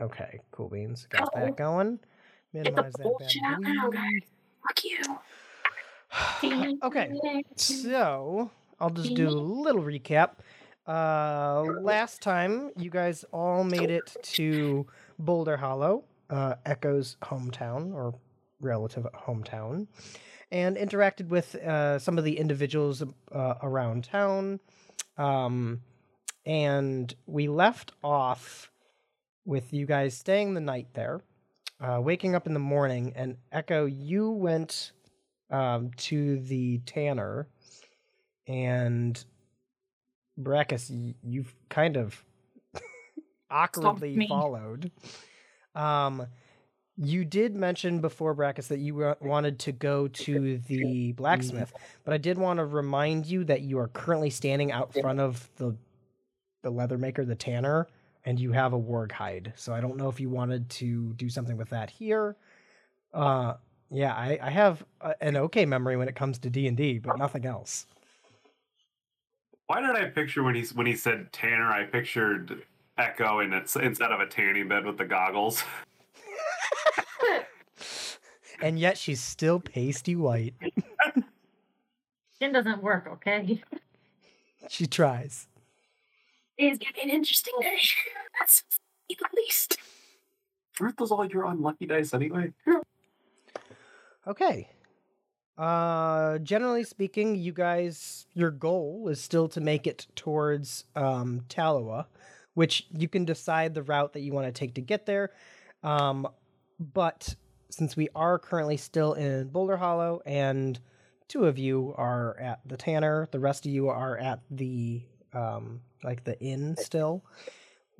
Okay, cool beans. Got Oh. that going. Minimize that bullshit out bad boy. guys. Fuck you. okay, so I'll just do a little recap. Uh, last time you guys all made it to Boulderhallow, uh, Echo's hometown or relative hometown, and interacted with uh, some of the individuals uh, around town. Um, and we left off with you guys staying the night there, uh, waking up in the morning, and Echo, you went um, to the tanner, and Brackus, y- you've kind of awkwardly me. followed. Um, you did mention before Brackus that you wanted to go to the blacksmith, but I did want to remind you that you are currently standing out front of the the leather maker, the tanner, and you have a warg hide. So I don't know if you wanted to do something with that here. Uh, yeah, I, I have a, an okay memory when it comes to D and D, but nothing else. Why did I picture when he's when he said Tanner? I pictured Echo in it's instead of a tanning bed with the goggles. And yet she's still pasty white. Skin doesn't work, okay? She tries. It's gonna be an interesting day. That's the least. Aren't those all your unlucky dice anyway? Okay. Uh generally speaking, you guys your goal is still to make it towards um Taloa, which you can decide the route that you want to take to get there. Um but since we are currently still in Boulderhallow and two of you are at the Tanner, the rest of you are at the um like the inn still.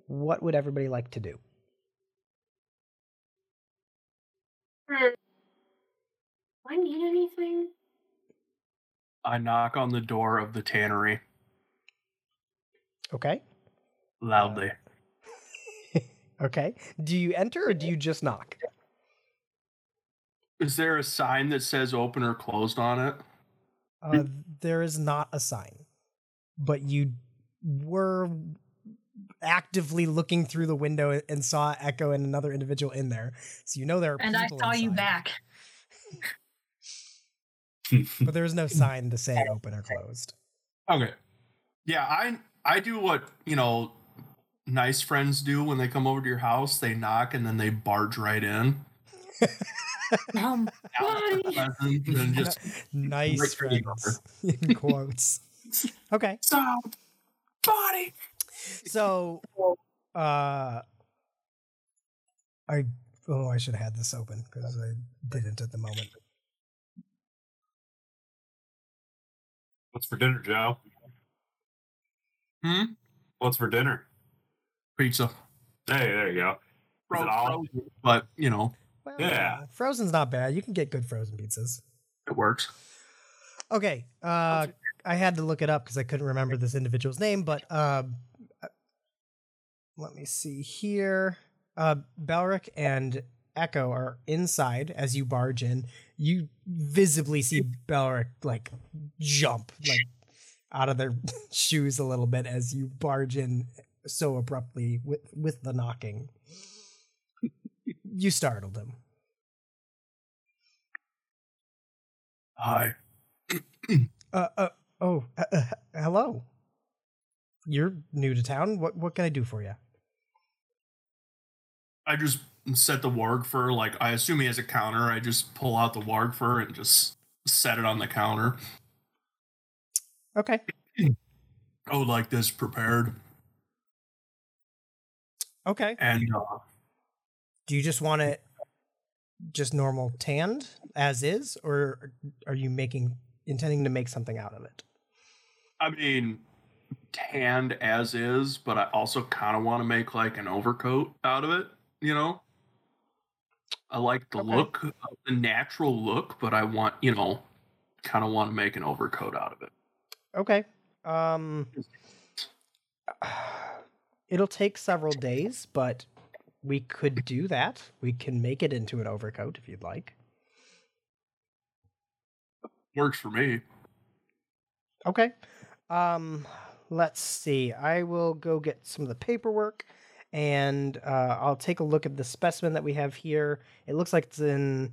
What would everybody like to do? Hmm. Do I need anything? I knock on the door of the tannery Okay? loudly. Okay. Do you enter or do you just knock? Is there a sign that says open or closed on it? Uh, there is not a sign, but you were actively looking through the window and saw Echo and another individual in there, so you know there are. And I people saw you back. but there is no sign to say open or closed. Okay. Yeah, I I do what, you know, nice friends do when they come over to your house. They knock and then they barge right in. Um, buddy. And just nice right through the friends in quotes. Okay, stop, body. so uh, I oh I should have had this open because I didn't at the moment. What's for dinner, Joe? Hmm? What's for dinner? Pizza. Hey, there you go. Is Fro- it all? frozen, But you know, Well, Yeah. frozen's not bad. You can get good frozen pizzas. it works. Okay. Uh, I had to look it up because I couldn't remember this individual's name, but um, uh, let me see here. Uh, Balric and Echo are inside as you barge in. You visibly see Balric like jump like out of their shoes a little bit as you barge in so abruptly with with the knocking. You startled him. Hi. Uh, uh oh, uh, uh, hello. You're new to town. What what can I do for you? I just set the warg fur. Like I assume he has a counter. I just pull out the warg fur and just set it on the counter. Okay. I would like this prepared. Okay. And uh, Do you just want it just normal tanned as is, or are you making intending to make something out of it? I mean, tanned as is, but I also kind of want to make like an overcoat out of it. You know, I like the Okay. look, the natural look, but I want you know, kind of want to make an overcoat out of it. Okay. Um it'll take several days, but we could do that. We can make it into an overcoat if you'd like. Works for me. Okay. Um let's see. I will go get some of the paperwork and uh, I'll take a look at the specimen that we have here. It looks like it's in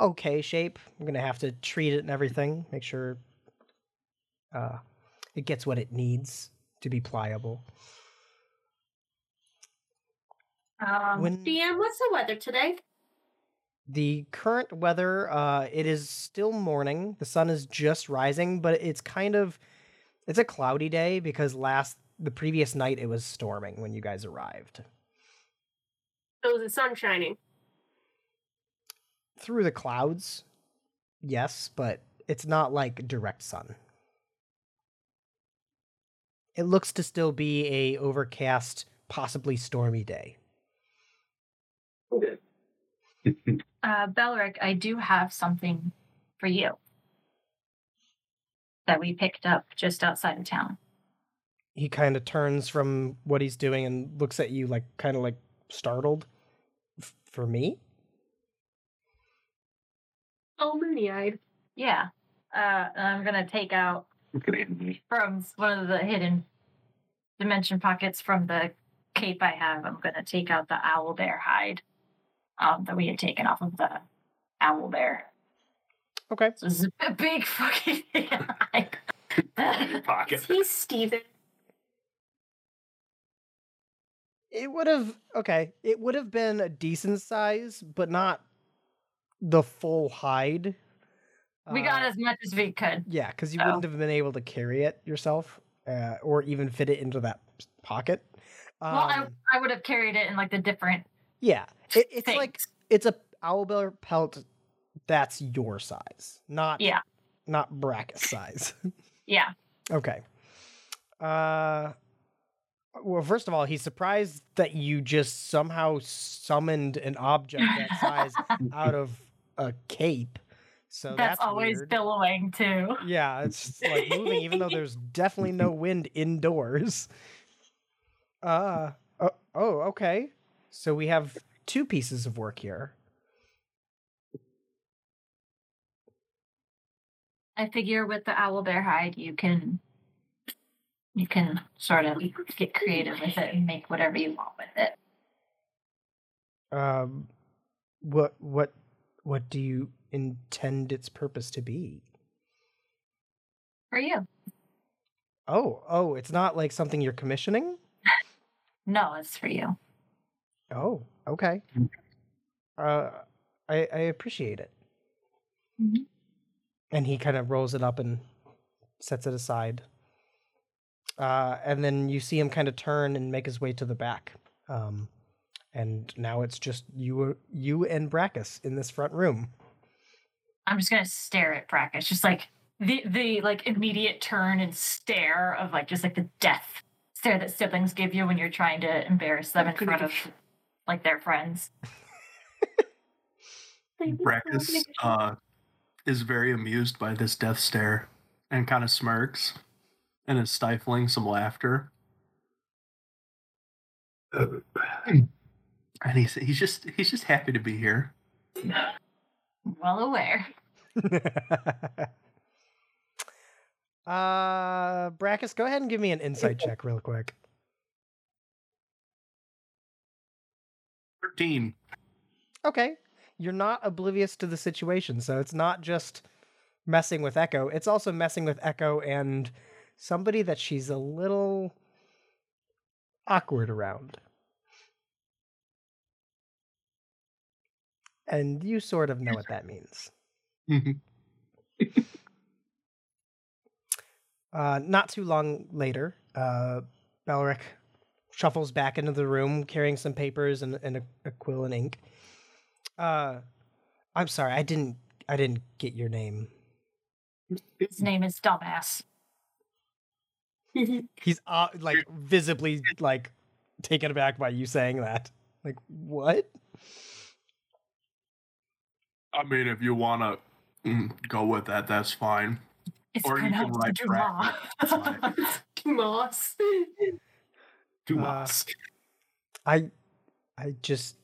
okay shape. I'm gonna have to treat it and everything, make sure uh, it gets what it needs to be pliable. Um, When- DM, what's the weather today? The current weather, uh, it is still morning. The sun is just rising, but it's kind of it's a cloudy day because last the previous night it was storming when you guys arrived. Oh, the sun shining. Through the clouds, yes, but it's not like direct sun. It looks to still be a overcast, possibly stormy day. Okay. Uh, Belric, I do have something for you that we picked up just outside of town. He kind of turns from what he's doing and looks at you like kind of like startled. F- for me? Oh, moony eyed. Yeah. Uh, I'm gonna take out from one of the hidden dimension pockets from the cape I have. I'm gonna take out the owl bear hide um, that we had taken off of the owl bear. Okay. So this is a big fucking hide. Pocket. Is he Steven? It would have okay. It would have been a decent size, but not the full hide. we got Uh, as much as we could. yeah, because you Oh. wouldn't have been able to carry it yourself, uh, or even fit it into that pocket. Um, well, I, I would have carried it in like the different yeah, it, it's things. like it's a owlbear pelt that's your size, not Yeah. not Brackus size. yeah. Okay. Uh well, first of all, he's surprised that you just somehow summoned an object that size out of a cape. So that's, that's, always weird. billowing too. Yeah, it's like moving even though there's definitely no wind indoors. Uh oh, oh, okay. So we have two pieces of work here. I figure with the owl bear hide, you can you can sort of get creative with it and make whatever you want with it. Um what what what do you intend its purpose to be? For you, Oh, oh, it's not like something you're commissioning? no, it's for you. Oh, okay. Uh, I I appreciate it. Mhm. And he kind of rolls it up and sets it aside. Uh, and then you see him kind of turn and make his way to the back. Um, and now it's just you, you and Brackus in this front room. I'm just gonna stare at Brackus, just like the the like immediate turn and stare of like just like the death stare that siblings give you when you're trying to embarrass them in front of like their friends. Brackus uh, is very amused by this death stare and kind of smirks and is stifling some laughter. And he's he's just he's just happy to be here. Well aware. uh, Brackus, go ahead and give me an insight check real quick. Thirteen. Okay. You're not oblivious to the situation, so it's not just messing with Echo, it's also messing with Echo and somebody that she's a little awkward around. And you sort of know what that means. Mhm. Uh, not too long later, uh, Belric shuffles back into the room carrying some papers and, and a, a quill and ink. Uh, I'm sorry, I didn't. I didn't get your name. His name is Dumbass. He's uh, like visibly like taken aback by you saying that. Like what? I mean, if you want to go with that, that's fine. It's Or you can write write Dumas. Moss. Dumas. I I just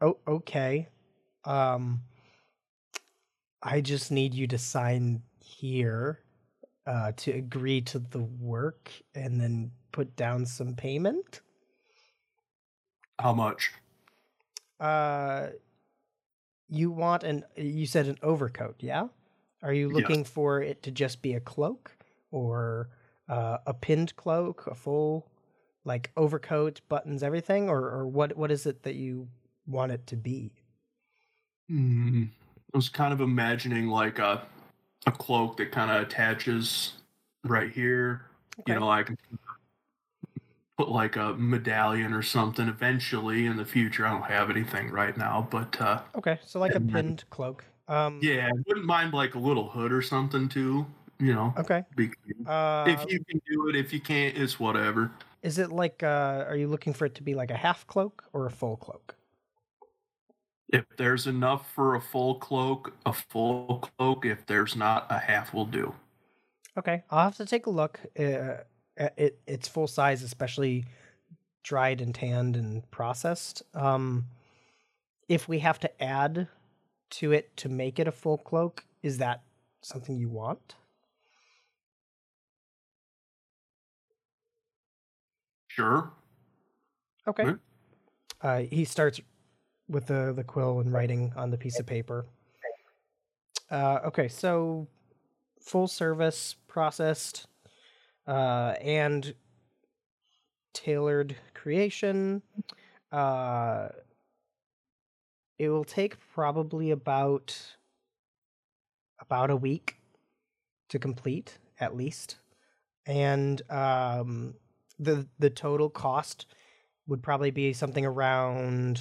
Oh okay. Um I just need you to sign here uh to agree to the work and then put down some payment. How much? Uh, you want an? You said an overcoat, yeah? Are you Yes. looking for it to just be a cloak, or uh, a pinned cloak, a full like overcoat, buttons, everything, or or what? What is it that you want it to be? Hmm. I was kind of imagining like a a cloak that kind of attaches right here. Okay. You know, I can put like a medallion or something eventually in the future. I don't have anything right now, but uh Okay, so like a pinned cloak. Um, yeah, I wouldn't mind like a little hood or something too. You know, Okay. be, Uh, if you can do it, if you can't, it's whatever. Is it like uh are you looking for it to be like a half cloak or a full cloak? If there's enough for a full cloak, a full cloak. If there's not, a half will do. Okay, I'll have to take a look. Uh, at it it's full size, especially dried and tanned and processed. Um if we have to add to it to make it a full cloak, is that something you want? Sure. Okay. Uh, he starts with the the quill and writing on the piece of paper. Uh, okay, so full service, processed, uh, and tailored creation. Uh, it will take probably about about a week to complete, at least, and um, the the total cost would probably be something around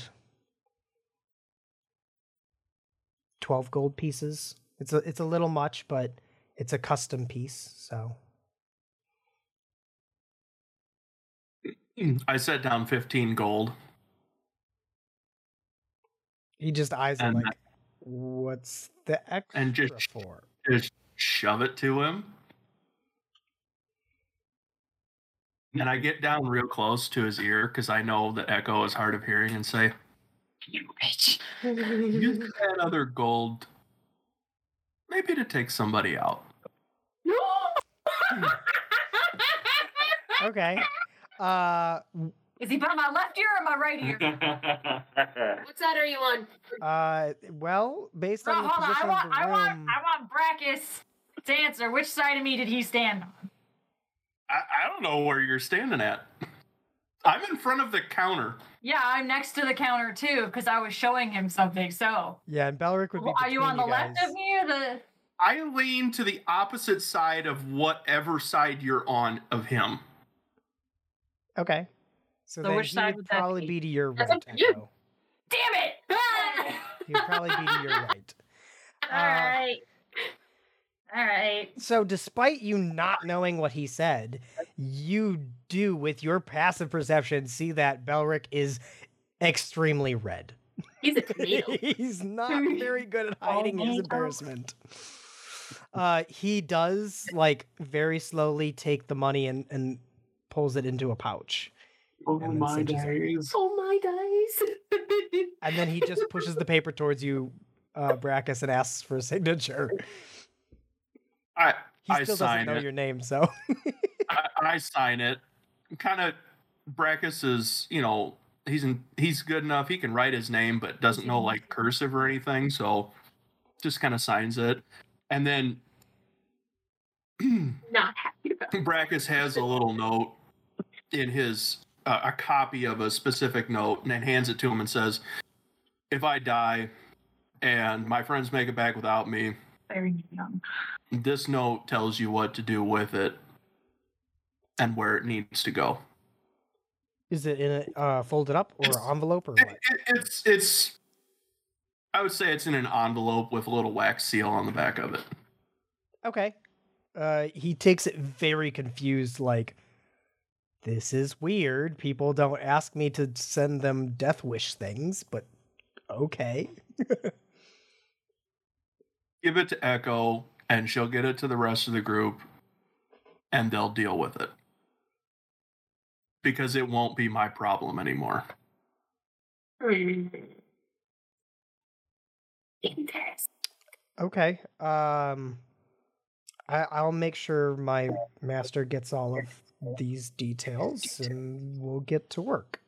12 gold pieces. It's a it's a little much, but it's a custom piece, so I set down 15 gold. he just eyes it And- like what's the extra and just- for? Just shove it to him. And I get down real close to his ear because I know that echo is hard of hearing and say, You bitch. Use that other gold maybe to take somebody out. Okay. Uh Is he by my left ear or my right ear? What side are you on? uh well, based Bro, on the hold on. I position want, of the I want, room, I want Brackus to answer. Which side of me did he stand on? I, I don't know where you're standing at. I'm in front of the counter. Yeah, I'm next to the counter too because I was showing him something. So, yeah, and Belric would be Well, are you between on the left of me or the? I lean to the opposite side of whatever side you're on of him. Okay. So, So then which he side would would probably be? be to your That's right, you. Damn it! He would probably be to your right. All uh, right. All right. So, despite you not knowing what he said, you do, with your passive perception, see that Belric is extremely red. He's a tomato. He's not very good at hiding his embarrassment. Uh, he does like very slowly take the money and, and pulls it into a pouch, oh my cinches days. oh my guys. and then he just pushes the paper towards you, uh, Brackus, and asks for a signature. I He I still sign doesn't know it. your name, so I, I sign it. Kind of, Brackus is, you know, he's in, he's good enough. He can write his name, but doesn't know like cursive or anything. So, just kind of signs it, and then Not happy about it. Brackus has a little note in his uh, a copy of a specific note, and then hands it to him and says, "If I die, and my friends make it back without me, Very young. this note tells you what to do with it." And where it needs to go. is it in a uh, folded up or It's- envelope or It- what? it- it's it's I would say it's in an envelope with a little wax seal on the back of it. Okay. Uh, he takes it very confused, like, this is weird. People don't ask me to send them death wish things, but okay. Give it to Echo and she'll get it to the rest of the group and they'll deal with it. Because it won't be my problem anymore. Hmm. Interesting. Okay. Um, I, I'll make sure my master gets all of these details, and we'll get to work.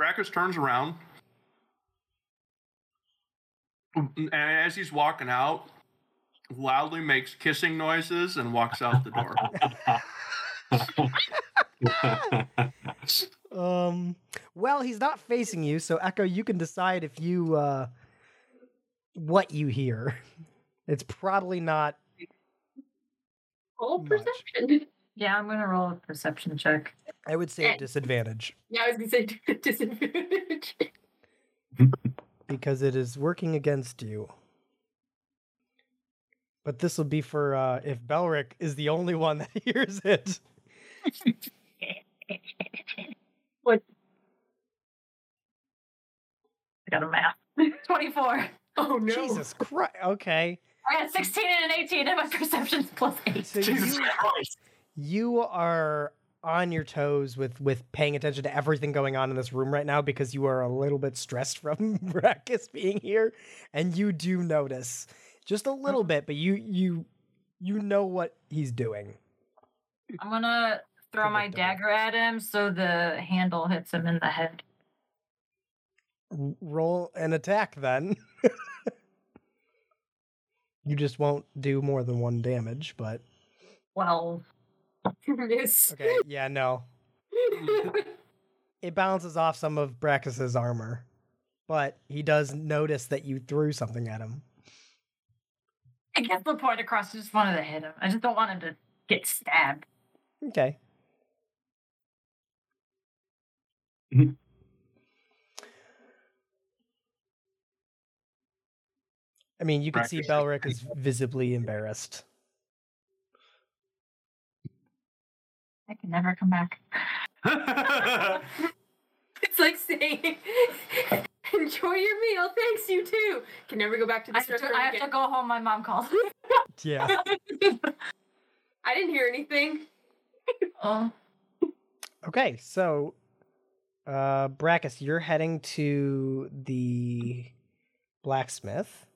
Brackus turns around. And as he's walking out, loudly makes kissing noises and walks out the door. Um, well, he's not facing you, so Echo, you can decide if you uh, what you hear. It's probably not. Roll Much. perception. Yeah, I'm gonna roll a perception check. I would say a disadvantage Yeah, I was gonna say disadvantage. because it is working against you. But this will be for uh, if Belric is the only one that hears it. what? I got a math. 24. Oh no! Jesus Christ! Okay, I got 16 and an 18, and my perception's plus 8. so Jesus you Christ. You are on your toes with with paying attention to everything going on in this room right now because you are a little bit stressed from Brackus being here, and you do notice just a little bit, but you you you know what he's doing. I'm gonna throw my dagger at him so the handle hits him in the head. Roll an attack then. you just won't do more than one damage, but Well, Miss. okay, yeah, no. It balances off some of Brackus's armor, but he does notice that you threw something at him. I get the point across. I just wanted to hit him. I just don't want him to get stabbed. Okay. Mhm. I mean, you can see Belric is visibly embarrassed. I can never come back. It's like saying, "Enjoy your meal, thanks you too." Can never go back to I this have, to, restaurant I have to go home. My mom called. Yeah. I didn't hear anything. oh, Okay, so uh Brackus, you're heading to the blacksmith.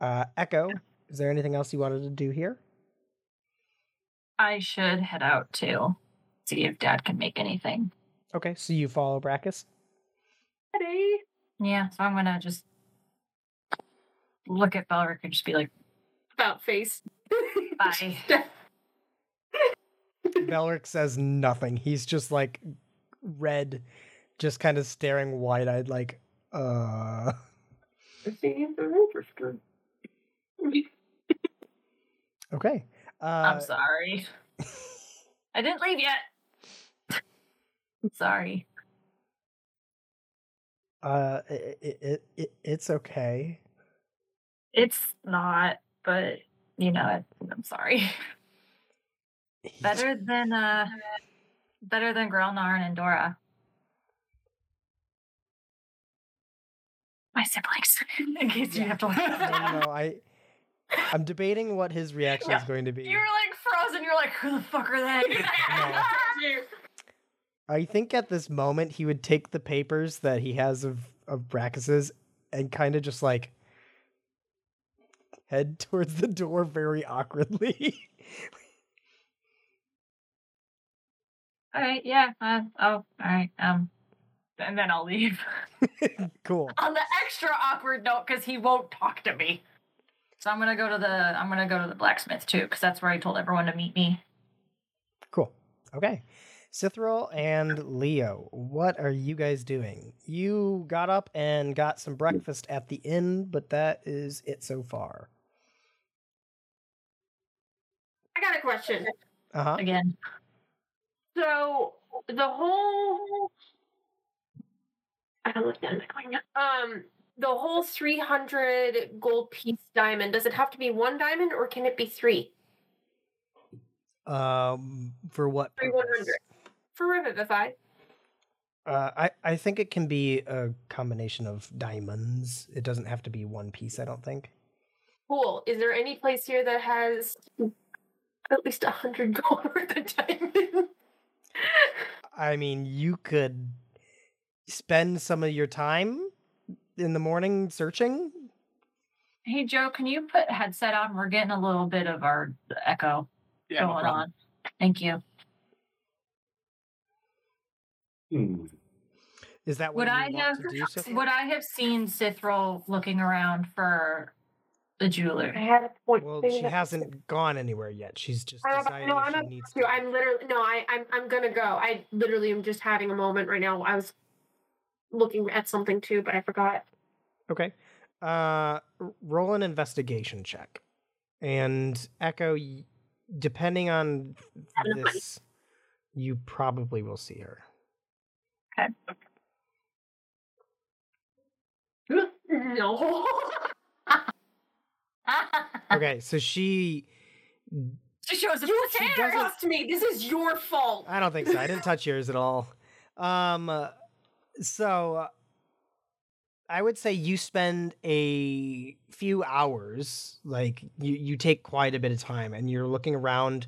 Uh Echo, is there anything else you wanted to do here? I should head out to see if Dad can make anything. Okay, so you follow Brackus. Hey. Yeah, so I'm gonna just look at Belric and just be like, About face. Bye. Belric says nothing. He's just like red, just kind of staring wide eyed, like, uh. Okay. Uh, I'm sorry. I didn't leave yet. I'm sorry. uh, it, it, it, it's okay. It's not, but you know, I'm sorry. Better than uh better than Grelnar and Dora. My siblings. In case you have to No, them no, down. no, I, I'm debating what his reaction is going to be. You're like frozen. You're like, who the fuck are they? I think at this moment he would take the papers that he has of of Brackus's and kind of just like head towards the door very awkwardly. all right, yeah. Uh, oh, all right. Um, and then I'll leave cool. on the extra awkward note because he won't talk to me. So I'm gonna go to the I'm gonna go to the blacksmith too because that's where I told everyone to meet me. Cool. Okay. Cithril and Leo, what are you guys doing? You got up and got some breakfast at the inn, but that is it so far. I got a question. Uh huh. Again, So the whole I don't look down my coin. Um, the whole three hundred gold piece diamond. Does it have to be one diamond, or can it be three? Um, for what? Three hundred for Revivify. Uh, I I think it can be a combination of diamonds. It doesn't have to be one piece. I don't think. Cool. Is there any place here that has at least a hundred gold worth of diamond? I mean, you could spend some of your time in the morning searching. hey Joe, can you put headset on? We're getting a little bit of our echo Yeah, going problem. on. Thank you. Hmm. Is that what Would you I want have to do, Sithra? would I have seen Cithril looking around for the jeweler? I had a point. Well, she that. hasn't gone anywhere yet. She's just I'm about- deciding no, I'm she needs to. to. I'm literally no. I I'm I'm gonna go. I literally am just having a moment right now. I was looking at something too, but I forgot. Okay. Uh, roll an investigation check, and Echo. Depending on this, you probably will see her. Okay. no. Okay, so she. she shows up you with the can't Tanner. trust me. This is your fault. I don't think so. I didn't touch yours at all. Um, uh, so uh, I would say you spend a few hours, like you you take quite a bit of time, and you're looking around,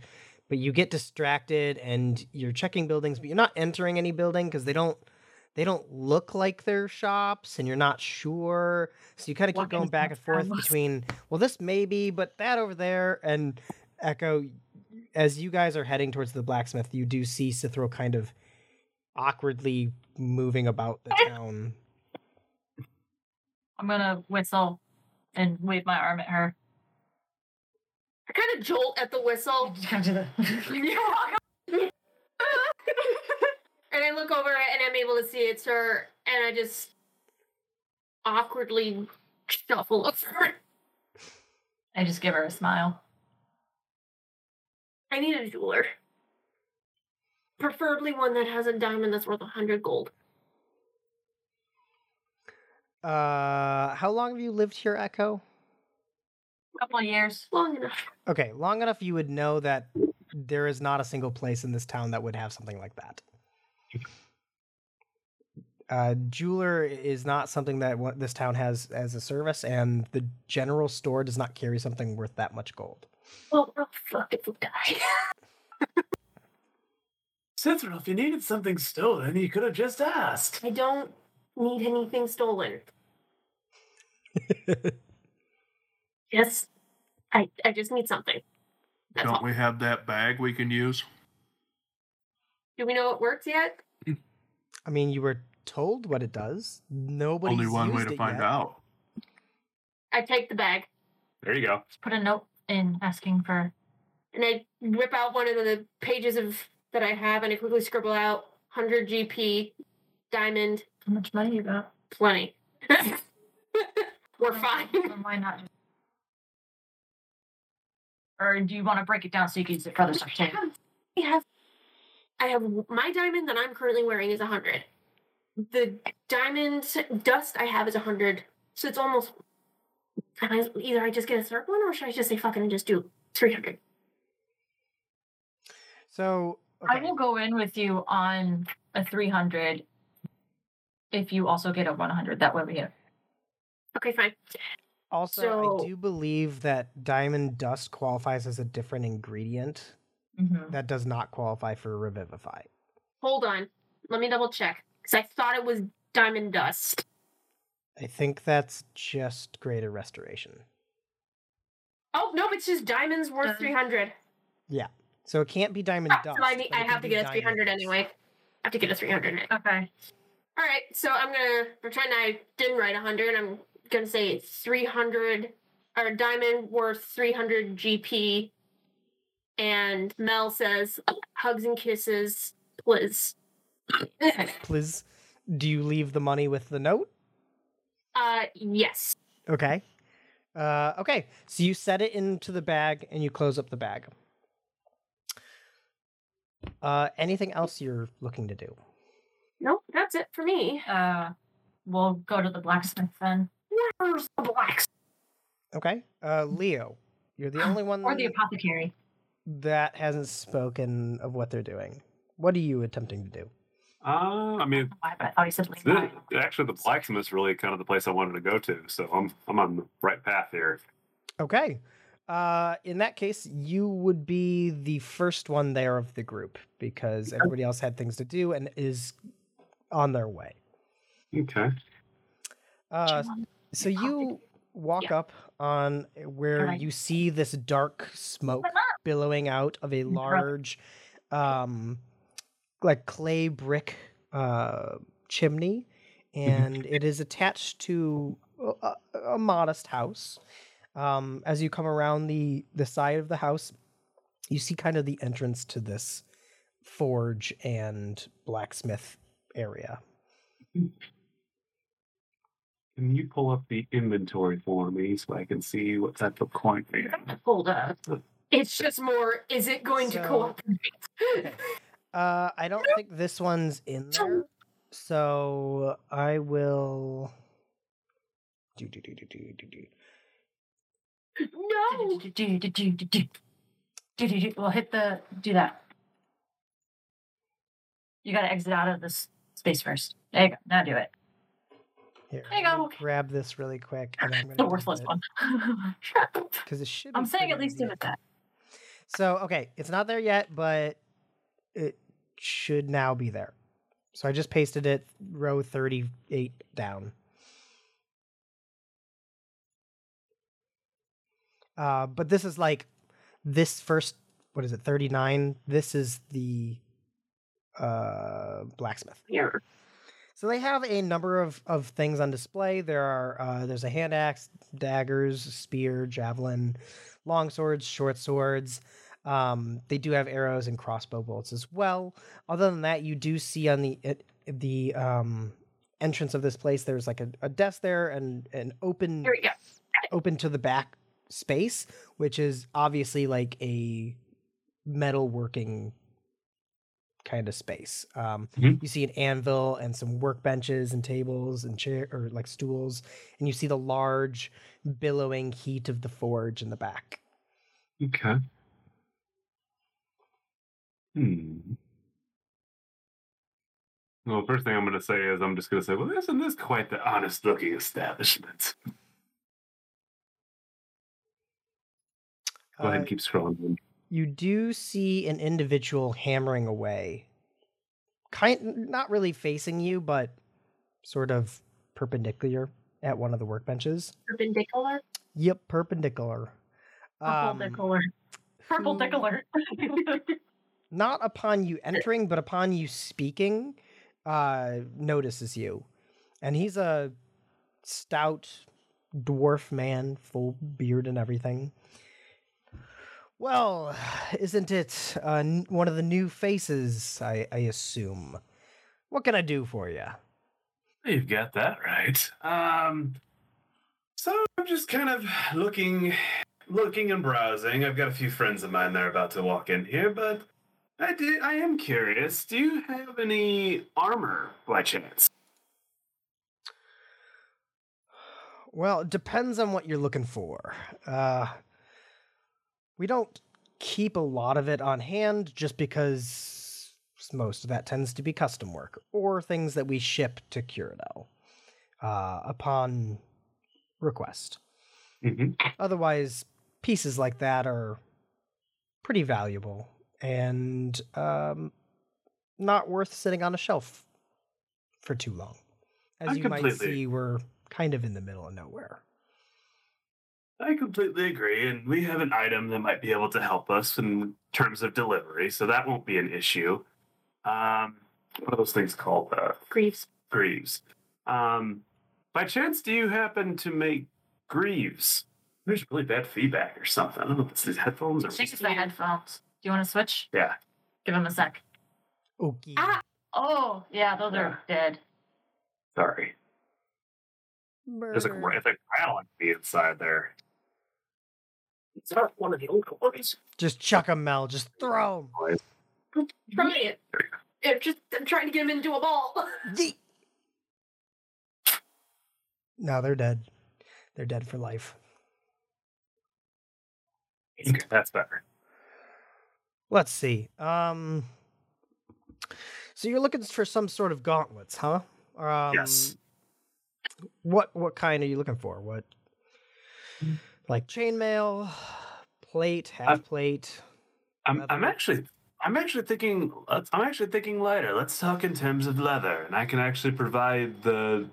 but you get distracted and you're checking buildings, but you're not entering any building because they don't they don't look like they're shops, and you're not sure. So you kind of keep going back and forth between well, this may be, but that over there, and Echo. As you guys are heading towards the blacksmith, you do see Cithro kind of awkwardly moving about the town. I'm gonna whistle and wave my arm at her. I kind of jolt at the whistle. Just kind of the- and I look over it and I'm able to see it's her, and I just awkwardly shuffle over. I just give her a smile. I need a jeweler. Preferably one that has a diamond that's worth a hundred gold. Uh, how long have you lived here, Echo? A couple of years. Long enough. Okay, long enough you would know that there is not a single place in this town that would have something like that. Uh, jeweler is not something that what this town has as a service, and the general store does not carry something worth that much gold. Well, we're fucked if we die. Cithril, if you needed something stolen, you could have just asked. I don't need anything stolen. Yes, I I just need something. That's Don't all. we have that bag we can use? Do we know it works yet? I mean, you were told what it does. Nobody. Only one way to find yet. out. I take the bag There you go. Just put a note in asking for and I whip out one of the pages of that I have and I quickly scribble out 100 GP diamond how much money you got. plenty. We're fine. Then why not just or do you want to break it down so you can use it for other stuff too? I have I have my diamond that I'm currently wearing is 100. The diamond dust I have is 100. So it's almost can I, either I just get a third one or should I just say fucking and just do 300? So I will go in with you on a 300 if you also get a 100. That way we have. Okay, fine. Also, So- I do believe that diamond dust qualifies as a different ingredient Mhm. that does not qualify for revivify. Hold on. Let me double check. Because I thought it was diamond dust. I think that's just greater restoration. Oh, no, it's just diamonds worth Does- 300. So it can't be diamond dust. so I, need, I have to get a 300 diamond anyway. I have to get a 300. Okay. All right, so I'm gonna pretend I didn't write 100. I'm gonna say it's 300 or diamond worth 300 GP. And Mel says hugs and kisses, please. Please, do you leave the money with the note? uh, yes. Okay. Uh, okay. So you set it into the bag and you close up the bag. Uh, anything else you're looking to do? Nope, that's it for me. Uh, we'll go to the blacksmith then. Where's the blacks? Okay. Uh, Leo, you're the only one Or the apothecary. that hasn't spoken of what they're doing. What are you attempting to do? Uh, I mean, Why, but I thought said the, actually, the blacksmith's really kind of the place I wanted to go to, so I'm I'm on the right path here. Okay. Uh, in that case, you would be the first one there of the group because everybody else had things to do and is on their way. Okay. Uh, so you walk up on where Alright. you see this dark smoke billowing out of a large, um, like clay brick uh, chimney, and it is attached to a, a- a modest house. Um, as you come around the the side of the house, you see kind of the entrance to this forge and blacksmith area. Can you pull up the inventory for me so I can see what type of coin they have? Hold up. It's just more. Is it going to So- cooperate? Uh, I don't think this one's in there, so I will. Do, do, do, do, do, do, do. No. We'll hit the do that. You got to exit out of this space first. There you go. Now do it. Here, There you go. Grab this really quick, and I'm The worthless one. because it should. I'm saying at least do it that. So okay, it's not there yet, but it should now be there. So I just pasted it row 38 down. Uh, but this is like this first what is it 39 this is the uh blacksmith Here. so they have a number of, of things on display. There are uh, there's a hand axe, daggers, spear, javelin, long swords, short swords. Um, they do have arrows and crossbow bolts as well. Other than that, you do see on the it, the um, entrance of this place there's like a, a desk there and an open Here we go. open to the back space, which is obviously like a metalworking kind of space. Um, Mhm. You see an anvil and some workbenches and tables and chair or like stools, and you see the large billowing heat of the forge in the back. Okay. Hmm. Well, first thing I'm going to say is I'm just going to say, well, isn't this quite the honest looking establishment? Go ahead Uh, and keep scrolling. you do see an individual hammering away kind not really facing you but sort of perpendicular at one of the workbenches Perpendicular. yep perpendicular Um, Purple Purple who- dickler. not upon you entering but upon you speaking uh notices you and he's a stout dwarf man full beard and everything well isn't it uh, n- one of the new faces I, I assume what can i do for you You've got that right. Um, so I'm just kind of looking, looking and browsing. I've got a few friends of mine that are about to walk in here, but I did. I am curious. Do you have any armor by chance? Well, it depends on what you're looking for. Uh, we don't keep a lot of it on hand just because most of that tends to be custom work or things that we ship to Curadel uh, upon request. Mm-hmm. Otherwise, pieces like that are pretty valuable and um, not worth sitting on a shelf for too long. As I you might see, we're kind of in the middle of nowhere. I completely agree, and we have an item that might be able to help us in terms of delivery, so that won't be an issue. Um, what are those things called? Uh, Greaves. greaves. Um, by chance, do you happen to make greaves? There's really bad feedback or something. I don't know if it's these headphones or I think it's the headphones. Do you want to switch? yeah. Give him a sec. Okay. Ah! Oh, yeah, those are dead. Sorry, there's a Brr. it's like rattling me inside there. It's not one of the old ones. Just chuck 'em, Mel. Just throw 'em. Try it. If just I'm trying to get him into a ball. Yeet. No, they're dead. They're dead for life. That's better. Let's see. Um. So you're looking for some sort of gauntlets, huh? Um, yes. What what kind are you looking for? What like chainmail, plate, half I'm- plate? I'm, I'm actually I'm actually thinking let's- I'm actually thinking lighter. Let's talk in terms of leather, and I can actually provide the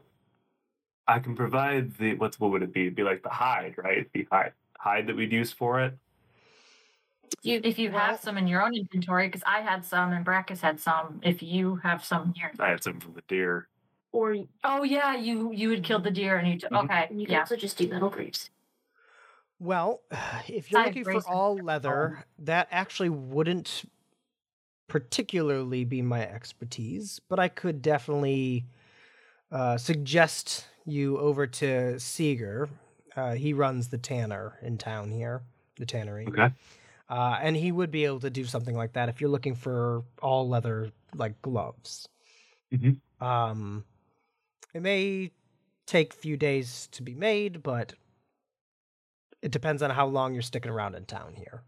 I can provide the what's what would it be? It'd be like the hide, right? The hide hide that we'd use for it. You, if you have some in your own inventory, because I had some and Brackus had some. If you have some in yours, I had some from the deer. or Oh yeah, you you had killed the deer and you. T- Mhm. Okay, You can yeah. also just do metal greaves. Well, if you're looking for all leather, that actually wouldn't particularly be my expertise, but I could definitely uh, suggest you over to Seeger. Uh, he runs the tanner in town here, the tannery. Okay. Uh, and he would be able to do something like that if you're looking for all leather, like gloves. Mhm. Um, it may take a few days to be made, but it depends on how long you're sticking around in town here.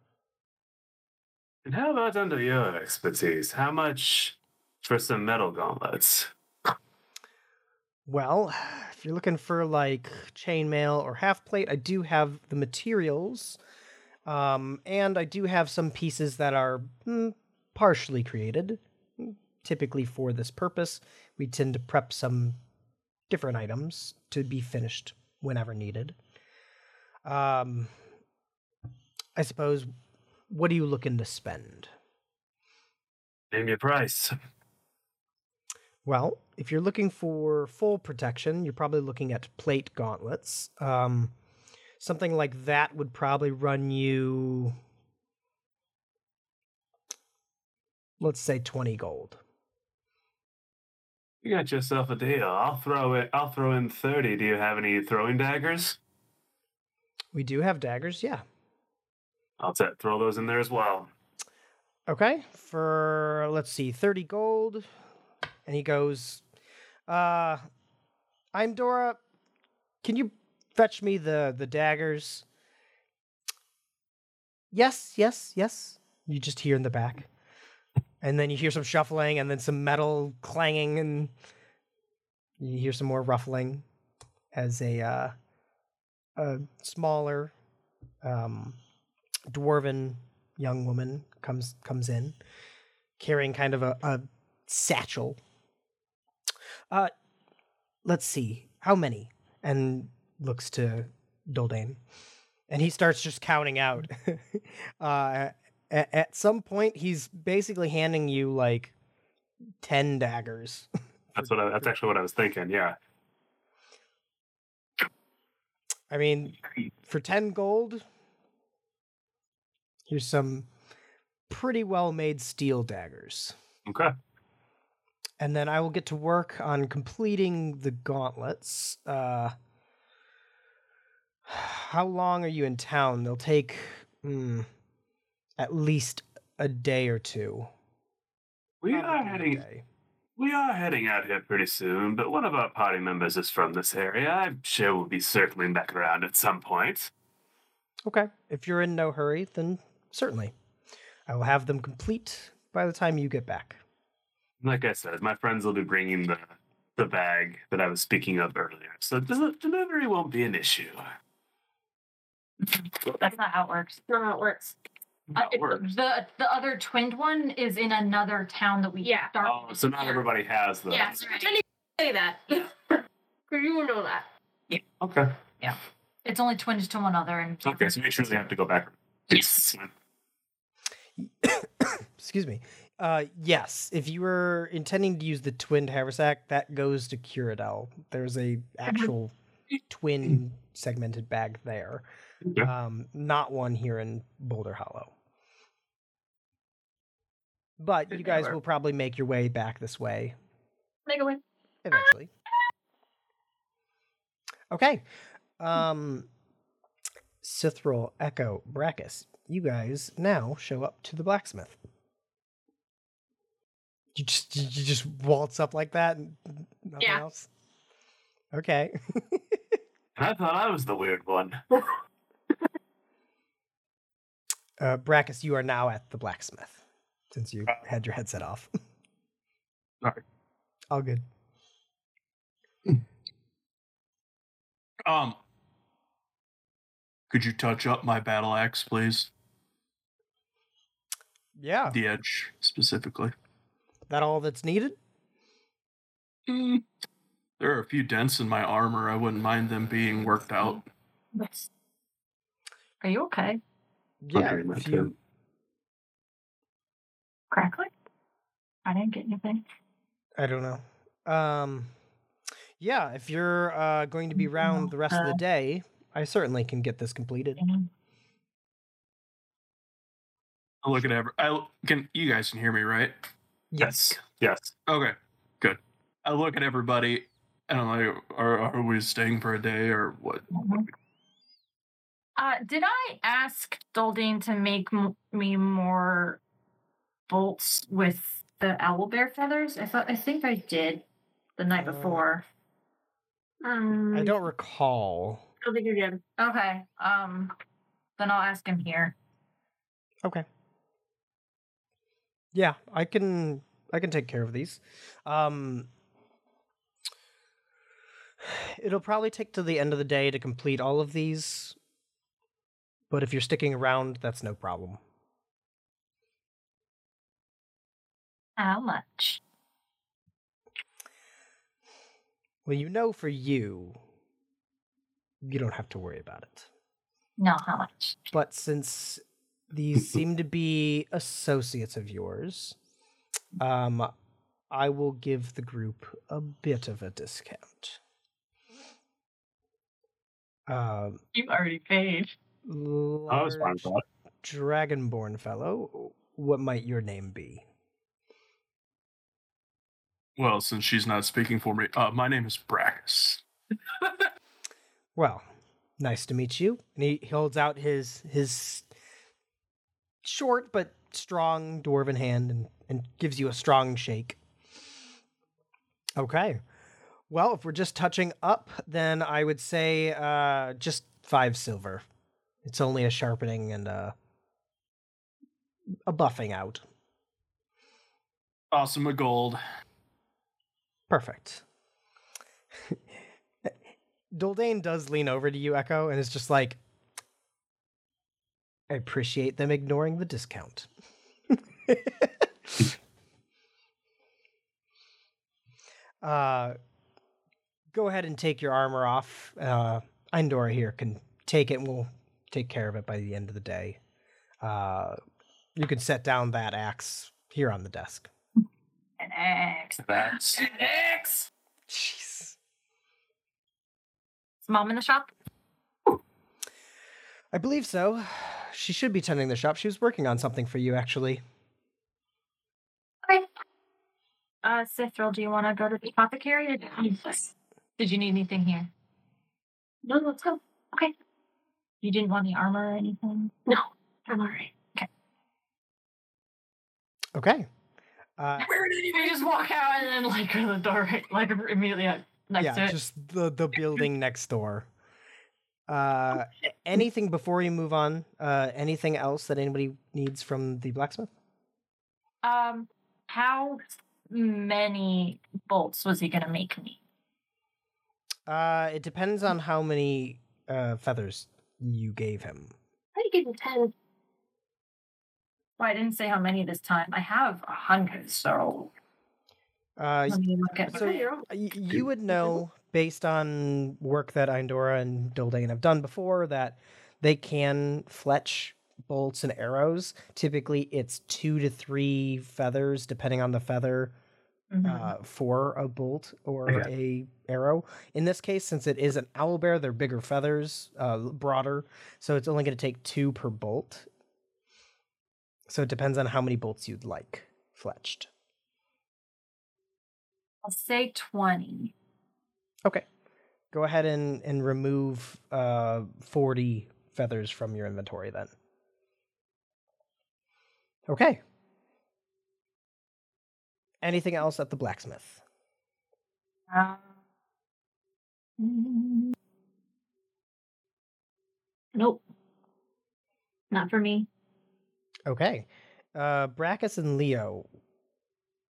And how about under your expertise? How much for some metal gauntlets? Well, if you're looking for like chainmail or half plate, I do have the materials. Um, and I do have some pieces that are mm, partially created, mm, typically for this purpose. We tend to prep some different items to be finished whenever needed. Um, I suppose, what are you looking to spend? Name your price. Well, if you're looking for full protection, you're probably looking at plate gauntlets. Um, something like that would probably run you, let's say, 20 gold. You got yourself a deal. I'll throw it. I'll throw in thirty. Do you have any throwing daggers? We do have daggers, yeah. I'll t- throw those in there as well. Okay, for, let's see, 30 gold. And he goes, uh, Eindora. Can you fetch me the, the daggers? Yes, yes, yes. You just hear in the back. And then you hear some shuffling and then some metal clanging and you hear some more ruffling as a uh, a smaller um, dwarven young woman comes comes in carrying kind of a, a satchel. Uh let's see. How many? And looks to Doldane. And he starts just counting out. uh at, at some point he's basically handing you like 10 daggers. That's what. I, that's actually what I was thinking. Yeah. I mean, for 10 gold, here's some pretty well made steel daggers. Okay. And then I will get to work on completing the gauntlets. Uh, how long are you in town? They'll take mm, at least a day or two. We are Probably heading. Day. We are heading out here pretty soon, but one of our party members is from this area. I'm sure we'll be circling back around at some point. Okay. If you're in no hurry, then certainly. I will have them complete by the time you get back. Like I said, my friends will be bringing the the bag that I was speaking of earlier, so the delivery won't be an issue. That's not how it works. That's Not how it works. Uh, That works. the the other twinned one is in another town that we Yeah. start. Oh, so not everybody has those. Yeah, so pretend you say that. Because you know that. Yeah. Okay. Yeah. It's only twinned to one other, and Okay, so make sure they have to go back. Yes. Excuse me. Uh, yes, if you were intending to use the twinned haversack, that goes to Curadel. There's a actual twin segmented bag there. Okay. Um, not one here in Boulderhallow. But you guys will probably make your way back this way make a way. eventually. Okay. Um Cithril, Echo, Brackus, you guys now show up to the blacksmith. You just you you just waltz up like that and nothing Yeah. else? Okay. I thought I was the weird one. Uh Brackus, you are now at the blacksmith since you had your headset off. Sorry. All good. Um, could you touch up my battle axe, please? Yeah. The edge specifically. That all that's needed? Mm, There are a few dents in my armor. I wouldn't mind them being worked out. What's- Are you okay? Yeah. Wondering that If too. Crackling? I didn't get anything. I don't know. Um Yeah, if you're uh, going to be around the rest of the Uh, day, I certainly can get this completed. I look at every. I can. You guys can hear me, right? Yes. Yes. Okay, good. I look at everybody, and I'm like, "Are are we staying for a day or what?" Uh, did I ask Doldine to make m- me more bolts with the owlbear feathers? I thought I think I did the night Uh, before. Um, I don't recall. I don't think you did. Okay. Um, then I'll ask him here. Okay. Yeah, I can I can take care of these. Um It'll probably take to the end of the day to complete all of these. But if you're sticking around, that's no problem. How much? Well, you know for you, you don't have to worry about it. No, how much? But since these seem to be associates of yours, um, I will give the group a bit of a discount. Um, You've already paid. I large with dragonborn fellow, what might your name be? Well, since she's not speaking for me, uh, my name is Brackus. Well, nice to meet you. And he, he holds out his his short but strong dwarven hand and, and gives you a strong shake. Okay. Well, if we're just touching up, then I would say uh, just five silver. It's only a sharpening and a, a buffing out. Awesome with gold. Perfect. Doldane does lean over to you, Echo, and is just like, I appreciate them ignoring the discount. uh, go ahead and take your armor off. Uh, Eindora here can take it and we'll take care of it by the end of the day. Uh, you can set down that axe here on the desk. An axe. That's An axe. Jeez. Is mom in the shop? I believe so. She should be tending the shop. She was working on something for you, actually. Okay. Uh, Cithril, do you want to go to the apothecary? Or did you need anything here? No, let's go. Okay. You didn't want the armor or anything? No, I'm alright. Okay. Uh, Where did you just walk out and then like go to the door, right, like immediately out next to yeah, it? just the the building next door. Uh, anything before you move on? Uh, anything else that anybody needs from the blacksmith? Um, how many bolts was he gonna make me? Uh, it depends on how many uh, feathers you gave him. I gave him 10. Well, I didn't say how many this time. I have a hundred, so Uh, let me look at. So- you're on. y- you would know based on work that Eindora and Doldane have done before that they can fletch bolts and arrows. Typically, it's two to three feathers, depending on the feather, Mhm. uh, for a bolt or a arrow. In this case, since it is an owl bear, they're bigger feathers, uh, broader, so it's only going to take two per bolt. So it depends on how many bolts you'd like fletched. I'll say twenty. Okay. Go ahead and, and remove uh, 40 feathers from your inventory then. Okay. Anything else at the blacksmith? Mm, Nope. Not for me. Okay. Uh, Brackus and Leo,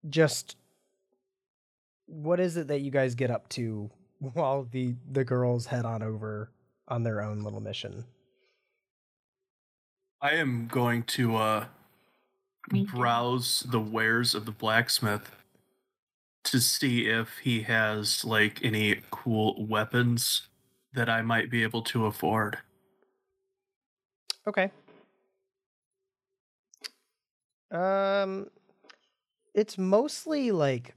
just what is it that you guys get up to while the, the girls head on over on their own little mission? I am going to uh browse the wares of the blacksmith to see if he has like any cool weapons that I might be able to afford. Okay. Um it's mostly like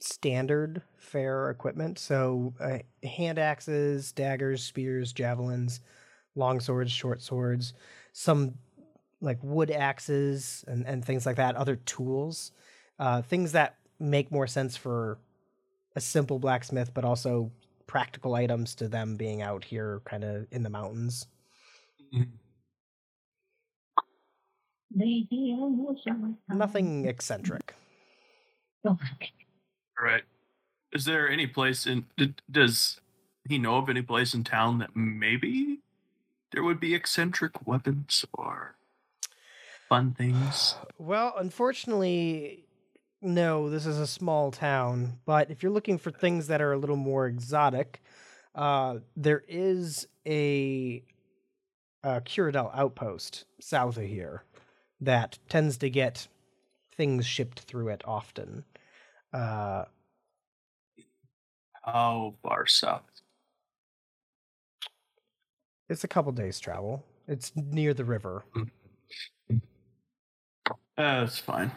standard fair equipment. So uh, hand axes, daggers, spears, javelins, long swords, short swords, some like wood axes and, and things like that, other tools, uh, things that make more sense for a simple blacksmith, but also practical items to them being out here kind of in the mountains. Nothing eccentric. All right. Is there any place in? Does he know of any place in town that maybe there would be eccentric weapons or fun things? Well, unfortunately, no, this is a small town. But if you're looking for things that are a little more exotic, uh, there is a, a Curadel outpost south of here that tends to get things shipped through it often. Uh, How far south? it's a couple days' travel. It's near the river. Uh, That's fine.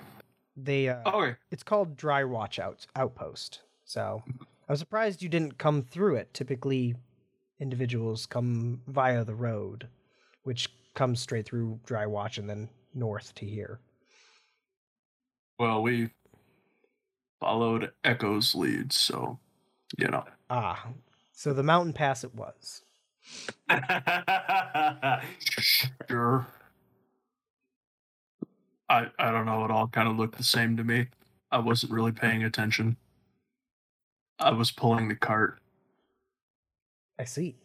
They uh, Okay. it's called Dry Watch Out Outpost. So I was surprised you didn't come through it. Typically, individuals come via the road, which comes straight through Dry Watch and then north to here. Well, we followed Echo's lead, so you know. Ah, so the mountain pass it was. Sure. I I don't know. It all kind of looked the same to me. I wasn't really paying attention. I was pulling the cart. I see.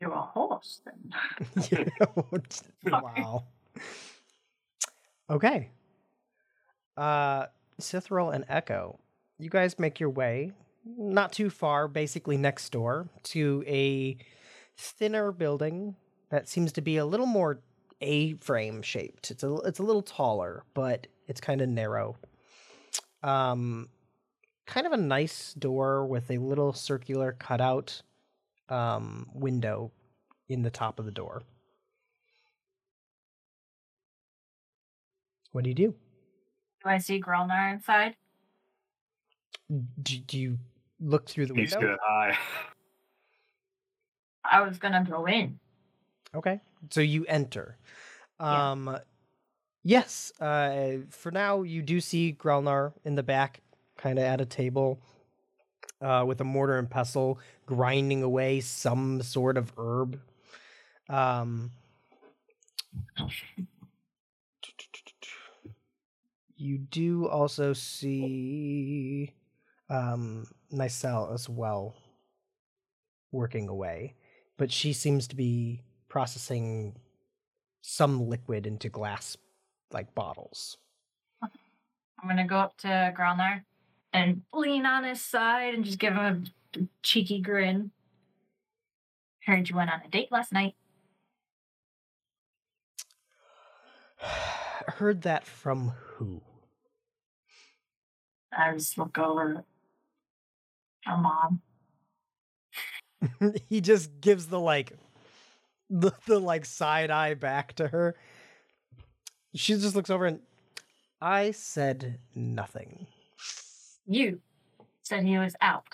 You're a horse then. wow. Okay. Uh, Cithril and Echo, you guys make your way not too far, basically next door, to a thinner building that seems to be a little more A-frame shaped. It's a it's a little taller, but it's kind of narrow. Um, kind of a nice door with a little circular cutout um window in the top of the door. What do you do? Do I see Grelnar inside? Do, do you look through the He's window? good high. I was gonna go in. Okay. So you enter. Yeah. Um yes, uh for now you do see Grelnar in the back kind of at a table uh with a mortar and pestle grinding away some sort of herb. Um you do also see um Nicelle as well working away but she seems to be processing some liquid into glass like bottles. I'm gonna go up to Grelnar and lean on his side and just give him a cheeky grin. Heard you went on a date last night. Heard that from who? I just look over at mom. he just gives the like the, the like side eye back to her. She just looks over and I said nothing. You said he was out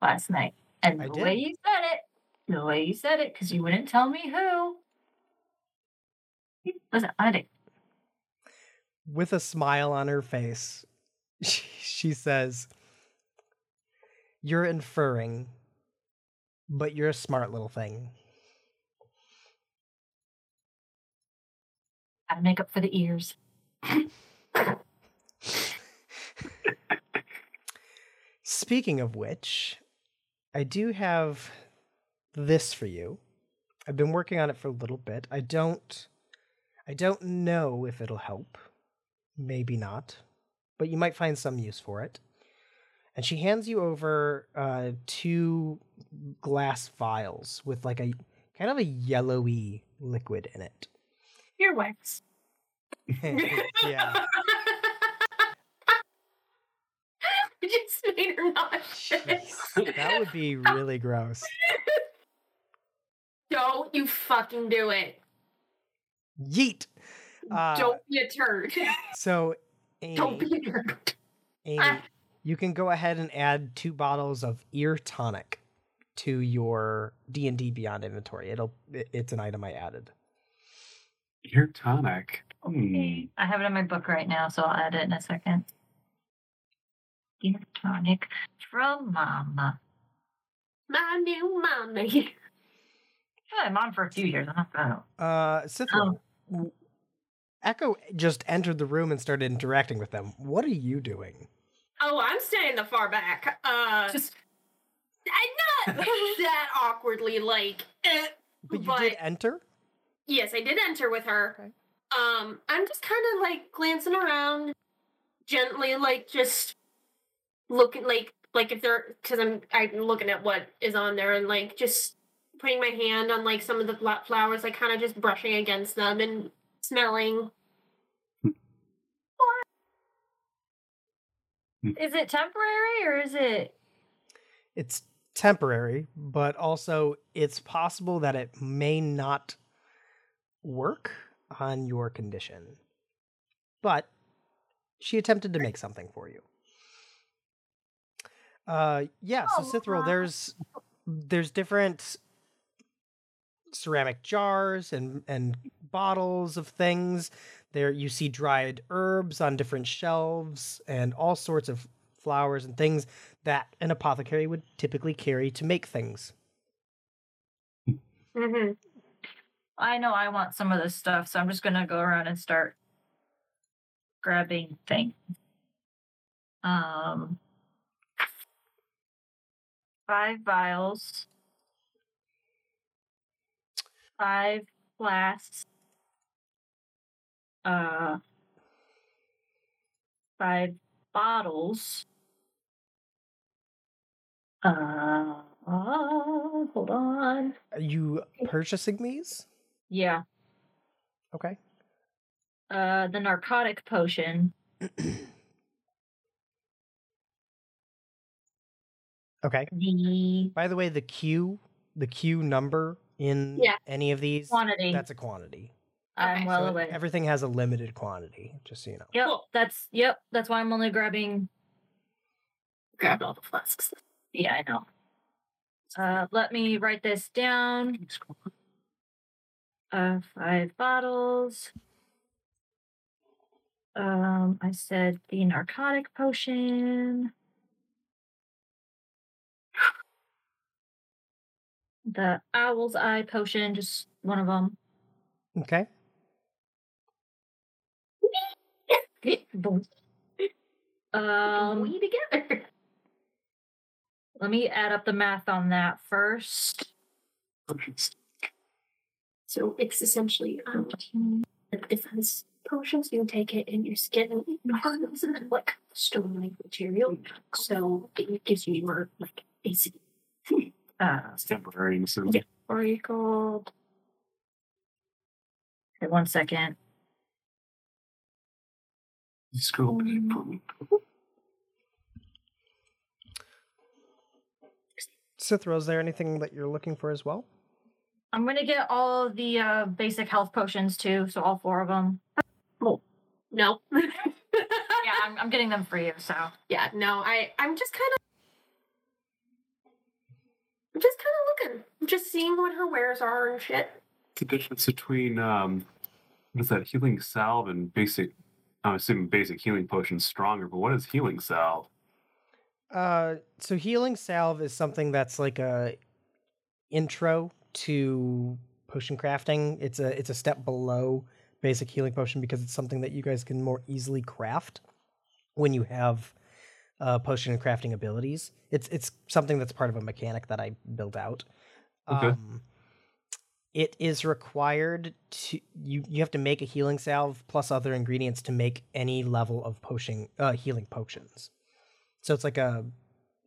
last night. And I the did. way you said it, the way you said it, because you wouldn't tell me who. He was on. With a smile on her face, she, she says, You're inferring, but you're a smart little thing. Gotta make up for the ears. Speaking of which, I do have this for you. I've been working on it for a little bit. I don't I don't know if it'll help. Maybe not. But you might find some use for it. And she hands you over uh, two glass vials with like a kind of a yellowy liquid in it. Earwax. yeah. You just made her nauseous. That would be really gross. Don't you fucking do it. Yeet. Uh, Don't be a turd. So, Amy, Don't be a turd. Amy, Ah. you can go ahead and add two bottles of ear tonic to your D and D Beyond inventory. It'll it's an item I added. Ear tonic. Hmm. I have it in my book right now, so I'll add it in a second. Ear tonic from Mama. My new mommy. Yeah, I'm on for a few years. I'm not bad. Uh, Cithra, w- Echo just entered the room and started interacting with them. What are you doing? Oh, I'm staying the far back. Uh, Just I'm not that awkwardly like. eh, But you But- did enter. Yes, I did enter with her. Okay. Um, I'm just kind of like glancing around, gently, like just looking, like like if they're because I'm I'm looking at what is on there and like just putting my hand on like some of the fla- flowers, like kind of just brushing against them and smelling. is it temporary or is it? It's temporary, but also it's possible that it may not work on your condition. But she attempted to make something for you. Uh yeah, so Oh, Cithril, there's there's different ceramic jars and and bottles of things. There you see dried herbs on different shelves and all sorts of flowers and things that an apothecary would typically carry to make things. Mm-hmm. I know I want some of this stuff, so I'm just gonna go around and start grabbing things. Um, five vials, five flasks, uh, five bottles. Uh, hold on. Are you purchasing these? Yeah. Okay. Uh, the narcotic potion. Okay. The By the way, the Q, the Q number in Yeah. any of these, quantity. that's a quantity. I'm Okay. well So aware. Everything has a limited quantity, just so you know. Yep, Cool. that's yep. That's why I'm only grabbing. Grabbed all the flasks. Yeah, I know. Uh, let me write this down. Uh, five bottles. Um, I said the narcotic potion. The owl's eye potion, just one of them. Okay. Um, we together. let me add up the math on that first. So it's essentially um, a defense potion. So you take it in your skin and your heart is like stone-like material. So it gives you more like AC. Uh, It's temporary, I'm. Yeah. Or called. Okay, one second. Scroll back for me. Cithra, is there anything that you're looking for as well? I'm gonna get all of the uh, basic health potions too, so all four of them. No. Yeah, I'm, I'm getting them for you. So yeah, no, I I'm just kind of I'm just kind of looking, I'm just seeing what her wares are and shit. the difference between um what is that healing salve and basic I'm assuming basic healing potion's stronger, but what is healing salve? Uh, so healing salve is something that's like a intro to potion crafting. It's a it's a step below basic healing potion because it's something that you guys can more easily craft when you have uh, potion and crafting abilities. It's it's something that's part of a mechanic that I built out. Okay. Um, it is required to you you have to make a healing salve plus other ingredients to make any level of potion uh, healing potions. So it's like a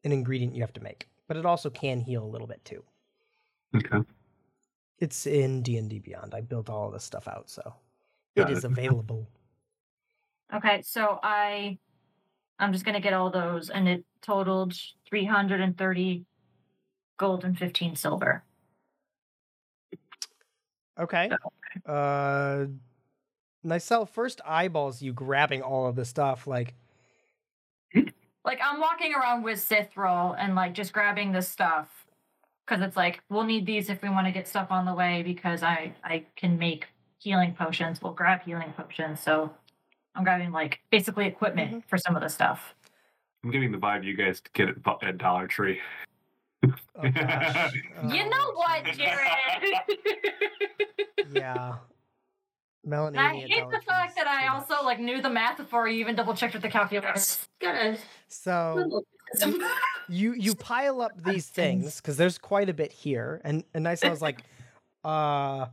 an ingredient you have to make, but it also can heal a little bit too. Okay. It's in D and D Beyond. I built all this stuff out, so it Got is it. available. okay, so I I'm just gonna get all those, and it totaled 330 gold and 15 silver. Okay. Uh, myself first eyeballs you grabbing all of the stuff. Like, like I'm walking around with Cithril and like just grabbing this stuff because it's like we'll need these if we want to get stuff on the way because I I can make healing potions. We'll grab healing potions. So I'm grabbing like basically equipment for some of the stuff. I'm getting the vibe you guys get at, at Dollar Tree. Oh, gosh. you Oh, know what. Jared? Yeah. Melanie. I hate the fact that I also like knew the math before you even double checked with the calculator. Gotta. So you you pile up these things because there's quite a bit here, and and I was like, "Uh,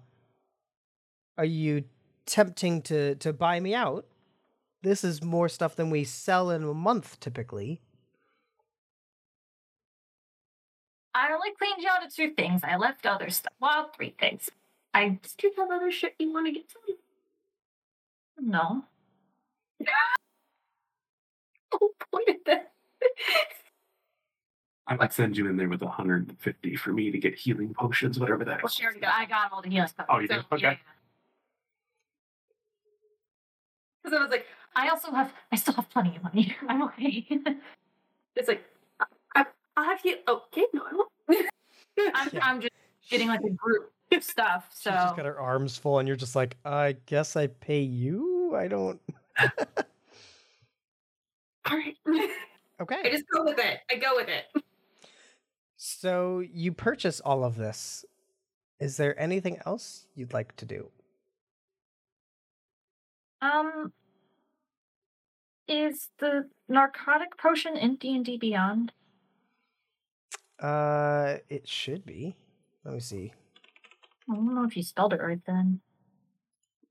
are you tempting to to buy me out? This is more stuff than we sell in a month typically." I only cleaned you out to two things. I left other stuff. Well, three things. I Do have other shit you want to get some? no. Oh, point at that. I might send you in there with 150 for me to get healing potions, whatever that Well, is. she already got. I got all the healing stuff. Oh, you did? Okay. Because I was like, I also have. I still have plenty of money. I'm okay. It's like, I, I, I'll have you. Okay, no, I won't. I'm, Yeah. I'm just getting like a group stuff. So She's just got her arms full, and you're just like, "I guess I pay you. I don't." All right. Okay. I just go with it. I go with it. So you purchase all of this. Is there anything else you'd like to do? Um, is the narcotic potion in D and D Beyond? Uh, it should be. Let me see. I don't know if you spelled it right then.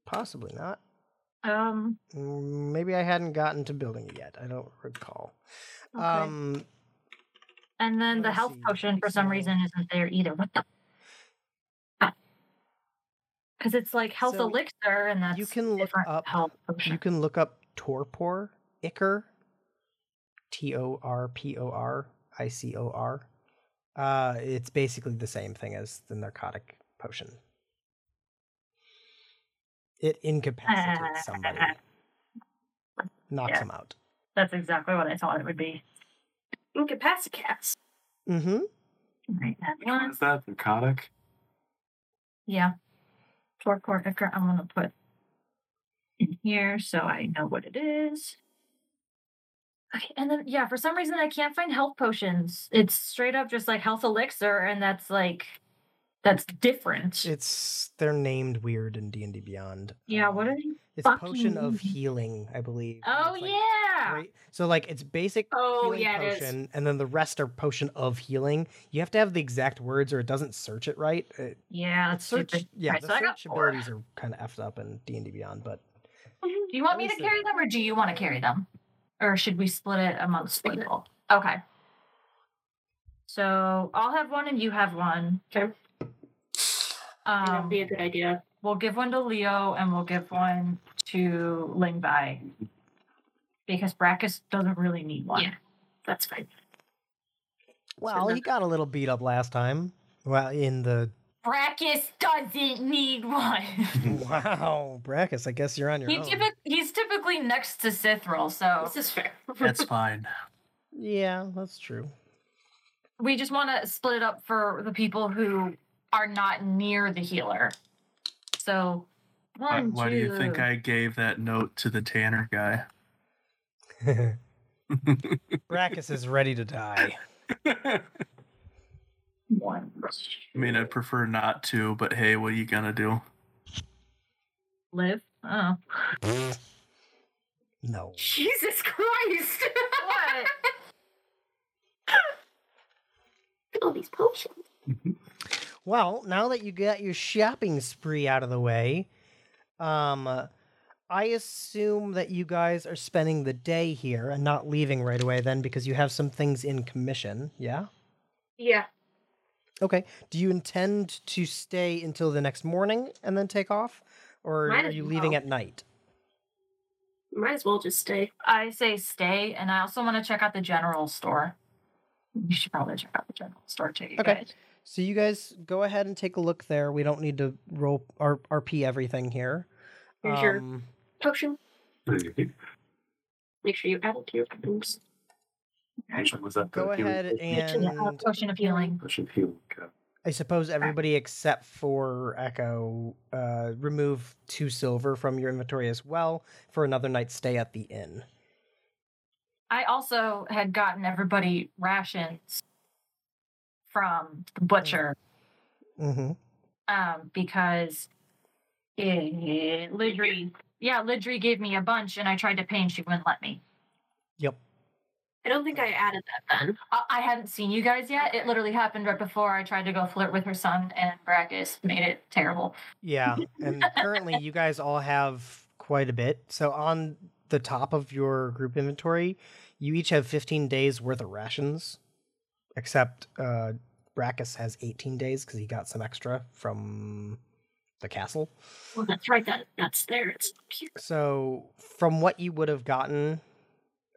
Possibly not. Um, Mm, Maybe I hadn't gotten to building it yet. I don't recall. okay. Um, and then the health see. potion for some reason isn't there either. What the? Because it's like health So, elixir, and that's you can look up- health potion. you can look up torpor, Ichor, T O R P O R I C O R. Uh, it's basically the same thing as the narcotic potion. It incapacitates somebody, knocks Yeah. them out. That's exactly what I thought it would be. Incapacitacats. Mm-hmm. Right, that Which one one. is that? Narcotic? Yeah. Torpor Ichor, I'm gonna put in here so I know what it is. Okay, and then yeah, for some reason I can't find health potions. It's straight up just like health elixir, and that's like that's different. It's they're named weird in D and D Beyond. yeah, what are Um, they? It's potion of healing, I believe. Oh like, yeah. great- So like it's basic Oh, healing yeah, it potion, and then the rest are potion of healing. You have to have the exact words, or it doesn't search it right. It, Yeah, that's search, stupid. yeah, Alright, the so search abilities are kind of effed up in D and D Beyond, but Do you want me to carry them, or do you want to carry them, or should we split it amongst Split it. people? Okay. So I'll have one, and you have one. Okay. That'd Um, be a good idea. we'll give one to Leo, and we'll give one to Lingbai because Brackus doesn't really need one. Yeah. That's fine. well, he got a little beat up last time. Well, in the Brackus doesn't need one. wow, Brackus, I guess you're on your he own. typic- he's typically next to Cithril, so This is fair. That's fine. Yeah, that's true. we just want to split it up for the people who are not near the healer. So Why, one, why do you think I gave that note to the Tanner guy? Brackus is ready to die. One. I mean, I'd prefer not to, but hey, what are you gonna do? live? Oh, No. Jesus Christ! what? All these potions. Well, now that you got your shopping spree out of the way, um, I assume that you guys are spending the day here and not leaving right away then because you have some things in commission, yeah? Yeah. Okay. Do you intend to stay until the next morning and then take off? Or Might are as you leaving at night? Might as well just stay. I say stay, and I also want to check out the general store. You should probably check out the general store too. You Okay. guys. So you guys go ahead and take a look there. We don't need to roll R- RP everything here. Here's your Um, potion. Make sure you add it to your items. Which was that? Go ahead potion? Uh, and potion of healing. Potion of healing. I suppose everybody except for Echo uh, remove two silver from your inventory as well for another night's stay at the inn. I also had gotten everybody rations from the butcher Mm-hmm. um, because eh, Lidry, yeah, Lidry gave me a bunch and I tried to pay and she wouldn't let me. Yep. I don't think I added that then. I, I hadn't seen you guys yet. It literally happened right before I tried to go flirt with her son and Brackus made it terrible. Yeah, and currently you guys all have quite a bit. So on the top of your group inventory, you each have 15 days worth of rations, except uh, Brackus has 18 days because he got some extra from the castle. Well, that's right. That that's there. It's here. So from what you would have gotten,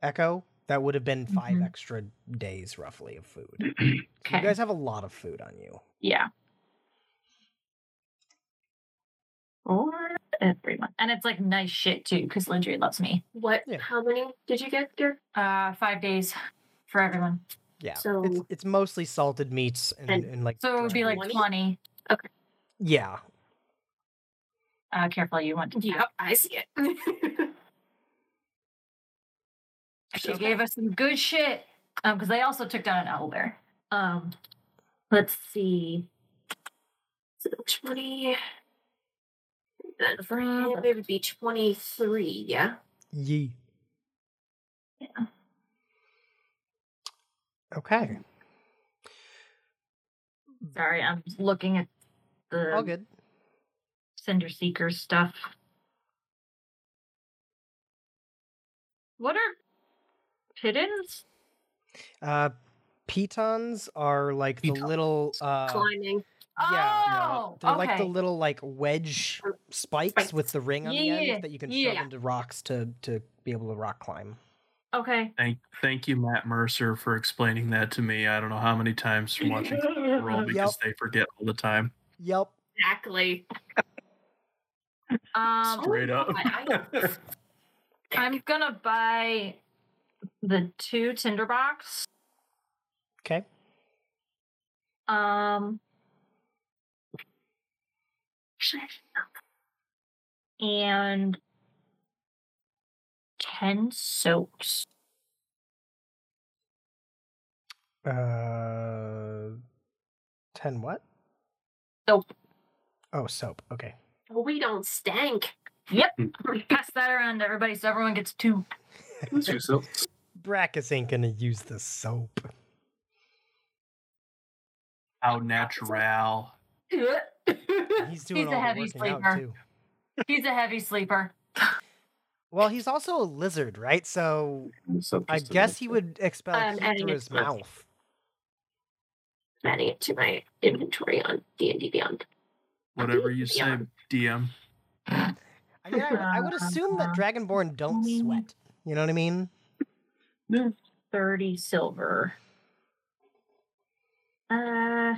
Echo, that would have been 5 Mhm. extra days roughly of food. So Okay. you guys have a lot of food on you. Yeah. Or everyone. And it's like nice shit too, because Lidry loves me. What? Yeah. How many did you get there? Uh five days for everyone. Yeah. it's, So- it's mostly salted meats and, And- and like So it would be like 20? 20. yeah. Uh careful you want to Yep, I see it. She gave us some good shit. Um, because they also took down an owlbear. Um let's see. so twenty. Then for Uh, him, it would be twenty-three. Yeah. Yee. Yeah. Okay. Sorry, I'm just looking at the All good. Cinder Seeker stuff. What are pitons? Uh, pitons are like the little uh, Climbing. yeah, oh, they're okay. like the little like wedge Or spikes with the ring on the Yeah, end that you can yeah. shove into rocks to to be able to rock climb. Okay. Thank, thank you, Matt Mercer, for explaining that to me. I don't know how many times from watching roll because they forget all the time. Yep. Exactly. Um, Straight up. I- I'm gonna buy the two tinderbox. Okay. Um, and ten soaps. Uh, ten what? Soap. Oh, soap. Okay. Well, we don't stank. Yep. Pass that around to everybody so everyone gets two. Two silks. Brackus ain't gonna use the soap. How natural. He's doing He's a all heavy the out sleeper. too. He's a heavy sleeper. Well, he's also a lizard, right? So So I guess he would expel I'm heat adding through it his to my- mouth. adding it to my inventory on D and D Beyond. Whatever you say, Yeah. DM. I mean, I, I would assume that Dragonborn don't sweat. You know what I mean? Thirty silver. Uh,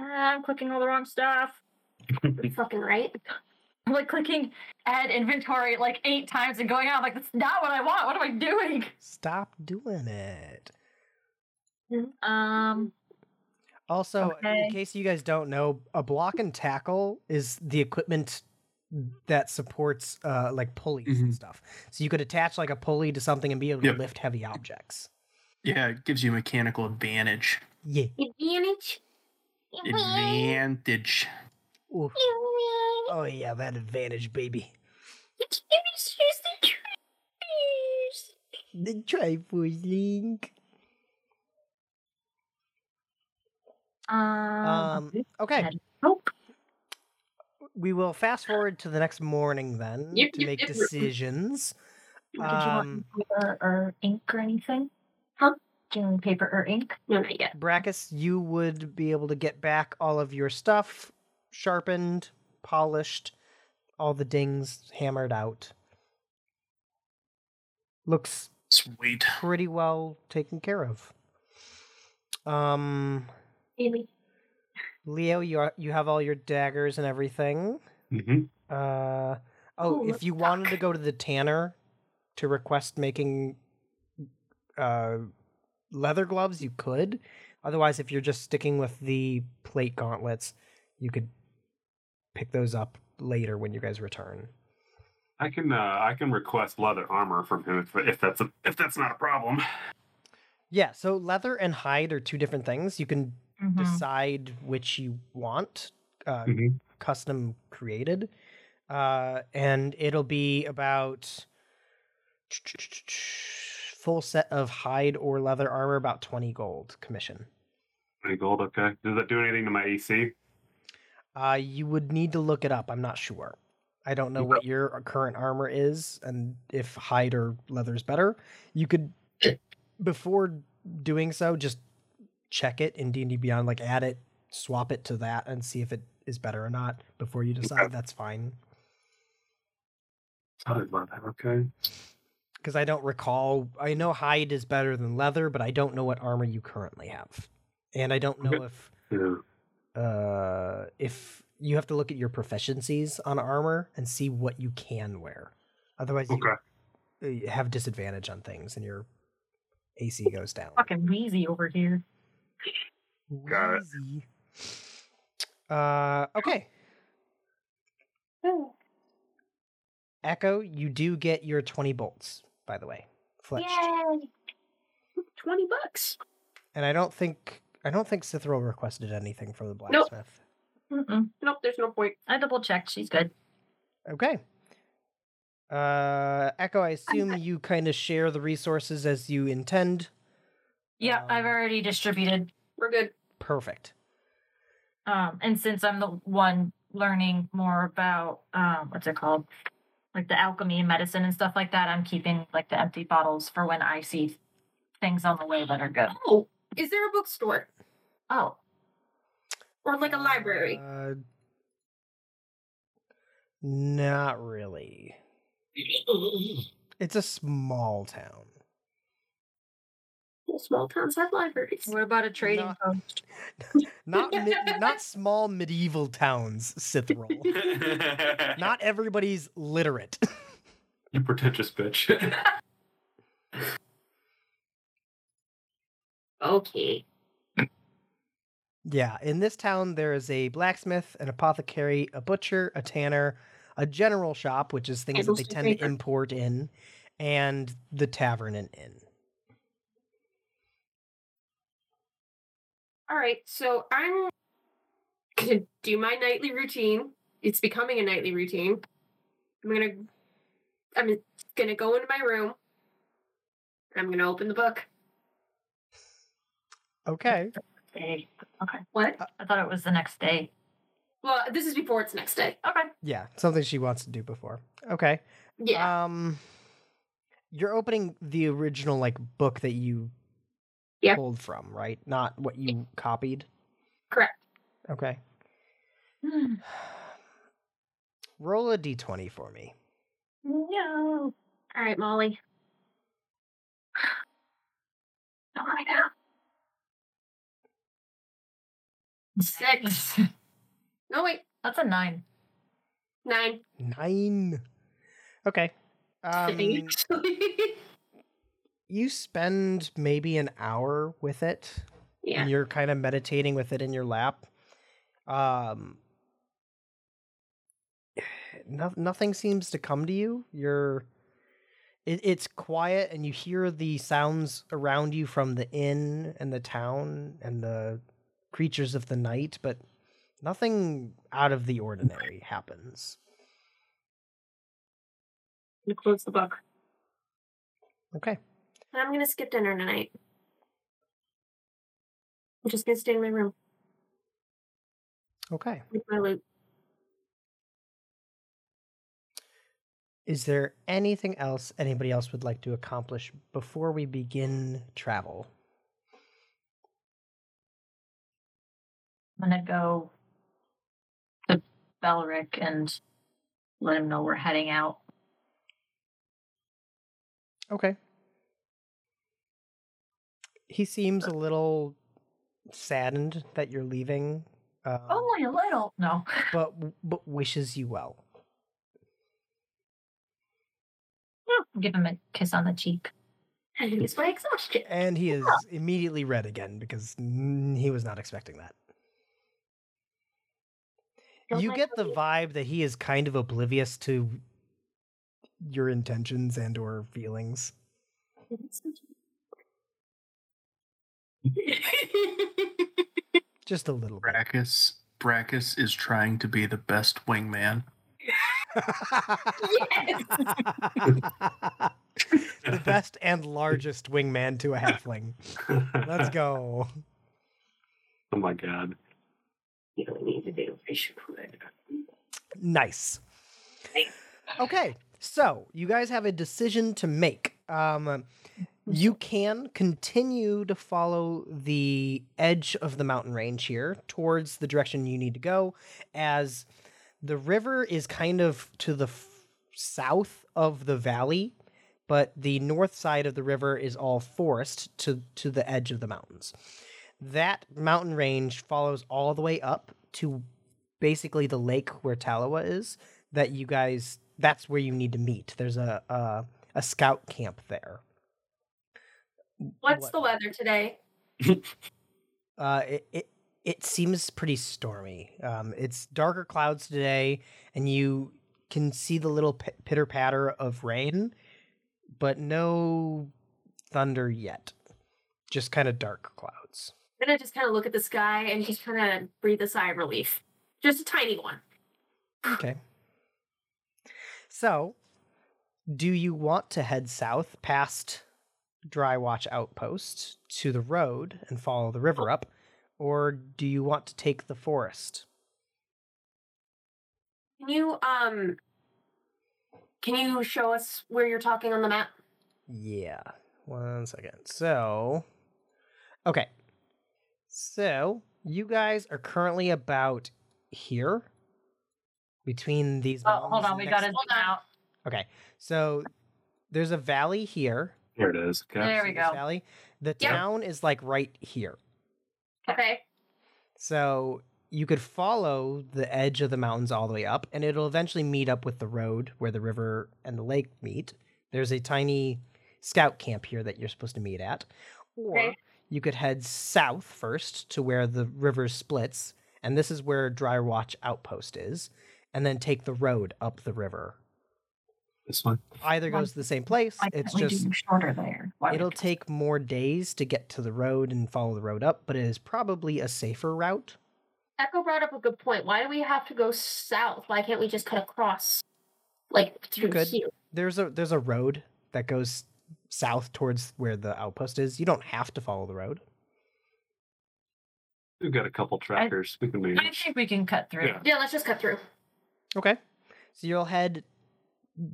I'm clicking all the wrong stuff. Fucking right. I'm like clicking add inventory like eight times and going out. I'm like, that's not what I want. What am I doing? Stop doing it. Um, Also, Okay. in case you guys don't know, a block and tackle is the equipment that supports uh, like pulleys and Mhm. stuff. So you could attach like a pulley to something and be able Yep. to lift heavy objects. Yeah, it gives you mechanical advantage. Yeah. Advantage. Advantage. Ooh. Oh yeah, that advantage, baby. The Triforce link. um, Um. Okay. Nope. We will fast forward to the next morning then Yep, to yep, make yep. decisions. Did you want Um, paper or ink or anything? Huh? Do you need paper or ink? No, not yet. Brackus, you would be able to get back all of your stuff sharpened, polished, all the dings hammered out. Looks Sweet. pretty well taken care of. Um, Amy. Leo, you are, you have all your daggers and everything. Mhm. Uh, oh, Ooh, if you wanted to go to the tanner to request making uh leather gloves, you could. Otherwise, if you're just sticking with the plate gauntlets, you could pick those up later when you guys return. I can uh, I can request leather armor from him if, if that's a, if that's not a problem. Yeah, so leather and hide are two different things. You can Mhm. decide which you want, uh, Mhm. custom created, uh, and it'll be about full set of hide or leather armor, about twenty gold commission. Twenty gold? Okay. Does that do anything to my AC? Uh, you would need to look it up. I'm not sure. I don't know what your current armor is, and if hide or leather is better. You could, before doing so, just check it in D and D Beyond. Like add it, swap it to that, and see if it is better or not. Before you decide, that's fine. Leather. Okay. Because I don't recall. I know hide is better than leather, but I don't know what armor you currently have, and I don't know Okay. if Yeah. Uh if you have to look at your proficiencies on armor and see what you can wear otherwise you Okay. uh, have disadvantage on things and your ac goes down Fucking wheezy over here. Got it. Wheezy. uh okay echo you do get your 20 bolts by the way fletched Yay! 20 bucks. and i don't think i don't think Cithril requested anything from the blacksmith Mm-mm. Nope, there's no point. I double checked. She's good. Okay. Uh, Echo, I assume you kind of share the resources as you intend. Yeah, I've Um, already distributed. We're good. Perfect. Um, and since I'm the one learning more about um, what's it called, like the alchemy and medicine and stuff like that, I'm keeping like the empty bottles for when I see things on the way that are good. Oh, is there a bookstore Oh, or like a library? Uh, not really. It's a small town. Well, small towns have libraries. what about a trading Not- post? Not me- not small medieval towns, Cithril. not everybody's literate. you pretentious bitch. Okay. Yeah, in this town there is a blacksmith, an apothecary, a butcher, a tanner, a general shop, which is things that they tend to import in, and the tavern and inn. All right. So I'm gonna do my nightly routine. It's becoming a nightly routine. I'm gonna I'm gonna go into my room. I'm gonna open the book. Okay. Okay. What? I thought it was the next day. Well, this is before it's next day. Okay. Yeah, something she wants to do before. Okay. Yeah. Um you're opening the original like book that you Yeah. pulled from, right? Not what you copied. correct. Okay. Hmm. Roll a d20 for me. No. All right, Molly. Not right now. Six. No wait, That's a nine. nine. 9. Okay. Um you spend maybe an hour with it yeah. and you're kind of meditating with it in your lap um no, nothing seems to come to you you're it, it's quiet and you hear the sounds around you from the inn and the town and the creatures of the night but nothing out of the ordinary happens I'm gonna close the book. okay I'm gonna skip dinner tonight. I'm just gonna stay in my room okay with my loot. Is there anything else anybody else would like to accomplish before we begin travel? I'm gonna go to Belric and let him know we're heading out. Okay. He seems a little saddened that you're leaving, um, Only a little. No. but but wishes you well. Give him a kiss on the cheek. And use my exhaustion. And he is immediately red again because he was not expecting that. Don't you get the them- vibe that he is kind of oblivious to your intentions and or feelings. Just a little bit. Brackus Brackus is trying to be the best wingman. Yes! The best and largest wingman to a halfling. Let's go. Oh my god. you don't need to do. I should quit. Nice. Okay, so you guys have a decision to make. Um, you can continue to follow the edge of the mountain range here towards the direction you need to go, as the river is kind of to the f- south of the valley, but the north side of the river is all forest to to the edge of the mountains. That mountain range follows all the way up to basically the lake where Talawa is. That you guys, that's where you need to meet. There's a a, a scout camp there. What's What- the weather today? Uh, it, it it seems pretty stormy. Um, it's darker clouds today, and you can see the little p- pitter patter of rain, but no thunder yet. Just kind of dark clouds. I'm gonna just kind of look at the sky and just kind of breathe a sigh of relief. Just a tiny one. Okay. So, do you want to head south past Dry Watch Outpost to the road and follow the river up, or do you want to take the forest? Can you um can you show us where you're talking on the map? Yeah. One second. So, okay. So, you guys are currently about here between these Oh, hold on, we got to Hold zoom out. Okay. So, there's a valley here. Here it is. Okay. There we go. Valley. The Yep. town is like right here. Okay. So you could follow the edge of the mountains all the way up, and it'll eventually meet up with the road where the river and the lake meet. There's a tiny scout camp here that you're supposed to meet at. Or Okay. you could head south first to where the river splits, and this is where Dry Watch Outpost is, and then take the road up the river. This one. Either Why- goes to the same place. Why It's just shorter there? Why It'll would- take more days to get to the road and follow the road up, but it is probably a safer route. Echo brought up a good point. Why do we have to go south? Why can't we just cut across like through could. here? There's a there's a road that goes south towards where the outpost is. You don't have to follow the road. We've got a couple trackers. we can I think we can cut through. Yeah. Yeah, let's just cut through. Okay. So you'll head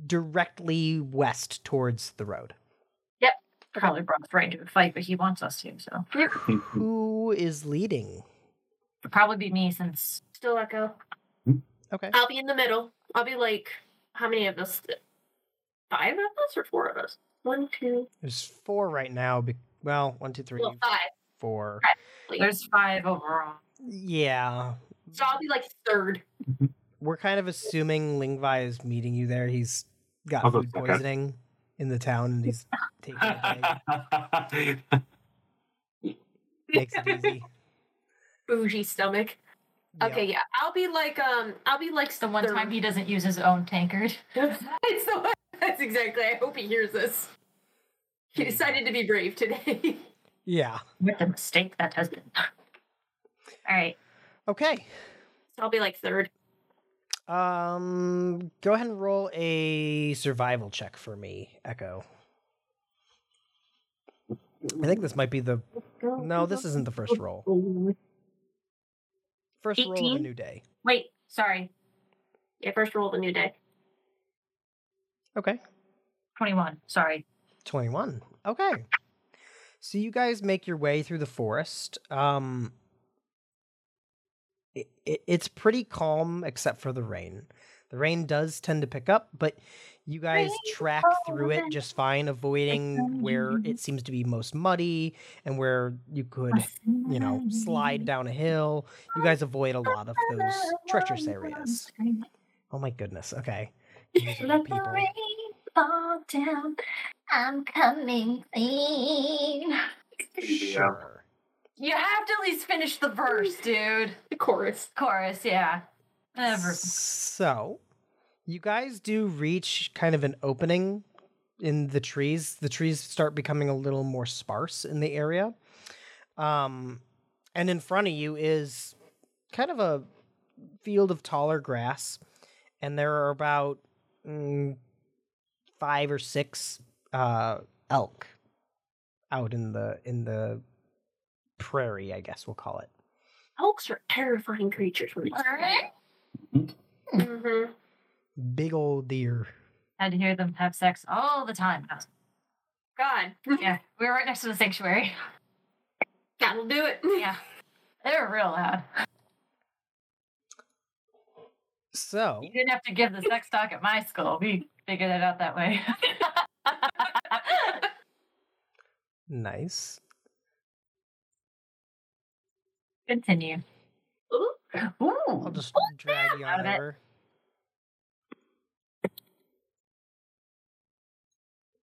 directly west towards the road. Yep. Probably brought us right into a fight, but he wants us to, so Who is leading? it'll probably be me since Still echo. Hmm? Okay. I'll be in the middle. I'll be like how many of us? Five of us or four of us? One, two, There's four right now. Be- well, one, two, three, well, five. Four. Like, there's five overall. Yeah. so I'll be like third. We're kind of assuming Lingvi is meeting you there. He's got I'll food second. poisoning in the town and he's taking a bag. Makes it easy. Bougie stomach. Yeah. Okay, yeah. I'll be like um I'll be like The one third. time he doesn't use his own tankard. it's the one. That's exactly. I hope he hears this. He decided to be brave today. Yeah. What a mistake that has been. All right. Okay. so I'll be like third. Um, go ahead and roll a survival check for me, Echo. I think this might be the no. This isn't the first roll. First roll of a new day. Wait, sorry. Yeah, first roll of a new day. Okay, 21. Sorry. twenty-one. Okay, so you guys make your way through the forest. Um, it, it, it's pretty calm except for the rain. The rain does tend to pick up, but you guys Rain track through it just fine, avoiding where it seems to be most muddy and where you could, you know, slide down a hill. You guys avoid a lot of those treacherous areas. Oh my goodness. Okay. These are the people. Fall down. I'm coming clean. Sure. You have to at least finish the verse, dude. The chorus. Chorus, yeah. Never. So, you guys do reach kind of an opening in the trees. The trees start becoming a little more sparse in the area. Um, and in front of you is kind of a field of taller grass, and there are about mm, five or six uh, elk out in the in the prairie, I guess we'll call it. Elks are terrifying creatures when they mm-hmm. Big old deer. Had to hear them have sex all the time. God. Yeah, we were right next to the sanctuary. That'll do it. Yeah, they were real loud. So, You didn't have to give the sex talk at my school. We figured it out that way. nice. Continue. Ooh. Ooh. I'll just drag you Out on of it. over.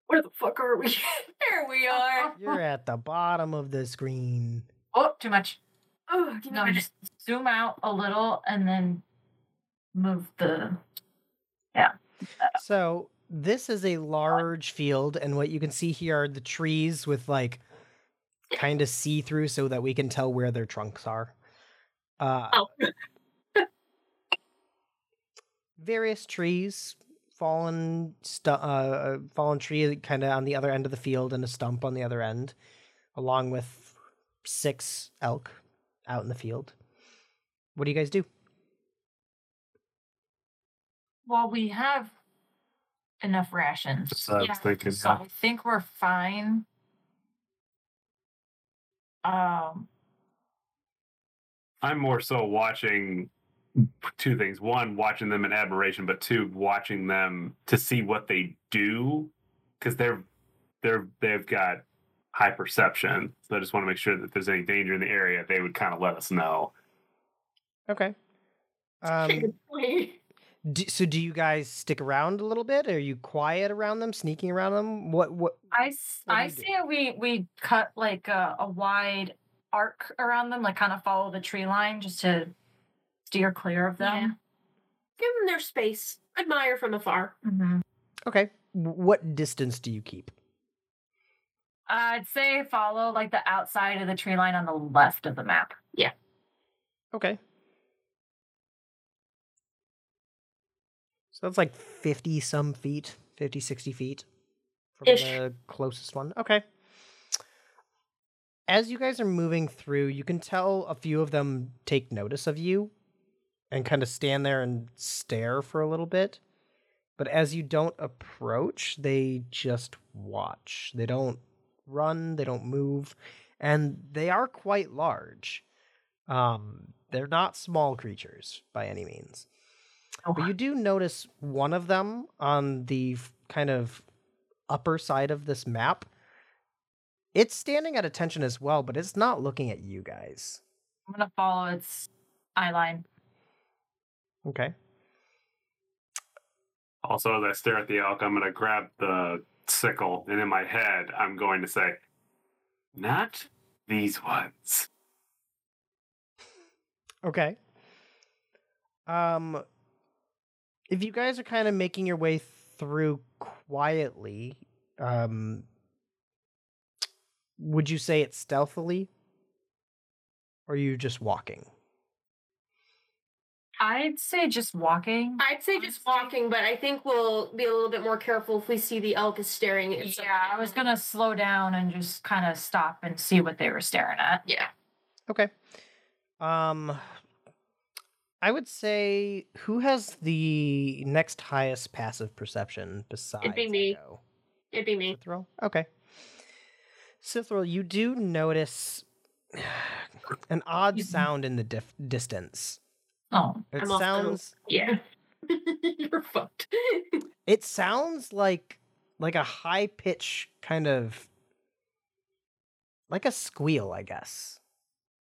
Where the fuck are we? There we are. You're at the bottom of the screen. Oh, too much. oh, give me No, just zoom out a little and then move the. So, this is a large field, and what you can see here are the trees with like kind of see through so that we can tell where their trunks are. Uh, Oh. various trees, fallen stu- uh, fallen tree kind of on the other end of the field, and a stump on the other end, along with six elk out in the field. What do you guys do? Well, we have enough rations. That's what I was Yeah. thinking. So I think we're fine. Um, I'm more so watching two things. One, watching them in admiration, but two, watching them to see what they do because they're they're they've got high perception. So I just want to make sure that if there's any danger in the area, they would kind of let us know. Okay. Um, Wait. Do, so do you guys stick around a little bit? Are you quiet around them, sneaking around them? What what I s- What do I you do? say we we cut like a, a wide arc around them, like kind of follow the tree line, just to steer clear of Yeah. them. Give them their space. Admire from afar. hmm Okay. What distance do you keep? I'd say follow like the outside of the tree line on the left of the map. Yeah. Okay. So that's like 50 some feet, 50, 60 feet from Ish. the closest one. Okay. As you guys are moving through, you can tell a few of them take notice of you and kind of stand there and stare for a little bit. But as you don't approach, they just watch. They don't run, they don't move, and they are quite large. Um, they're not small creatures by any means. But you do notice one of them on the f- kind of upper side of this map. It's standing at attention as well, but it's not looking at you guys. I'm gonna follow its eye line. Okay. Also, as I stare at the elk, I'm going to grab the sickle, and in my head, I'm going to say, "Not these ones." Okay. Um if you guys are kind of making your way through quietly, um would you say it's stealthily? Or are you just walking? I'd say just walking. I'd say just walking, but I think we'll be a little bit more careful if we see the elk is staring at something. Yeah, I was gonna slow down and just kind of stop and see what they were staring at. Yeah. Okay. Um I would say who has the next highest passive perception besides It'd be me. Echo? It'd be me. Cithril? Okay. Cithril, you do notice an odd mm-hmm. sound in the dif- distance. Oh, It I'm also- sounds Yeah. You're fucked. it sounds like like a high pitch kind of like a squeal, I guess.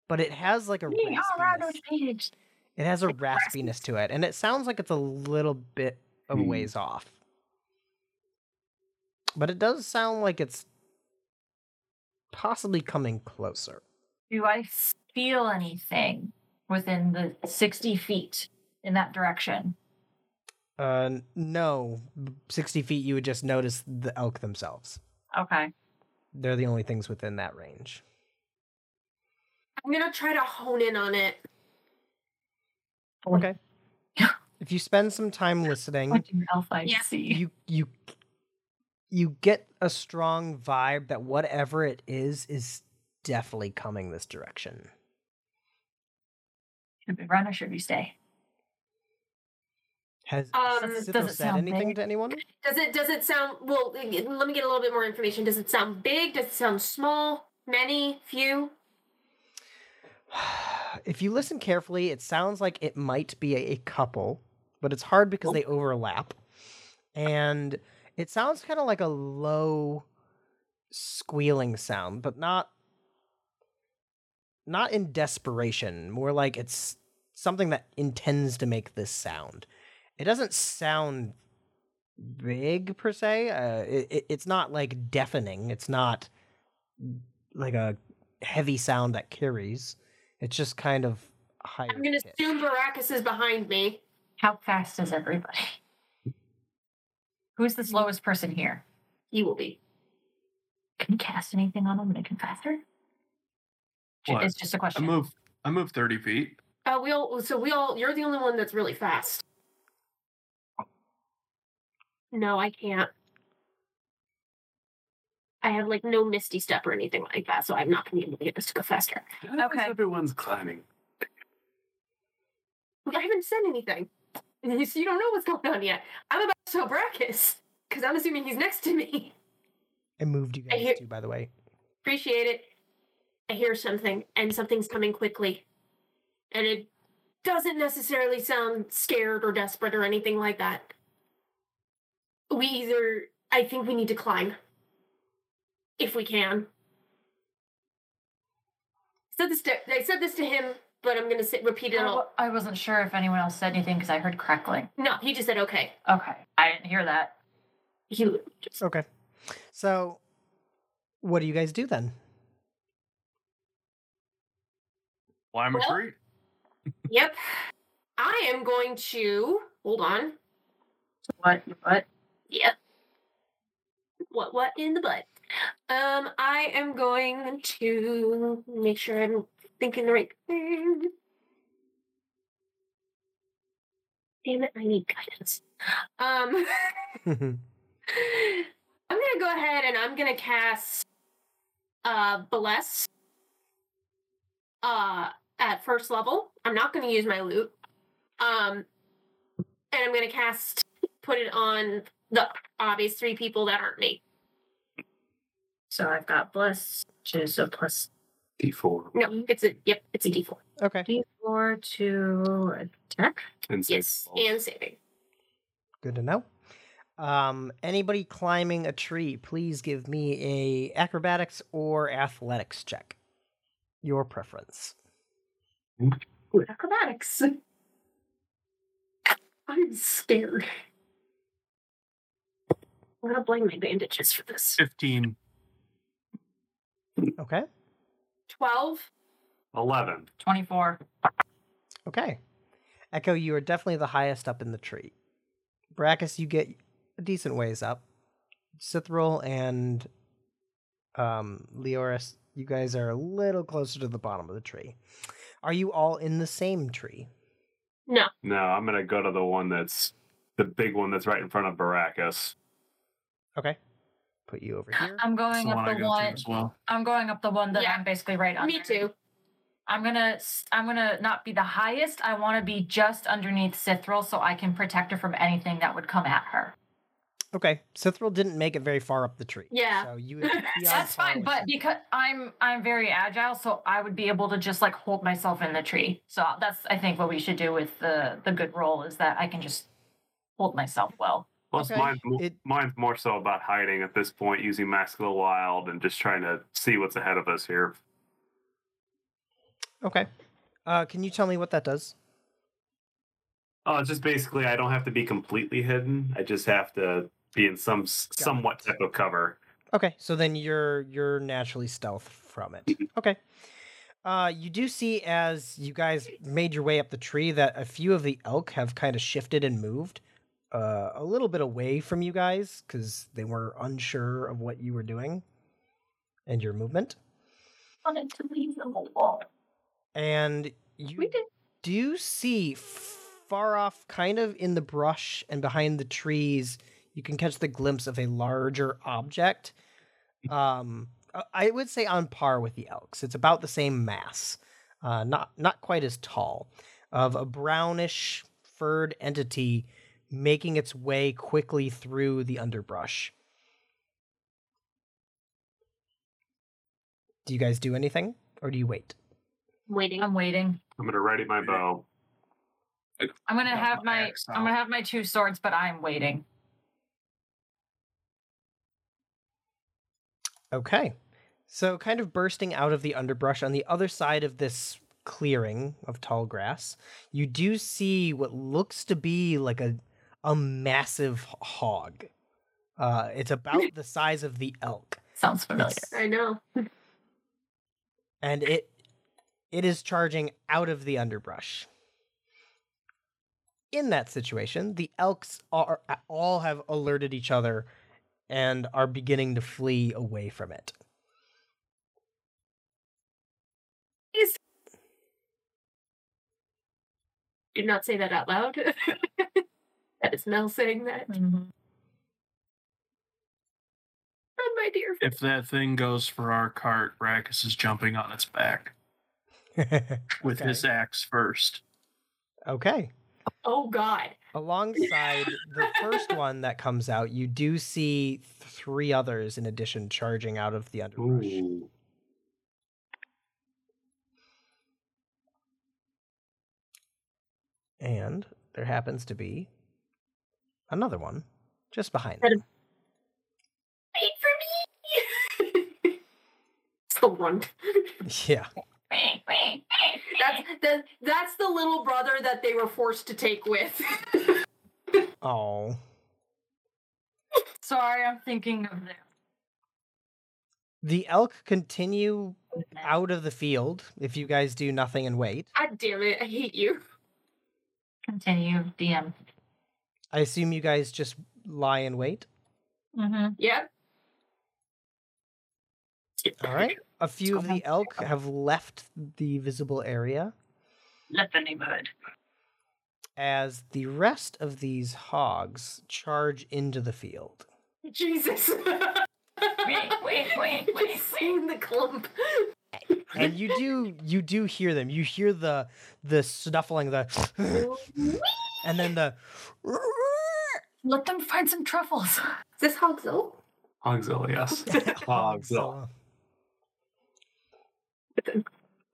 But it has like a Colorado raspiness. Page. It has a like a raspy- raspiness to it, and it sounds like it's a little bit of a Hmm. ways off. but it does sound like it's possibly coming closer. Do I feel anything within the 60 feet in that direction? Uh, no, sixty feet. You would just notice the elk themselves. Okay. They're the only things within that range. I'm gonna try to hone in on it. Okay. if you spend some time listening, What I Yeah. see? you you you get a strong vibe that whatever it is is definitely coming this direction. Should we run or should we stay? Has Um, Sithro does it said sound anything big? to anyone? Does it does it sound well? Let me get a little bit more information. Does it sound big? Does it sound small? Many? Few? if you listen carefully, it sounds like it might be a, couple, but it's hard because they overlap. And it sounds kind of like a low squealing sound, but not not in desperation, more like it's something that intends to make this sound. It doesn't sound big per se. Uh, it- it's not like deafening. It's not like a heavy sound that carries. It's just kind of higher. I'm gonna assume Brackus is behind me. How fast is everybody? Who's the slowest person here? He will be. Can you cast anything on him to make him faster? What? It's just a question. I move. I move thirty feet. Uh, we all. So we all. You're the only one that's really fast. No, I can't. I have like no misty step or anything like that, so I'm not gonna be able to get this to go faster. How is Okay. Everyone's climbing. I haven't said anything. So you don't know what's going on yet. I'm about to tell Brackus, because I'm assuming he's next to me. I moved you guys hear- too, by the way. Appreciate it. I hear something, and something's coming quickly. And it doesn't necessarily sound scared or desperate or anything like that. We either, I think we need to climb. If we can. Said this to, I said this to him, but I'm going to sit, repeat it I, all. wa- I wasn't sure if anyone else said anything because I heard crackling. No, he just said okay. Okay. I didn't hear that. He just, Okay. So, what do you guys do then? Climb a Well- tree. yep. I am going to, hold on. What? What? Yep. What what in the butt? Um, I am going to make sure I'm thinking the right thing. Damn it, I need guidance. Um I'm gonna go ahead and I'm gonna cast uh bless uh at first level. I'm not gonna use my loot. Um and I'm gonna cast put it on the obvious three people that aren't me. So I've got bless, which is a plus D4 No, it's a yep, it's a D4. okay. d4 to attack. and Yes, rolls. and saving. Good to know. Um, anybody climbing a tree, please give me a acrobatics or athletics check. Your preference. Ooh, acrobatics. I'm scared. I'm gonna blame my bandages for this. Fifteen. Okay. Twelve. 11. 24. Okay. Echo, you are definitely the highest up in the tree. Brackus, you get a decent ways up. Cithril and um, Leoris, you guys are a little closer to the bottom of the tree. Are you all in the same tree? No. No, I'm going to go to the one that's the big one that's right in front of Brackus. Okay. Put you over here. I'm going the up one the go one. as well. I'm going up the one that Yeah. I'm basically right under. Me too. I'm gonna I'm gonna not be the highest. I want to be just underneath Cithril so I can protect her from anything that would come at her. Okay. Cithril didn't make it very far up the tree. Yeah. So you would be That's fine, but him. because I'm I'm very agile, so I would be able to just like hold myself in the tree. So that's I think what we should do with the the good roll is that I can just hold myself well. Plus, Okay, mine's, it- mine's more so about hiding at this point, using Mask of the Wild and just trying to see what's ahead of us here. Okay. Uh, can you tell me what that does? Oh, it's just basically I don't have to be completely hidden. I just have to be in some Got somewhat it. type of cover. Okay, so then you're you're naturally stealth from it. Okay. Uh, you do see as you guys made your way up the tree that a few of the elk have kind of shifted and moved uh, a little bit away from you guys because they were unsure of what you were doing and your movement. wanted to leave them alone. And you do see far off, kind of in the brush and behind the trees, you can catch the glimpse of a larger object. Um, I would say on par with the elks. It's about the same mass, uh, not not quite as tall, of a brownish furred entity making its way quickly through the underbrush. Do you guys do anything, or do you wait? Waiting. I'm waiting. I'm gonna ready my bow. I'm gonna Got have my my I'm gonna have my two swords, but I'm waiting. Okay. So, kind of bursting out of the underbrush on the other side of this clearing of tall grass, you do see what looks to be like a a massive hog. Uh, it's about the size of the elk, Sounds familiar. It's- I know. and it it is charging out of the underbrush. In that situation, the elks are all have alerted each other and are beginning to flee away from it. Is did not say that out loud. that is Mel saying that. Mhm. Oh, my dear. If that thing goes for our cart, Brackus is jumping on its back with his axe first. okay. Oh God. Alongside the first one that comes out, you do see three others in addition charging out of the underbrush. Ooh. And there happens to be another one just behind That them. Wait for me. so run. Yeah. Wait, wait, wait, That's that, that's the little brother that they were forced to take with. Oh. Sorry, I'm thinking of them. The elk continue out of the field if you guys do nothing and wait. God damn it! I hate you. Continue, DM. I assume you guys just lie and wait. Mm-hmm. Yep. All right. A few of the elk have left the visible area Left the neighborhood. as the rest of these hogs charge into the field. Jesus. Wait, wait, wait, wait, Just seeing the clump. And you do you do hear them. You hear the the snuffling, the and then the Let them find some truffles. Is this Hogzilla? Hogzilla, yes. Hogzilla.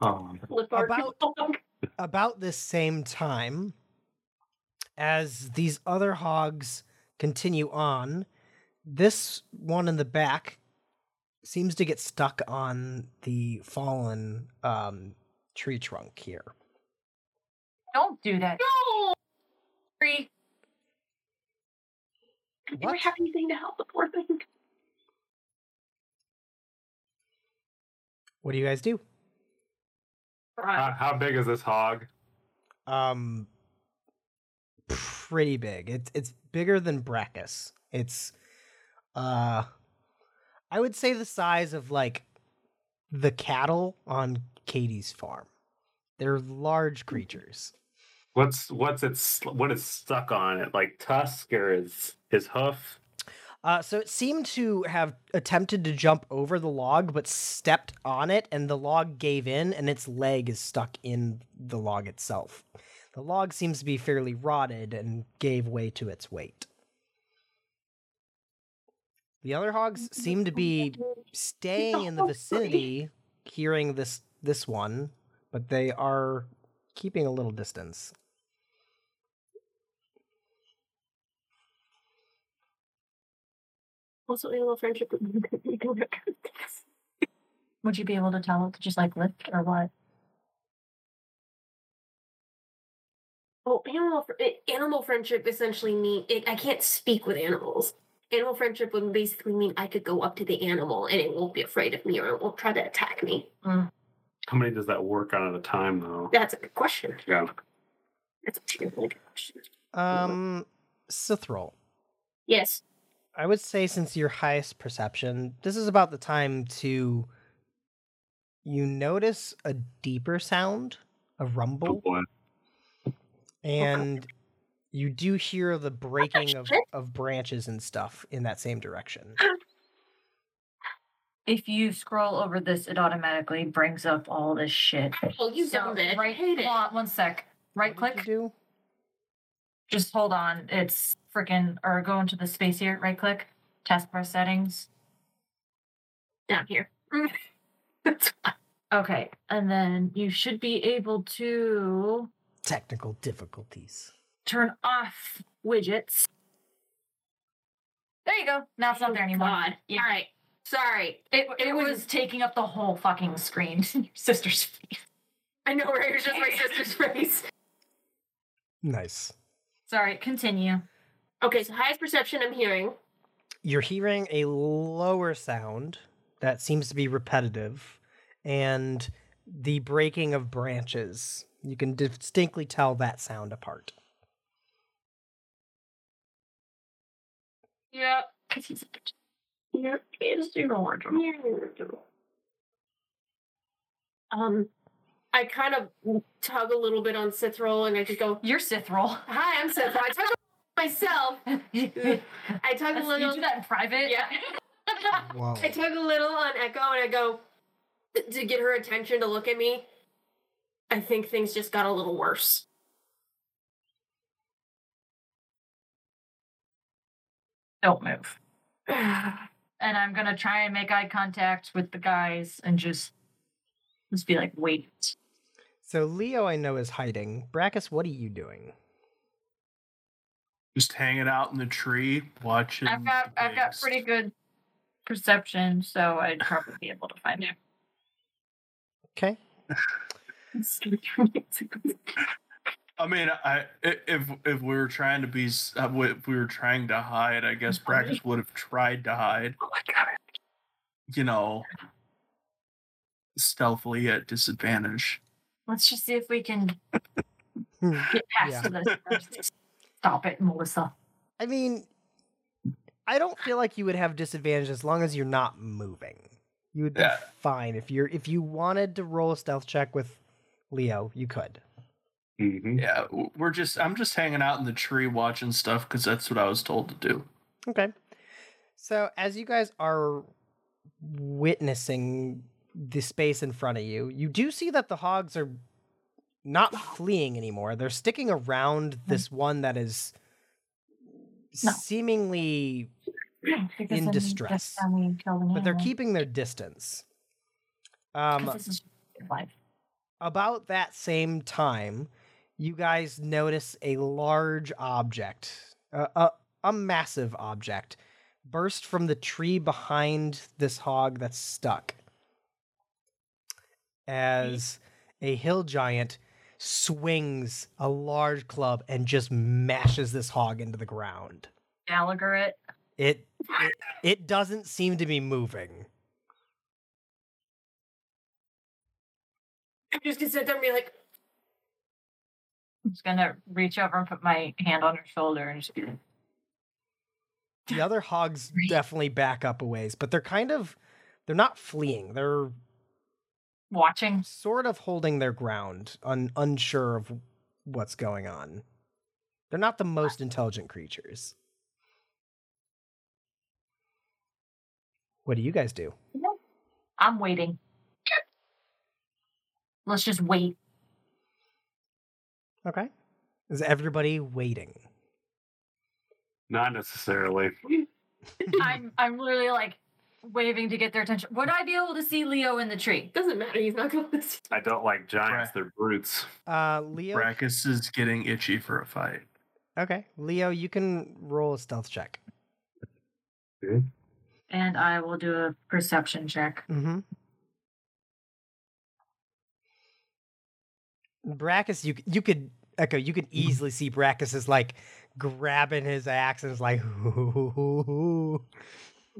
Oh, About- hog. about this same time as these other hogs continue on this one in the back seems to get stuck on the fallen um, tree trunk here Don't do that. No! Free. I never What? have anything to help the poor thing. what do you guys do how, how big is this hog? um pretty big it's it's bigger than Brackus it's uh i would say the size of like the cattle on katie's farm they're large creatures What's what's its what is stuck on it? Like tusk or his his hoof? uh so it seemed to have attempted to jump over the log but stepped on it and the log gave in and its leg is stuck in the log itself. The log seems to be fairly rotted and gave way to its weight. The other hogs seem to be staying in the vicinity hearing this this one but they are keeping a little distance Also, animal friendship. Would you be able to tell it to just like lift or what? Well, animal fr- animal friendship essentially mean it, I can't speak with animals. animal friendship would basically mean I could go up to the animal and it won't be afraid of me or it won't try to attack me. How many does that work on at a time, though? That's a good question. Yeah. That's a really good question. Um, Sithrol. Yes. I would say since your highest perception, this is about the time to you notice a deeper sound, a Oh rumble, boy. and you do hear the breaking of, of branches and stuff in that same direction. If you scroll over this, it automatically brings up all this shit. Oh, you So, dumb bitch. right, Hate it. hold on one sec. Right What did click. you do? Just hold on. It's freaking, or go into the space here. Right click. Taskbar settings. Down here. That's fine. Okay, and then you should be able to Technical difficulties. turn off widgets. There you go. Now it's not oh there anymore. God. Yeah. All right. Sorry. It, it It was, was- taking up the whole fucking screen. Your sister's face. I know where it was just my sister's face. Nice. Sorry, continue. Okay, so highest perception I'm hearing. You're hearing a lower sound that seems to be repetitive, and the breaking of branches. You can distinctly tell that sound apart. Yeah. Because he's a bitch. Um, I kind of tug a little bit on Cithrol and I just go, You're Sith roll. Hi, I'm Cithrol. I tug myself. I tug a little. you little. do that in private? Yeah. Whoa. I tug a little on Echo and I go to get her attention to look at me. I think things just got a little worse. Don't move. And I'm gonna try and make eye contact with the guys and just just be like, wait. So Leo, I know is hiding. Brackus, what are you doing? Just hanging out in the tree, watching. I've got the I've got pretty good perception, so I'd probably be able to find it. Okay. I mean, I i- if if we were trying to be, uh, if we were trying to hide, I guess Brackus would have tried to hide. Oh my god. You know, stealthily at disadvantage. Let's just see if we can Hmm. get past Yeah. this. first. Stop it, Melissa. I mean, I don't feel like you would have disadvantage as long as you're not moving. You would be Yeah. fine if you're if you wanted to roll a stealth check with Leo, you could. Mm-hmm. Yeah, we're just. I'm just hanging out in the tree watching stuff because that's what I was told to do. Okay. So as you guys are witnessing the space in front of you, you do see that the hogs are not fleeing anymore. They're sticking around this one that is No. seemingly In distress. that's how we kill the but they're keeping their distance. Um this is life. about that same time, you guys notice a large object, a, a, a massive object, burst from the tree behind this hog that's stuck. As a hill giant swings a large club and just mashes this hog into the ground. Gallagher it. It it, it doesn't seem to be moving. I'm just gonna sit there and be like, I'm just gonna reach over and put my hand on her shoulder and just be like, The other hogs definitely back up a ways, but they're kind of they're not fleeing. They're watching. sort of holding their ground, un- unsure of what's going on. They're not the most intelligent creatures. What do you guys do? I'm waiting. Let's just wait. Okay. Is everybody waiting? Not necessarily. I'm I'm literally like waving to get their attention. Would I be able to see Leo in the tree? doesn't matter. He's not going to see. I don't like giants. Right. They're brutes. Uh Leo. Brackus is getting itchy for a fight. Okay. Leo, you can roll a stealth check. And I will do a perception check. Mm-hmm. Brackus, you you could echo. You could easily see Brackus is like grabbing his axe and is like, "Ooh."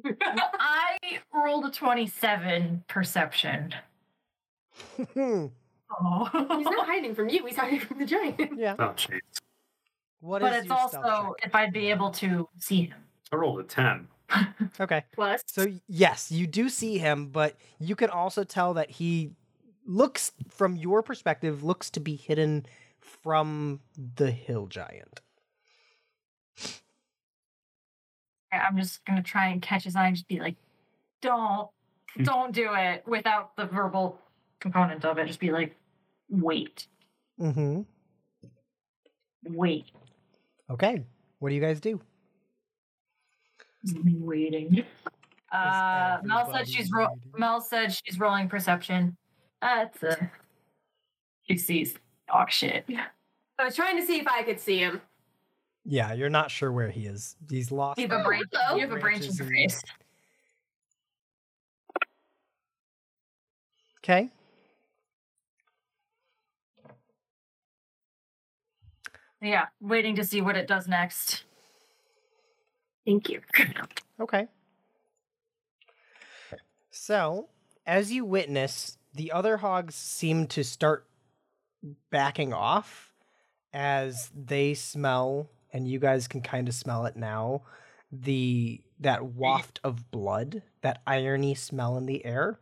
I rolled a 27 perception. oh. He's not hiding from you. He's hiding from the giant. yeah. Oh, jeez. What is but it's your stealth also if I'd be able to see him. I rolled a 10. Okay. Plus, So yes, you do see him, but you can also tell that he looks from your perspective looks to be hidden from the hill giant. I- I'm just gonna try and catch his eye and just be like, "Don't, Hmm. don't do it," without the verbal component of it. Just be like, "Wait, Mm-hmm. wait." Okay. What do you guys do? I'm waiting. Uh, Mel said she's ro- Mel said she's rolling perception. That's a. She sees dog shit. I was trying to see if I could see him. Yeah, you're not sure where he is. He's lost. You have a branch. hello. You have a branch Branches and- interface. Okay. Yeah, waiting to see what it does next. Thank you. Okay. So, as you witness, the other hogs seem to start backing off as they smell, and you guys can kind of smell it now, the that waft of blood, that irony smell in the air.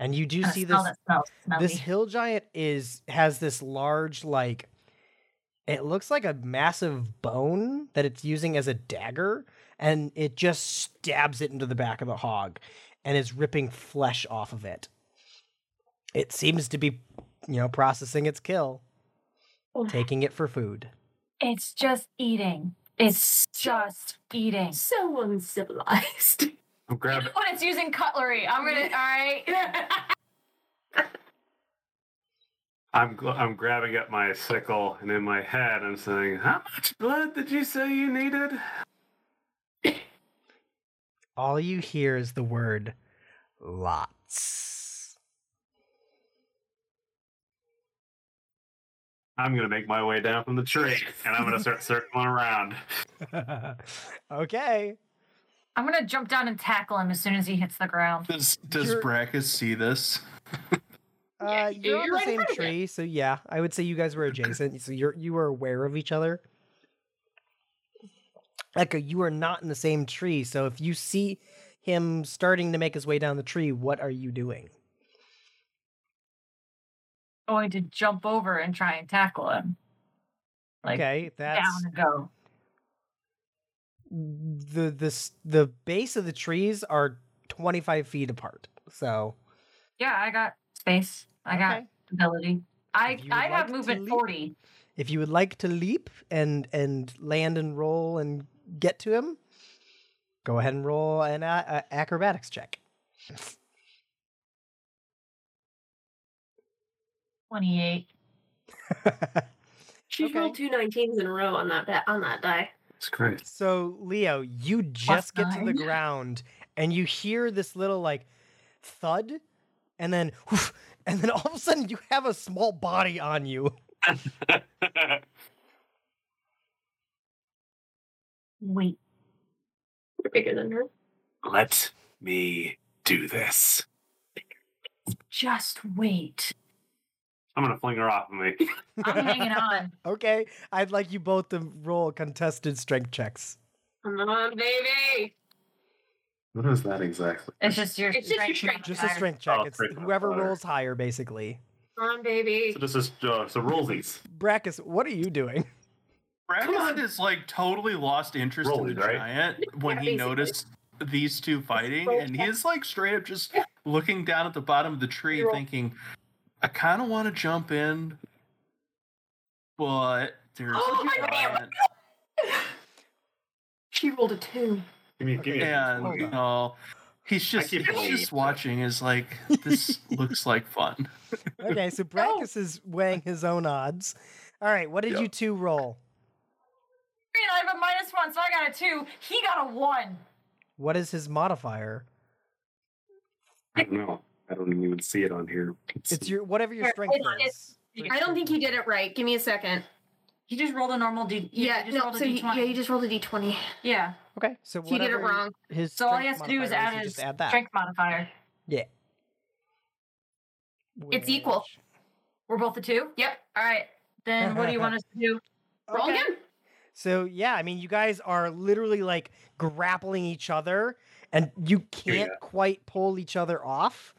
And you do Kinda see this that smells smelly. this hill giant is has this large like it looks like a massive bone that it's using as a dagger and it just stabs it into the back of the hog and is ripping flesh off of it it seems to be you know processing its kill taking it for food It's just eating. It's just eating. So uncivilized. I'm grabbing. When it's using cutlery, I'm gonna. All right. I'm gl- I'm grabbing up my sickle, and in my head, I'm saying, "How much blood did you say you needed?" all you hear is the word lots I'm gonna make my way down from the tree, and I'm gonna start circling around. okay I'm gonna jump down and tackle him as soon as he hits the ground. Does does You're- Brackus see this? Uh, you- you're on you're the right in same front of it. tree, so yeah, I would say you guys were adjacent. So you're you were aware of each other. Like you are not in the same tree, so if you see him starting to make his way down the tree, what are you doing? Going to jump over and try and tackle him. Like okay, that's down and go. the the the base of the trees are twenty five feet apart. So Yeah, I got space. I got ability. I If you would I like have movement leap- forty. if you would like to leap and and land and roll and get to him, go ahead and roll an a- a- acrobatics check. Twenty eight. She Okay. rolled two 19s in a row on that ba- on that die. It's great. So, Leo, you just get to the ground and you hear this little like thud, and then whoosh, and then all of a sudden you have a small body on you. Wait. You're bigger than her. Let me do this. Just wait. I'm gonna fling her off of me. I'm hanging on. Okay, I'd like you both to roll contested strength checks. Come on, baby. What is that exactly? It's just your It's just your strength strength. Just a strength check. Oh, it's strength whoever modifier. rolls higher, basically. Come on, baby. So this is uh, so rollsies. Brackus, what are you doing? Brackus has like totally lost interest in the right? giant when Yeah, he noticed these two fighting, and he's like straight up just looking down at the bottom of the tree, thinking, "I kind of want to jump in, but there's Oh my God. She rolled a two. Give me, give me. a and you know he's just he's just watching is like this looks like fun Okay, so Brackus is weighing his own odds. All right, what did Yeah. you two roll? I have a minus one, so I got a two. He got a one. What is his modifier? I don't know. I don't even see it on here. It's your whatever your strength hold on, is. I don't think he did it right. Give me a second. He just rolled a normal D. Yeah, he just no, rolled a so he, D20. yeah, he just rolled a d20. yeah. Okay, so He did it wrong. His So all he has strength to do is modifier add his just add that. strength modifier. Yeah. It's equal. We're both a two. Yep. All right. Then what do you want us to do? Roll Okay. again. So yeah, I mean, you guys are literally like grappling each other, and you oh, you can't quite pull each other off.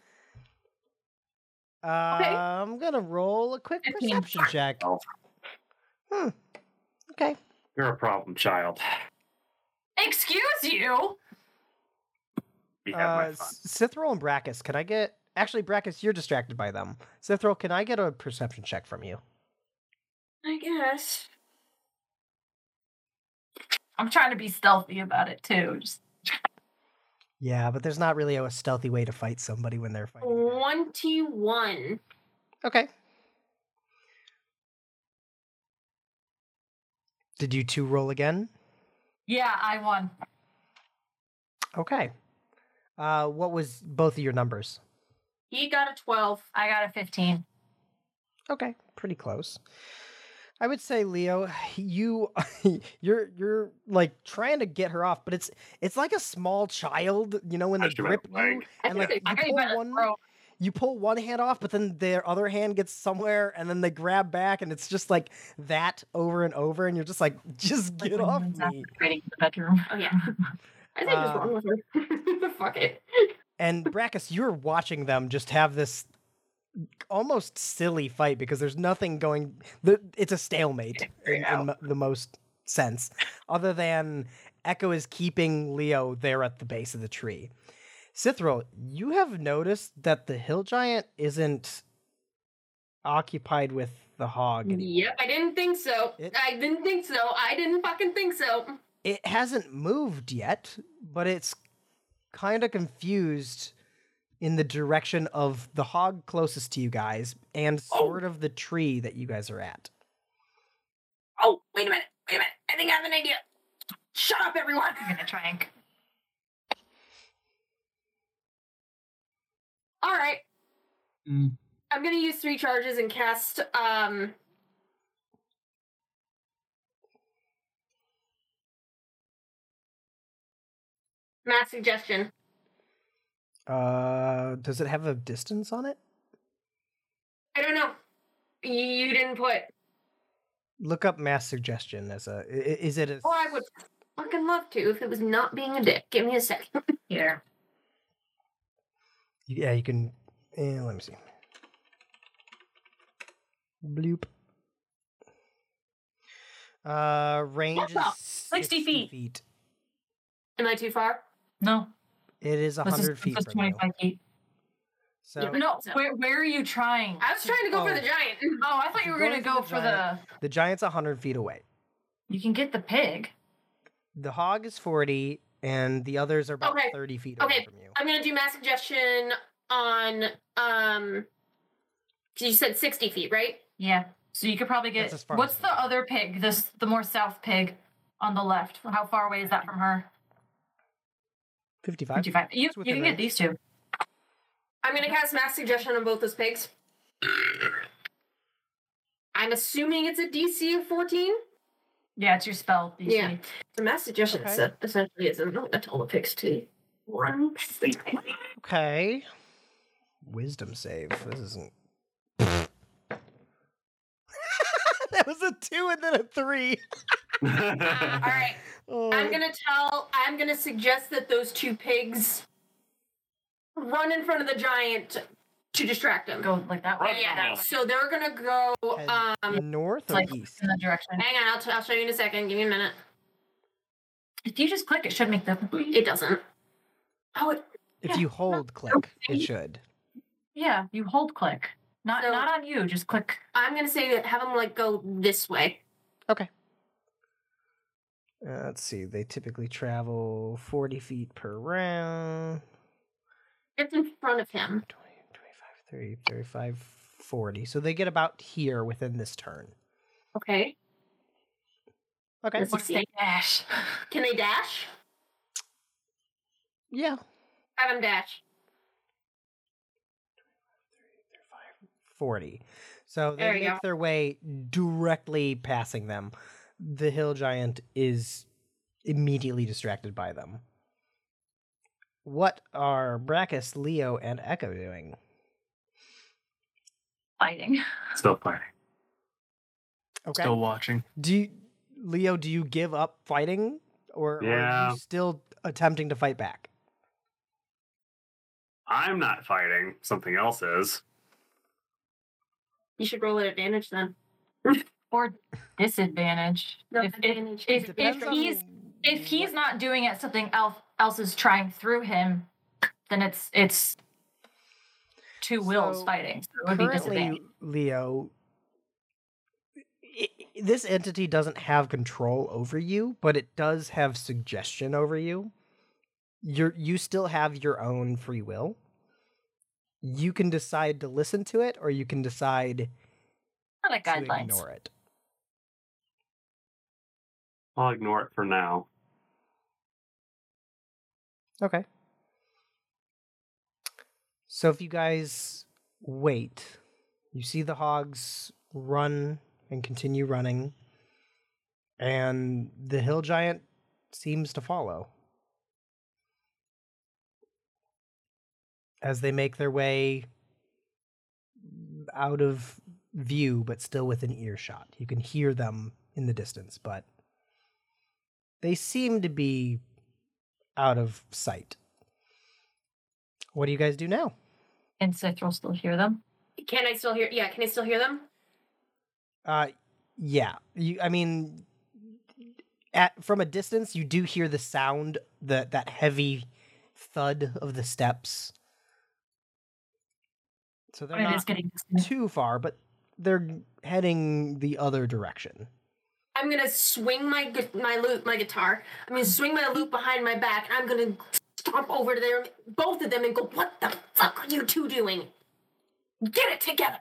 Uh, I'm gonna roll a quick perception check. Hmm. Okay. You're a problem child. Excuse you. You have my Uh, fun. Cithril and Brackus, can I get? Actually, Brackus, you're distracted by them. Cithril, can I get a perception check from you? I guess. I'm trying to be stealthy about it too. Just Yeah, but there's not really a stealthy way to fight somebody when they're fighting. 21. Okay. Did you two roll again? yeah, I won. Okay. Uh, what was both of your numbers? He got a 12. I got a 15. Okay, pretty close. I would say, Leo, you you're you're like trying to get her off, but it's it's like a small child, you know, when they Touched grip the leg. you, I and like you pull one throat. you pull one hand off, but then their other hand gets somewhere, and then they grab back, and it's just like that over and over, and you're just like, just Like get off me. masturbating in the bedroom. Oh, yeah. I think what's Uh, wrong with her. Fuck it. And Brackus, you're watching them just have this almost silly fight because there's nothing going. The, it's a stalemate in, in the most sense, other than Echo is keeping Leo there at the base of the tree. Cithril, you have noticed that the hill giant isn't occupied with the hog. anymore. Yep, I didn't think so. It- I didn't think so. I didn't fucking think so. It hasn't moved yet, but it's kind of confused in the direction of the hog closest to you guys and Oh. sort of the tree that you guys are at. Oh, wait a minute. Wait a minute. I think I have an idea. Shut up, everyone. I'm gonna try and All right. Mm. I'm gonna use three charges and cast um mass suggestion. Uh, does it have a distance on it? I don't know. You didn't put. Look up mass suggestion as a. i- i- Is it a? Oh, I would fucking love to if it was not being a dick. Give me a sec. here. Yeah, you can. eh, let me see. Bloop. Uh, range the- is 60 feet. Am I too far? No, It is this is, hundred feet this is from you. 25 feet. So Yeah, No, So- where where are you trying? I was trying to go for Oh. the giant. Oh, I thought you were gonna go for for the the. giant. the giant's hundred feet away. You can get the pig. The hog is forty, and the others are about Okay, thirty feet away from you. I'm gonna do mass suggestion on um. 'cause You said 60 feet, right? Yeah. So you could probably get. as far What's as the other pig? This the more south pig on the left. How far away is that from her? Fifty-five. Fifty-five. You, you within can get these two. I'm gonna cast mass suggestion on both those pigs. I'm assuming it's a DC of 14. Yeah, it's your spell. DC. Yeah. The mass suggestion Okay. se- essentially is I'm not gonna tell the pigs to run. Okay. Wisdom save. This isn't. that was a two and then a three. All right. Oh, I'm gonna tell. I'm gonna suggest that those two pigs run in front of the giant to distract him. Go like that way. yeah. that way. So they're gonna go. Um. north or like east? in that direction. Hang on. I'll, t- I'll show you in a second. Give me a minute. If you just click, it should make the. It doesn't. Oh, it, If yeah, you hold click, it should. Yeah, you hold click. Not So- not on you. Just click. I'm gonna say that have them like go this way. Okay. Uh, let's see. They typically travel 40 feet per round. It's in front of him. 20, 25, 30, 35, 40. So they get about here within this turn. Okay. Okay. Let's What's see. the dash? Can they dash? Yeah. Have them dash. 40. So they you make go. their way directly passing them. The hill giant is immediately distracted by them. What are Brackus, Leo, and Echo doing? Fighting. Still fighting. Okay. Still watching. Do you, Leo, do you give up fighting or, or are you still attempting to fight back? I'm not fighting. Something else is. You should roll at advantage then. Or disadvantage. No, if, advantage. if, if, if he's if he's not doing it, something else else is trying through him, then it's it's two wills So, fighting. So it would be currently. Leo, this entity doesn't have control over you, but it does have suggestion over you. You're you still have your own free will. You can decide to listen to it, or you can decide like to ignore it. I'll ignore it for now. Okay. So if you guys wait, you see the hogs run and continue running, and the hill giant seems to follow. As they make their way out of view, but still within earshot. You can hear them in the distance, but they seem to be out of sight. What do you guys do now? And Sith will still hear them. Can I still hear? Yeah, can I still hear them? Uh, yeah. You, I mean, at from a distance, you do hear the sound, the that heavy thud of the steps. So they're It is not getting too far, but they're heading the other direction. I'm gonna swing my gu- my loop, my guitar. I'm gonna swing my loop behind my back. I'm gonna stomp over to their both of them and go, "What the fuck are you two doing? Get it together!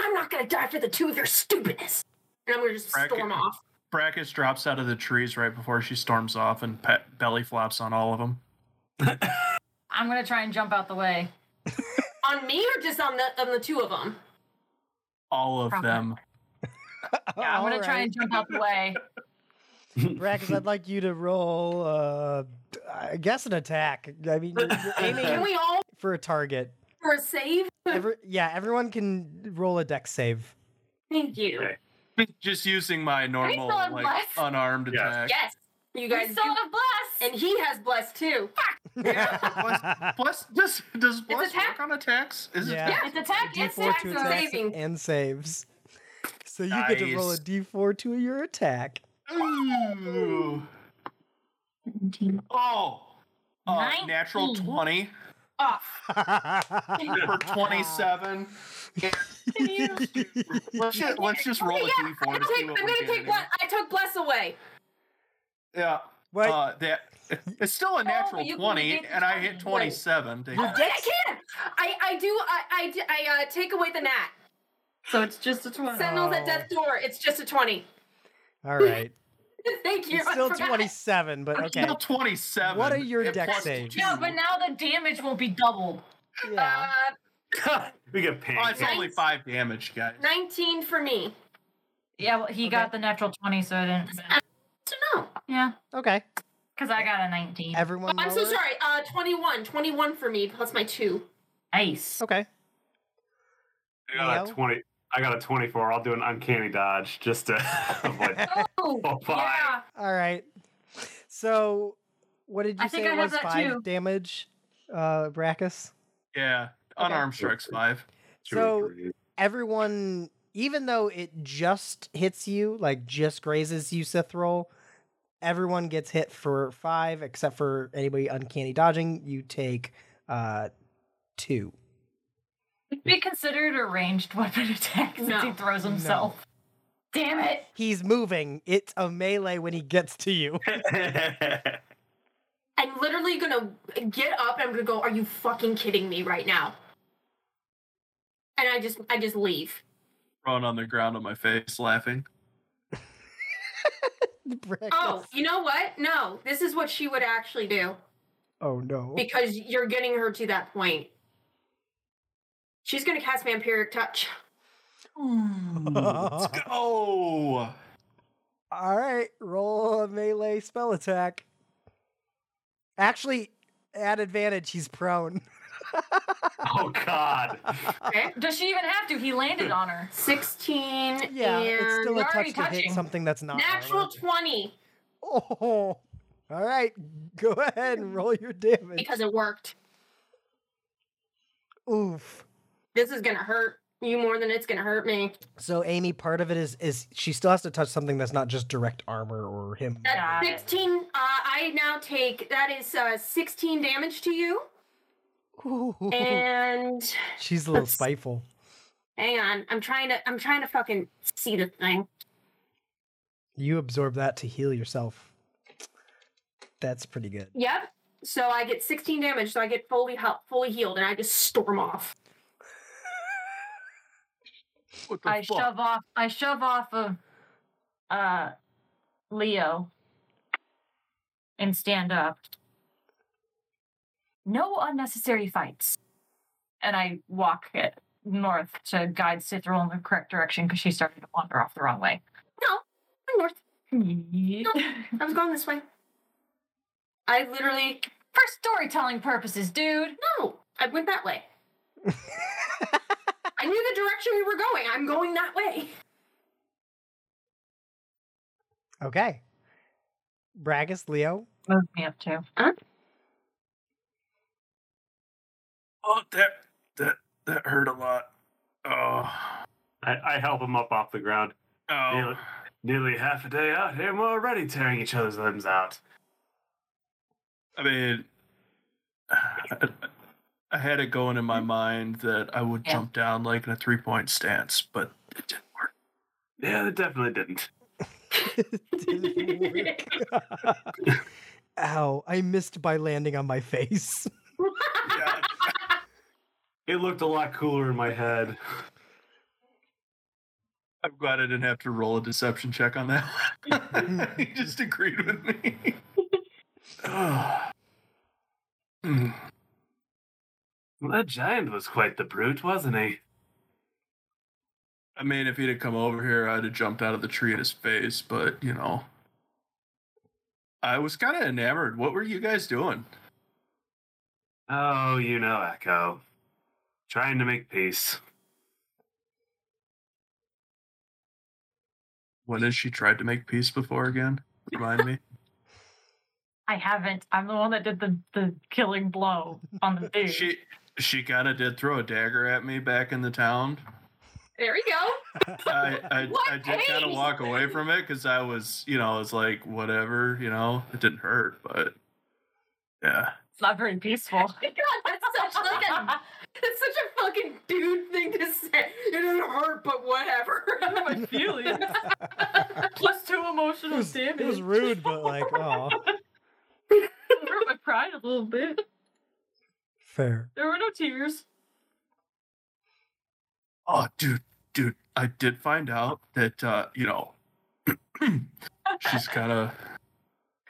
I'm not gonna die for the two of your stupidness." And I'm gonna just Bracket- storm off. Brackus drops out of the trees right before she storms off and pet belly flops on all of them. I'm gonna try and jump out the way. On me or just on the on the two of them? All of Probably. them. Yeah, I'm gonna try and jump out the way. Brackus, I'd like you to roll, uh, I guess, an attack. I mean, you're, you're Can we all for a target. for a save? Every, yeah, everyone can roll a dex save. Thank you. Okay. Just using my normal like unarmed Yes. attack. Yes, you We guys still do. have bless. And he has blessed too. Plus, does does bless attack. work on attacks? Is Yeah. it? Yeah. it's attack. It's D4 attack. to attacks saving. and saves. So you get to roll a Nice. d4 to your attack. Ooh. Oh. Uh, natural 20 Off. for 27. Let's just, let's just roll a Okay, yeah, d4 I'm gonna take, I'm gonna take bless. I took bless away. Yeah. What? Uh, that it's still a natural you 20, negate the and I hit 27. to Your. I can't. I I do. I I uh, take away the nat. So it's just a 20. Sentinels at Oh. death's door. It's just a twenty. All right. Thank you. It's still 27, but okay. Still 27. What are your and dex plus saves? No, but now the damage will be doubled. Yeah. Uh, we get Oh, it's only 5 damage, guys. nineteen for me. Yeah, well, he got the natural 20, so I didn't. So no. Yeah, Okay. because I got a 19. Everyone. I'm so sorry. Uh, 21. 21 for me plus my two. Nice. Okay. I got Leo? a 20. I got a 24. I'll do an uncanny dodge just to avoid. Oh, Oh, five. yeah. All right. So, what did you I say think it I was? Five too. damage, uh, Brackus? Yeah. Unarmed strikes 5. Two So, everyone, even though it just hits you, like just grazes you, Cithril, everyone gets hit for five, except for anybody uncanny dodging. You take uh two. Would be considered a ranged weapon attack since No. he throws himself. Damn it. He's moving. It's a melee when he gets to you. I'm literally gonna get up and I'm gonna go, Are you fucking kidding me right now? And I just I just leave. Thrown on the ground on my face, laughing. Oh, you know what? No, this is what she would actually do. Oh no. Because you're getting her to that point. She's gonna cast Vampiric Touch. Let's hmm. go. All right, roll a melee spell attack. Actually, at advantage, he's prone. Oh God. Okay. Does she even have to? He landed on her. 16 yeah, and it's still a touch already to hit something that's not natural armor. 20 Oh, all right. Go ahead and roll your damage. because it worked. Oof. This is gonna hurt you more than it's gonna hurt me. So Amy, part of it is is she still has to touch something that's not just direct armor or him. That's Got it. 16. Uh, I now take that is uh, 16 damage to you. Ooh. And She's a little spiteful. hang on, I'm trying to I'm trying to fucking see the thing. You absorb that to heal yourself. That's pretty good. Yep. So I get 16 damage, so I get fully hel- fully healed, and I just storm off. What the I fuck? shove off. I shove off of uh Leo and stand up. No unnecessary fights. And I walk it north to guide Cithril in the correct direction because she started to wander off the wrong way. No, I'm north. For I was going this way. I literally For storytelling purposes, dude. no. I went that way. I knew the direction we were going. I'm going that way. Okay. Brackus, Leo. Move me up too. Huh? Oh, that that that hurt a lot. Oh, I, I help him up off the ground. oh. Nearly, nearly half a day out here, and we're already tearing each other's limbs out. I mean, I, I had it going in my mm-hmm. mind that I would Yeah. jump down like in a three point stance, but it didn't work. Yeah, it definitely didn't. Didn't work. Ow, I missed by landing on my face. Yeah. It looked a lot cooler in my head. I'm glad I didn't have to roll a deception check on that. he just agreed with me. Hmm. That giant was quite the brute, wasn't he? I mean, if he'd have come over here, I'd have jumped out of the tree at his face, but you know. I was kind of enamored. What were you guys doing? Oh, you know, Echo. Trying to make peace. When has she tried to make peace before again? Remind me. I haven't. I'm the one that did the, the killing blow on the dude. she she kind of did throw a dagger at me back in the town. there we go. I I, I did kind of walk away from it because I was, you know, I was like, whatever, you know, it didn't hurt, but yeah. It's not very peaceful. God, that's such like a it's such a fucking dude thing to say. It didn't hurt, but whatever. my feelings. Plus two It emotional was, damage. it was rude, but like, oh, hurt my pride a little bit. Fair. There were no tears. Oh, dude, dude, I did find out that uh, you know, she's kind of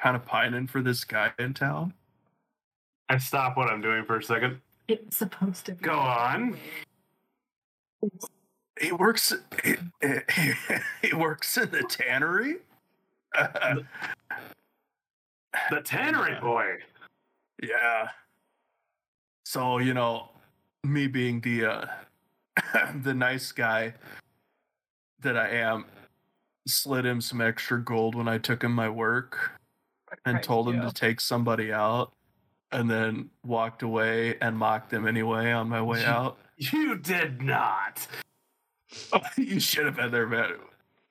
kind of pining for this guy in town. I stop what I'm doing for a second. It's supposed to be. Go on. He works. He, he, he works in the tannery. The tannery boy. yeah. So you know, me being the uh, the nice guy that I am, slid him some extra gold when I took him my work and told him to take somebody out, and then walked away and mocked him anyway on my way out. You did not. you should have been there, man.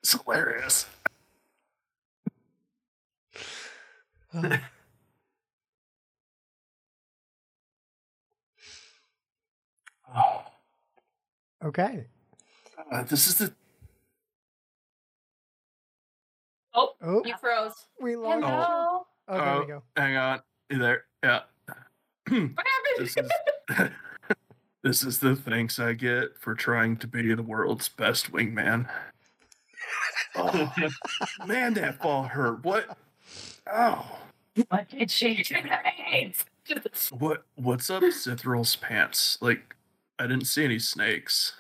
It's hilarious. Oh, okay. uh, this is the Oh, Oh, you froze. we lost. Hello. Oh, there we Oh. go. hang on. You there? Yeah. What happened? this is this is the thanks I get for trying to be the world's best wingman. Oh, man, that ball hurt. What? Oh, What did she do? what? What's up, Cithril's pants? Like, I didn't see any snakes.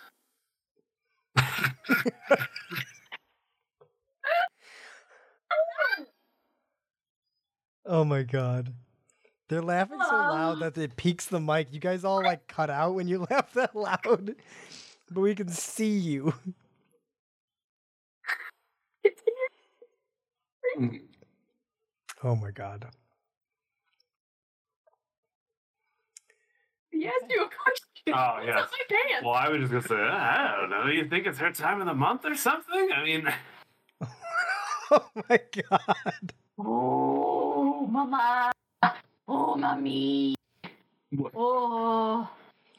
Oh my god. They're laughing so loud that it peaks the mic. You guys all like cut out when you laugh that loud. But we can see you. Oh my god. He asked you a question. Oh, It's yes. on my pants. Well, I was just gonna say, I don't know. You think it's her time of the month or something? I mean, Oh my god. Oh, mama. Oh, mommy. What, Oh.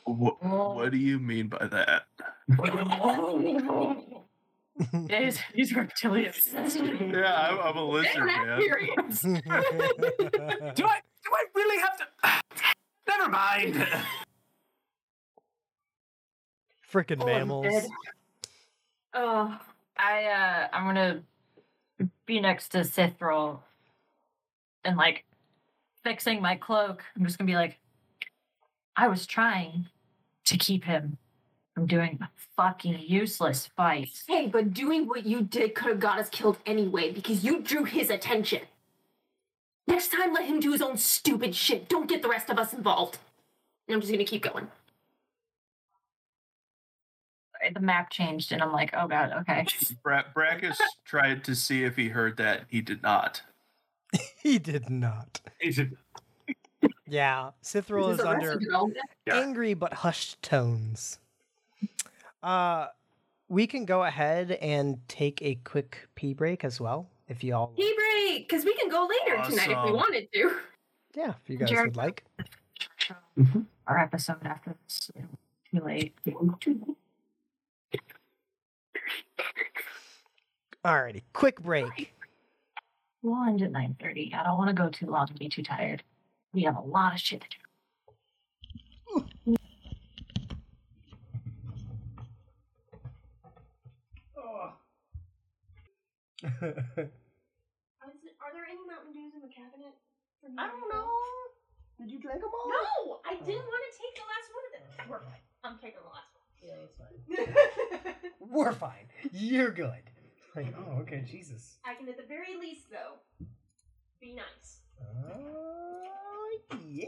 what, oh. what do you mean by that? These, these reptilians. Yeah, I'm, I'm a lizard, don't have man. do I do I really have to? Never mind. Frickin' Oh, mammals. Oh, I uh I'm gonna be next to Cithril and like fixing my cloak. I'm just gonna be like, I was trying to keep him from doing a fucking useless fight. hey, but doing what you did could have got us killed anyway because you drew his attention. Next time, let him do his own stupid shit. Don't get the rest of us involved. And I'm just gonna keep going. The map changed and I'm like, oh god, okay. Bra- Brackus tried to see if he heard that. He did not. he did not. You should- Yeah. Cithril This is under Arrested Development? Yeah. angry but hushed tones. Uh we can go ahead and take a quick pee break as well, if you all pee break, because we can go later tonight if we wanted to. Yeah, if you guys Jared- would like. Our episode after this. Too late. Alrighty, quick break. We'll end at 9.30. I don't want to go too long and be too tired. We have a lot of shit to do. Are there any Mountain Dews in the cabinet? I don't know. Did you drink them all? No, I oh. didn't want to take the last one of them. We're fine. I'm taking the last Yeah, that's fine. We're fine. You're good. Like, oh, okay, Jesus. I can, at the very least, though, be nice Oh, yeah.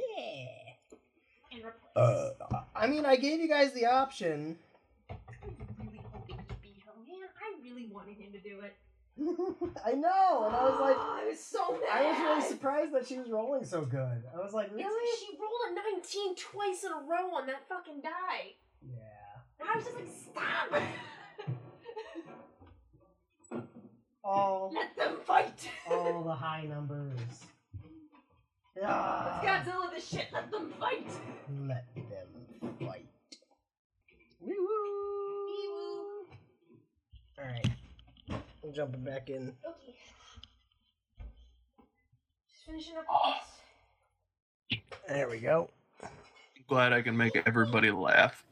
and replace. Uh, I mean, I gave you guys the option. I was really hoping to beat him, man. I really wanted him to do it. I know, and I was like, I was so mad. I was really surprised that she was rolling so good. I was like, really? It's- She rolled a 19 twice in a row on that fucking die. Yeah. And I was just like, stop! All, Let them fight! all the high numbers. Ah, Let's Godzilla this shit. Let them fight! Let them fight. Wee woo. All right. I'm jumping back in. Okay. Just finishing up this. There we go. Glad I can make everybody laugh.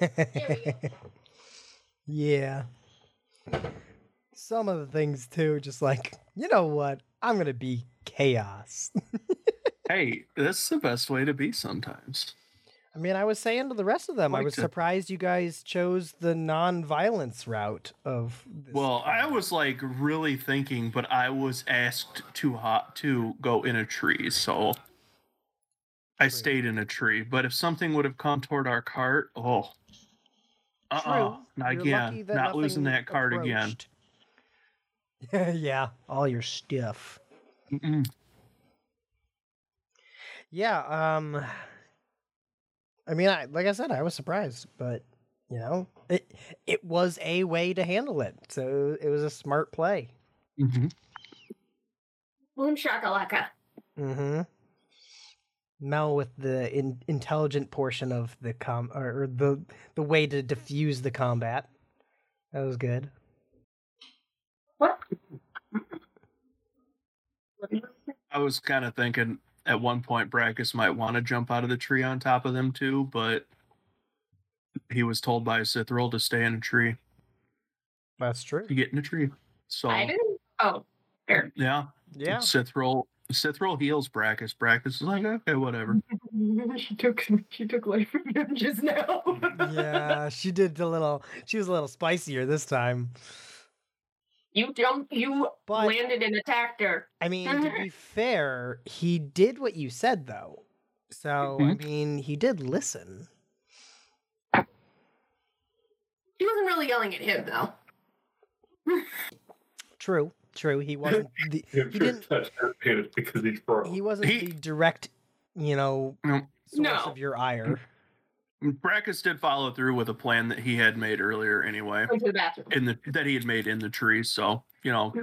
We go. yeah. Some of the things too, just like, you know what? I'm gonna be chaos. Hey, that's the best way to be sometimes. I mean, I was saying to the rest of them, I was to- surprised you guys chose the non-violence route of. This Well, I was like really thinking, but I was asked too hot to go in a tree, so I stayed in a tree. But if something would have come toward our cart, oh, uh, True. uh not You're again, not losing that cart again. approached. yeah, all your stuff. Mm-mm. Yeah, um I mean, I like I said, I was surprised, but you know, it it was a way to handle it. So it was a smart play. Mhm. Boom shakalaka. Mhm. Mel with the in, intelligent portion of the com or, or the the way to diffuse the combat. That was good. What? I was kind of thinking at one point Brackus might want to jump out of the tree on top of them too, but he was told by Cithril to stay in a tree, That's true. to get in a tree. So I didn't. Oh, fair. yeah, Yeah. Cithril Cithril heals Brackus. Brackus is like, okay, whatever. she took she took life from him just now. yeah, she did a little. She was a little spicier this time. You jumped. You But landed and attacked her. I mean, to be fair, he did what you said though. So I mm-hmm. mean, he did listen. He wasn't really yelling at him though. True, true. He wasn't. The, he didn't. touch her penis because he's broke. He wasn't He- the direct, you know, No. source No. of your ire. Brackus did follow through with a plan that he had made earlier anyway, Went to the bathroom. in the that he had made in the tree. So you know,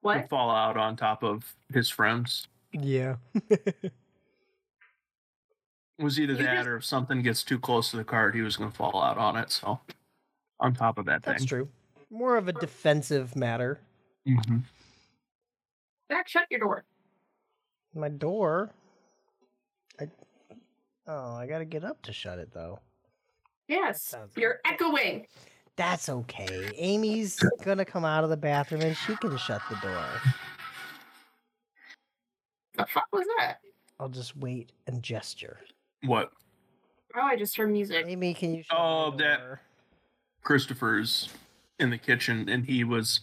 What? he'd fall out on top of his friends. Yeah. Was either You that just- or if something gets too close to the card, he was going to fall out on it. So on top of that That's thing. true. More of a defensive matter. Hmm Back, shut your door. My door. I. Oh, I gotta get up to shut it though. Yes, you're echoing. That's okay. Amy's gonna come out of the bathroom and she can shut the door. The fuck was that? I'll just wait and gesture. What? Oh, I just heard music. Amy, can you shut Oh, my that- Christopher's in the kitchen and he was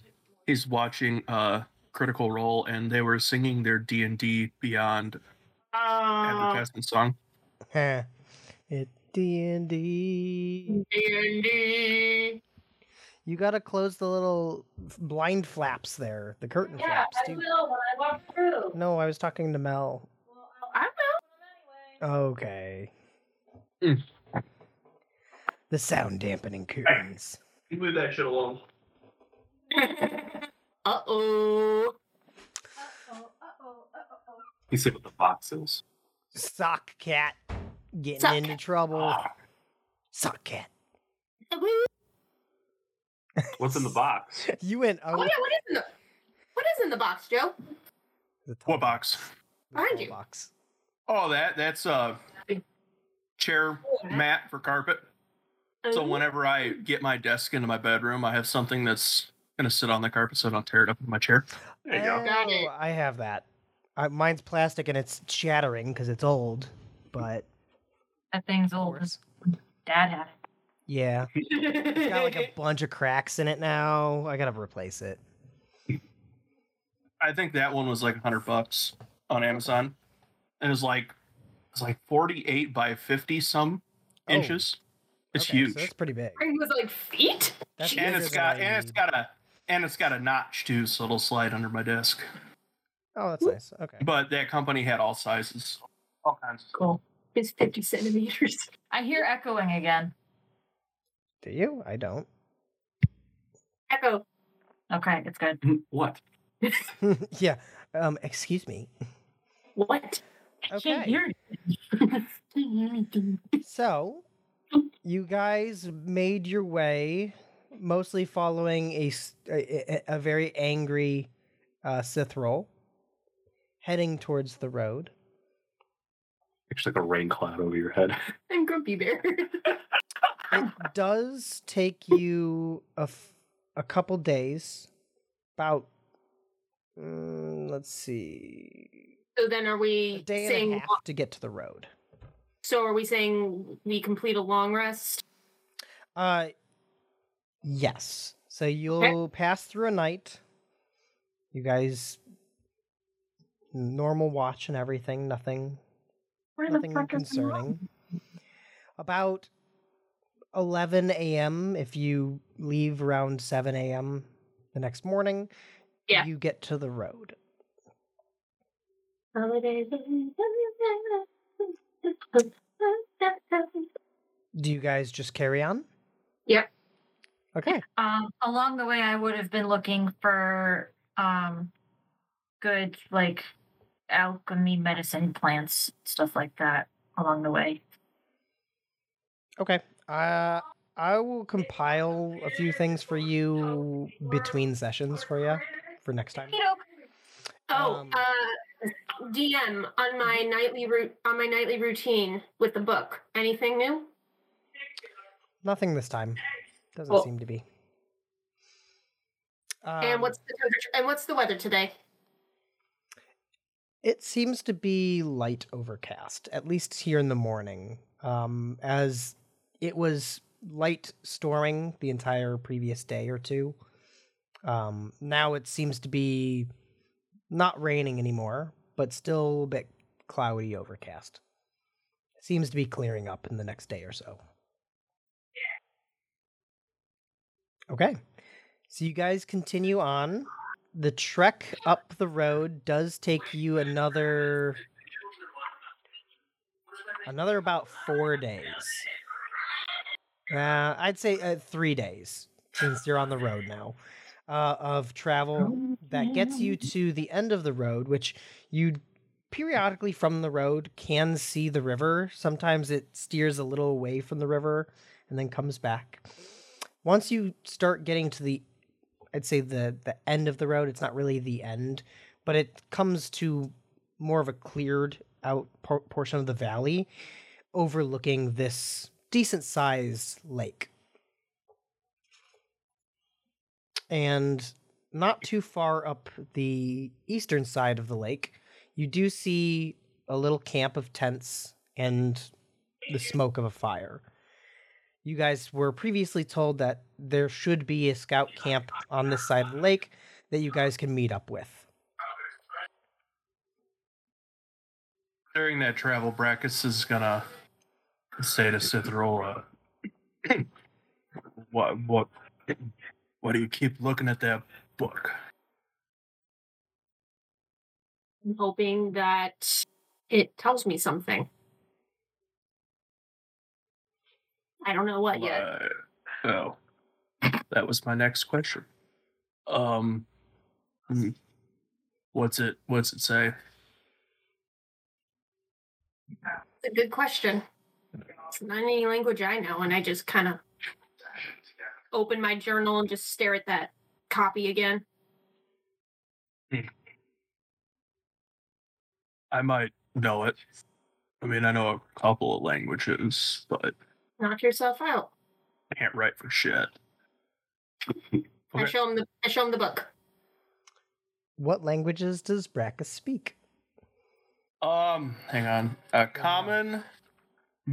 he's watching uh Critical Role and they were singing their D and D Beyond Oh, advertisement song. Huh. It D and D. D&D. You gotta close the little blind flaps there, the curtain Yeah, flaps I too. will when I walk through. No, I was talking to Mel. Well, I'll I anyway. Okay. Mm. The sound dampening curtains. You leave that shit alone. Uh oh. You see what the box is? Sock cat getting Sock into cat. trouble. Ah, Sock cat. what's in the box? You went Oh oh, yeah, what is in the what is in the box, Joe? the top What box? Behind you. box. Oh, that that's a chair mat for carpet. So Oh. whenever I get my desk into my bedroom, I have something that's gonna sit on the carpet so I don't tear it up in my chair. There you go. Oh, got it. Oh, I have that. I, mine's plastic and it's shattering because it's old. But That thing's old. Dad had it. yeah, it's got like a bunch of cracks in it now. I gotta replace it. I think that one was like hundred bucks on Amazon. It was like it's like forty eight by fifty some Oh, inches. It's Okay, huge. So that's pretty big. It was like feet. That's and bigger it's than got I and it's need. got a and it's got a notch too, so it'll slide under my desk. Oh, that's nice. Okay. But that company had all sizes, all kinds. Of cool. It's fifty centimeters. I hear echoing again. Do you? I don't. Echo. Okay, it's good. What? yeah. Um. Excuse me. What? I can't Okay. hear So, you guys made your way, mostly following a a very angry uh, Cithril, heading towards the road. It's like a rain cloud over your head. I'm Grumpy Bear. It does take you a, f- a couple days, about mm, let's see, so then are a we day and saying a half to get to the road. so are we saying we complete a long rest? Uh, yes. So you'll pass through a night. You guys, normal watch and everything. Nothing, Where nothing the fuck is concerning. About 11 a.m. If you leave around 7 a.m. the next morning, Yeah. you get to the road. Do you guys just carry on? Yep. Okay. Um, along the way, I would have been looking for um, good like alchemy medicine plants, stuff like that along the way. Okay. Uh, I will compile a few things for you between sessions for you for next time. You know, Oh, Um, uh, DM on my nightly route on my nightly routine with the book. Anything new? Nothing this time. Doesn't Cool. seem to be. and Um, what's the temperature? And what's the weather today? It seems to be light overcast, at least here in the morning, um, as it was light storming the entire previous day or two. Um, now it seems to be not raining anymore, but still a bit cloudy overcast. seems to be clearing up in the next day or so. Okay. So you guys continue on. The trek up the road does take you another another about 4 days. Uh, I'd say uh, 3 days since you're on the road now. Uh, of travel that gets you to the end of the road, which you periodically from the road can see the river. Sometimes it steers a little away from the river and then comes back. Once you start getting to the I'd say the the end of the road, it's not really the end, but it comes to more of a cleared out por- portion of the valley overlooking this decent sized lake. And not too far up the eastern side of the lake, you do see a little camp of tents and the smoke of a fire. You guys were previously told that there should be a scout camp on this side of the lake that you guys can meet up with. During that travel, Brackus is gonna say to Cithril, uh, "What, what, why do you keep looking at that book?" I'm hoping that it tells me something. I don't know what yet. Uh, oh, that was my next question. Um, hmm, what's it? What's it say? It's a good question. It's not any language I know, and I just kind of open my journal and just stare at that copy again. I might know it. I mean, I know a couple of languages, but Knock yourself out. I can't write for shit. I show him the I show him the book. What languages does Brackus speak? Um, hang on. Uh, common,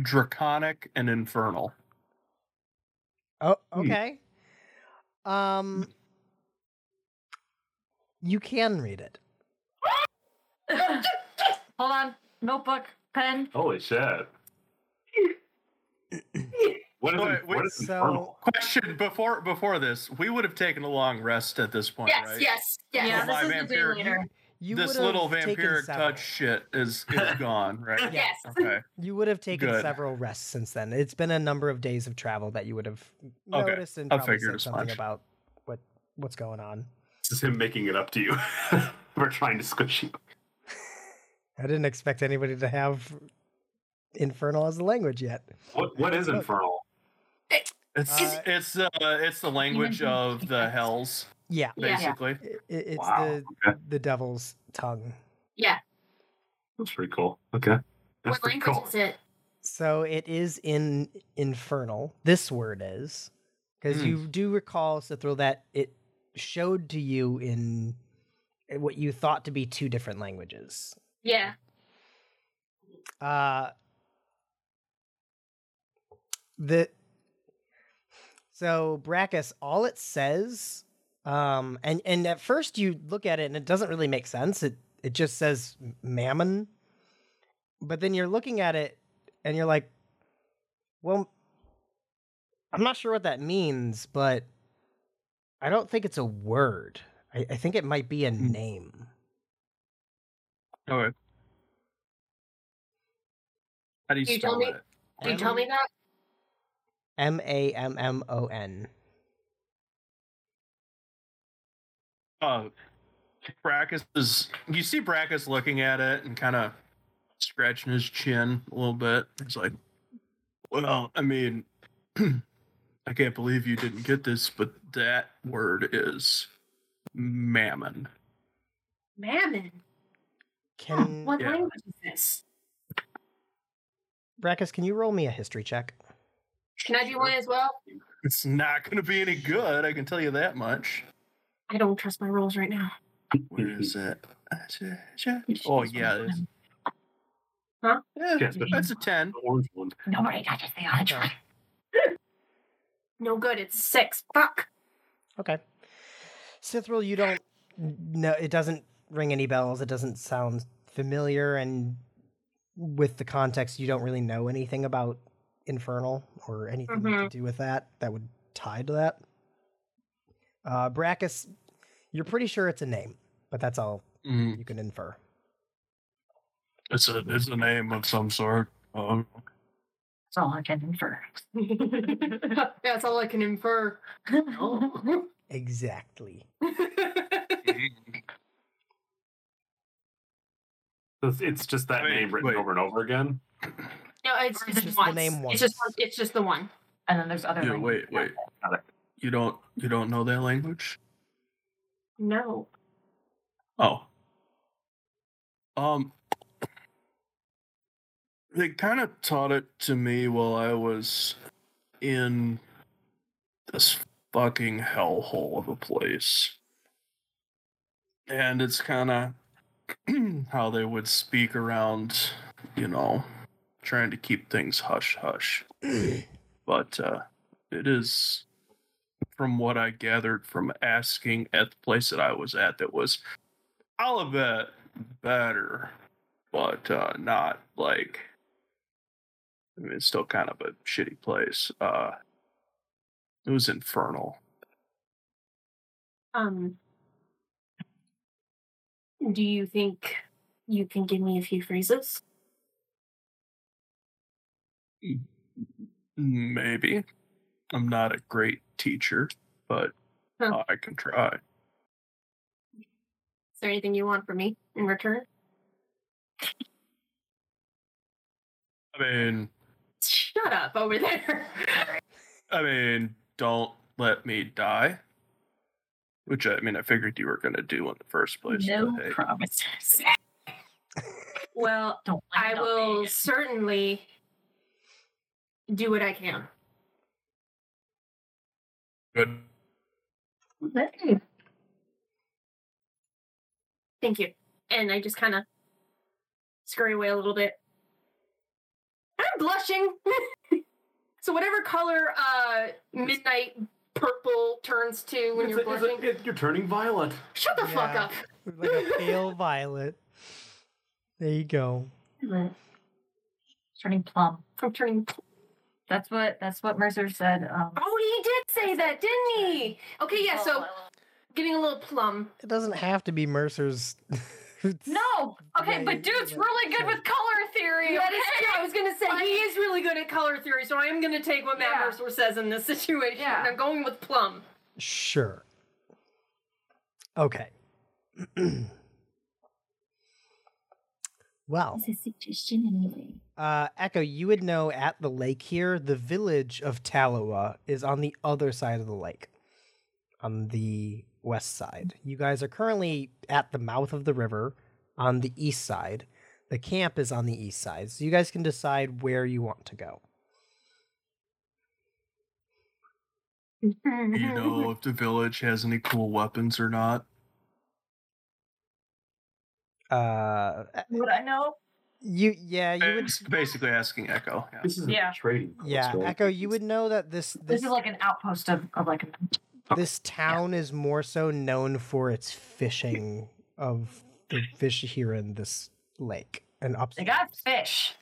draconic, and infernal. Oh, Hmm. okay. Um, you can read it. Hold on. Notebook, pen. Holy shit. What is, Wait, it, wait, what is so- Question before before this, we would have taken a long rest at this point, yes, right? yes, yes. Yeah, this is the day vampire- later. You this little vampiric touch shit is is gone, right? Yes. Okay. You would have taken Good. several rests since then. It's been a number of days of travel that you would have Okay, noticed and probably said something much. about what what's going on. This is him making it up to you. We're trying to squish you. I didn't expect anybody to have infernal as a language yet. What What is infernal? It's Uh, it's uh it's the language of the hells, Yeah, Yeah. basically. i- i- it's Wow, the okay. the devil's tongue. Yeah. That's pretty cool. Okay. That's what language cool. is it? So it is in infernal. This word is because Hmm. you do recall, Cithril, that it showed to you in what you thought to be two different languages. Yeah. Uh the so Brackus, all it says, um, and and at first you look at it and it doesn't really make sense. It it just says mammon, but then you're looking at it and you're like, well, I'm not sure what that means, but I don't think it's a word. I, I think it might be a Hmm. name. Okay. How do you You spell tell me- that? Can you tell me that? M A M M O N. Uh, Brackus is. You see Brackus looking at it and kind of scratching his chin a little bit. He's like, "Well, I mean, I can't believe you didn't get this, but that word is mammon." Mammon. Can What Yeah. language is this? Brackus, can you roll me a history check? Can I do one as well? It's not going to be any good. I can tell you that much. I don't trust my rolls right now. Where is it? Oh yeah, it is. Huh? Yeah, that's a ten. The orange one. Nobody touches the orange Okay. one. No good. It's six. Fuck. Okay. Cithril, you don't know. it doesn't ring any bells. It doesn't sound familiar and with the context you don't really know anything about Infernal or anything to Mhm. do with that that would tie to that. Uh Brackus, you're pretty sure it's a name, but that's all Mm, you can infer. it's a it's a name of some sort. Um, That's all I can infer. That's all I can infer. No. Exactly. So It's, it's just that Wait, name written wait. over and over again. No, it's Or just, just the once. name It's just it's just the one. And then there's other yeah, language. wait, wait. You don't you don't know that language? No. Oh. Um they kind of taught it to me while I was in this fucking hellhole of a place. And it's kind of how they would speak around, you know, trying to keep things hush hush. but uh it is from what I gathered from asking at the place that I was at that was I'll a better, but uh not like I mean it's still kind of a shitty place. Uh it was infernal. Um. Do you think you can give me a few phrases? Maybe. I'm not a great teacher, but Huh. I can try. Is there anything you want from me in return? I mean Shut up over there. I mean, don't let me die. Which I mean, I figured you were gonna do in the first place. No but hey. promises. well, Don't I will certainly do what I can. Good. Hey, Thank you. And I just kind of scurry away a little bit. I'm blushing. so whatever color uh midnight purple turns to when It's you're a- it's a- blushing. it- you're turning violet. Shut the fuck up. Like a pale violet. There you go. Turning plum. I'm turning. That's what that's what Mercer said. Um, Oh, he did say that, didn't he? Okay, yeah. So getting a little plum. It doesn't have to be Mercer's. no, okay, but dude's really good with color theory. That is okay? true. I was gonna say he is really good at color theory, so I am gonna take what Matt Yeah. Mercer says in this situation. Yeah. And I'm going with plum. Sure. Okay. well, It's a suggestion anyway. Uh, Echo, you would know at the lake here, the village of Taloa is on the other side of the lake, on the west side. You guys are currently at the mouth of the river on the east side. The camp is on the east side, so you guys can decide where you want to go. You know if the village has any cool weapons or not. Uh, Would I know? You yeah, you would It's basically asking Echo. Yeah. This is Yeah. a trading. post, yeah, right? Echo, you would know that this This this is like an outpost of, of like a this town is more so known for its fishing of the fish here in this lake and up. they got fish.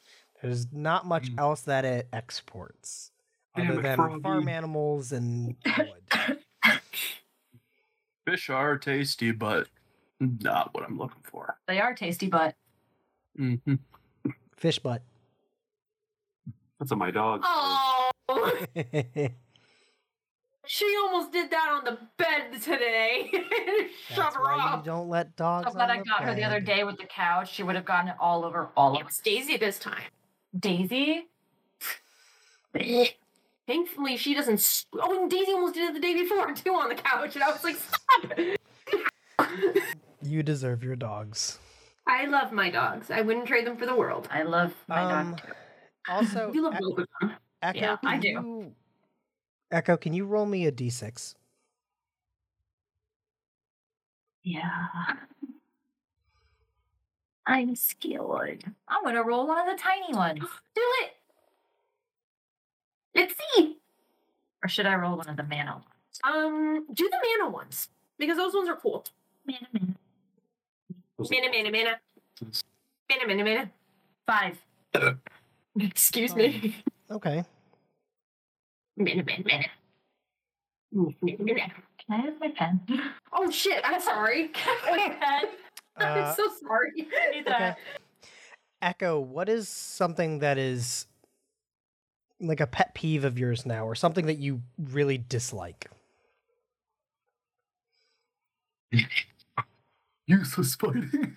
There's not much Mm. else that it exports Damn other it, than Froggy. farm animals and wood. Fish are tasty, but not what I'm looking for. They are tasty, but hmm Fish butt. That's what my dog. Oh, she almost did that on the bed today. Shut her why you don't let dogs. I'm glad on I got her the other day with the couch. She would have gotten it all over all It of was Daisy this time. Daisy. Thankfully, she doesn't. s- Oh, and Daisy almost did it the day before too on the couch, and I was like, "Stop!" You deserve your dogs. I love my dogs. I wouldn't trade them for the world. I love my Um, dog. too. Also, You love E- both of them. Echo, Yeah, I do. you- Echo, can you roll me a d6? Yeah. I'm skilled. I'm gonna roll one of the tiny ones. Do it. Let's see. Or should I roll one of the mana ones? Um, do the mana ones because those ones are cool. Mana, mana. Mana, mana, mana. Mana, mana, mana. Five. Excuse me. Okay. Mana, mana, mana. Mana, mana. Can I have my pen? Oh shit! I'm sorry. my pen. Uh, I'm so sorry. Need okay. that. Echo, what is something that is like a pet peeve of yours now, or something that you really dislike? Useless fighting.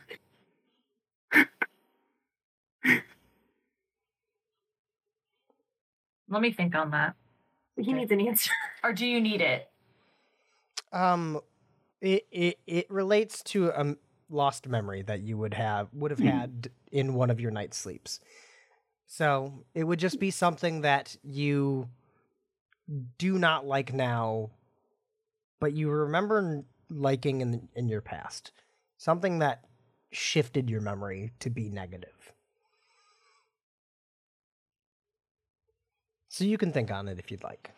Let me think on that. He needs an answer. Or do you need it? Um, it it it relates to a lost memory that you would have would have had in one of your night sleeps. So it would just be something that you do not like now, but you remember liking in in your past. Something that shifted your memory to be negative. So you can think on it if you'd like.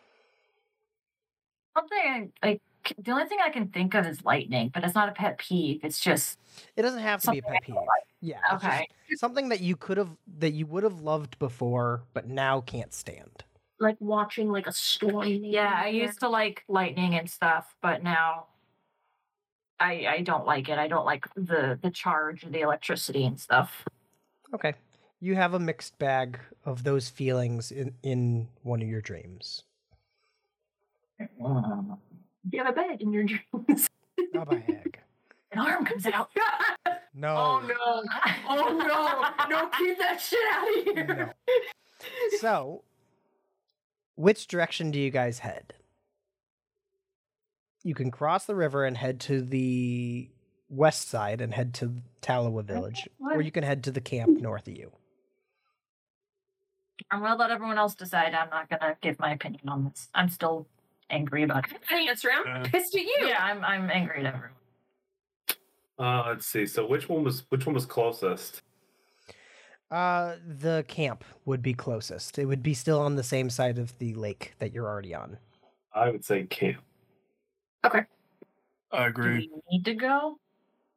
Something I, I c- the only thing I can think of is lightning, but it's not a pet peeve. It's just It doesn't have to be a pet peeve. like. Yeah. okay. something that you could have that you would have loved before but now can't stand Like watching like a storm. Yeah, I used to like lightning and stuff, but now I I don't like it. I don't like the the charge, the electricity and stuff. okay you have a mixed bag of those feelings in in one of your dreams You have a bed in your dreams. a bag An arm comes out. no Oh no! Oh no! No, keep that shit out of here. No. so which direction do you guys head you can cross the river and head to the west side and head to Talawa village or you can head to the camp north of you I'm gonna let everyone else decide. I'm not gonna give my opinion on this. I'm still angry about it. An answer. I'm Uh, pissed at you. Yeah, I'm I'm angry at everyone. Uh, let's see. So which one was which one was closest? Uh, the camp would be closest. It would be still on the same side of the lake that you're already on. I would say camp. I Do agree. we need to go?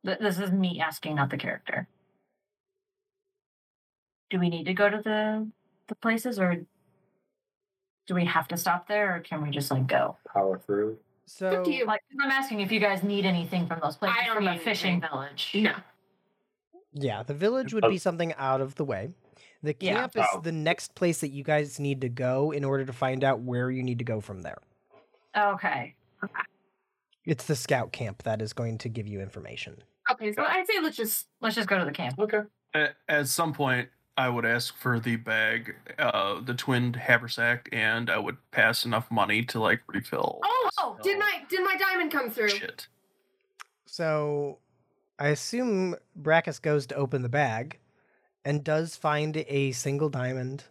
Th- This is me asking, not the character. Do we need to go to the the places, or do we have to stop there, or can we just like go? Power through. So to you. Like, I'm asking if you guys need anything from those places don't from a need fishing anything. village. No. yeah, the village would be oh. something out of the way. The Yeah. camp is Oh. the next place that you guys need to go in order to find out where you need to go from there. Okay. It's the scout camp that is going to give you information. Okay, so I'd say let's just. Let's just go to the camp. Okay. At, at some point, I would ask for the bag, uh, the twinned haversack, and I would pass enough money to like refill. Oh, did my did my diamond come through? shit? So I assume Brackus goes to open the bag and does find a single diamond,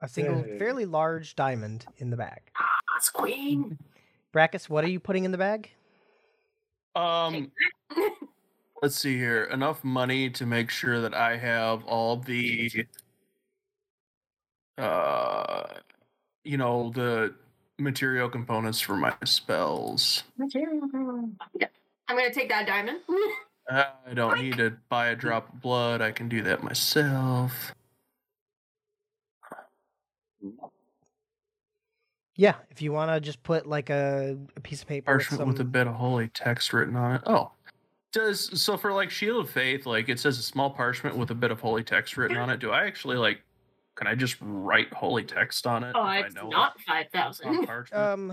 a single Yay. fairly large diamond in the bag. Ah, That's queen. Brackus, what are you putting in the bag? Um, let's see here. Enough money to make sure that I have all the, uh, you know, the material components for my spells. Material. Yeah. I'm gonna take that diamond. I don't need to buy a drop of blood. I can do that myself. Yeah, if you want to just put like a, a piece of paper with Parchment with a bit of holy text written on it. Oh. Does so for like Shield of Faith, like it says a small parchment with a bit of holy text written on it. Do I actually like can I just write holy text on it? Oh, it's I know not five it's parchment? Um,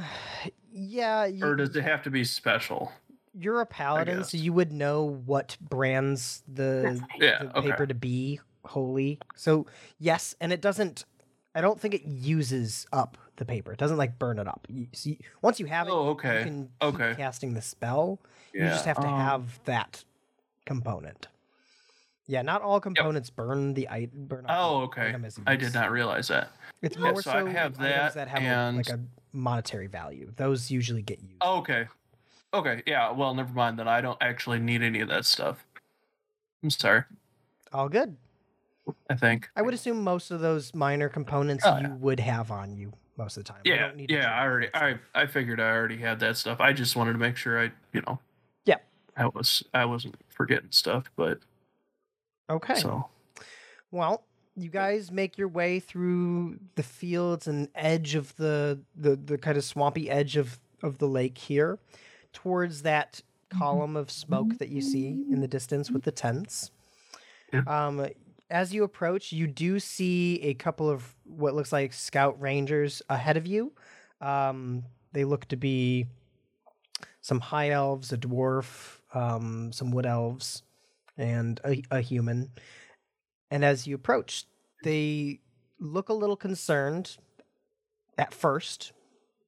yeah, you, or does it have to be special? you're a paladin, so you would know what brands the, Yeah, the okay. paper to be holy. So yes, and it doesn't. I don't think it uses up the paper. It doesn't like burn it up. You, see, once you have it, Oh, you okay. can keep Okay. casting the spell. Yeah. You just have to um, have that component. Yeah, not all components burn the item. Burn up Oh, okay. item as I did not realize that. It's Yeah, more so so, I have items that that have a, like a monetary value. Those usually get used. Oh, okay. Okay, yeah, well never mind then I don't actually need any of that stuff. I'm sorry. All good. I think. I would assume most of those minor components Oh, you yeah. would have on you most of the time. Yeah, don't need yeah. check I already, I. I figured I already had that stuff. I just wanted to make sure I, you know. Yeah. I was, I wasn't forgetting stuff, but Okay. so Well, you guys make your way through the fields and edge of the the, the kind of swampy edge of, of the lake here towards that column of smoke that you see in the distance with the tents. Yeah. Um, as you approach, you do see a couple of what looks like scout rangers ahead of you. Um, they look to be some high elves, a dwarf, um, some wood elves, and a, a human. And as you approach, they look a little concerned at first,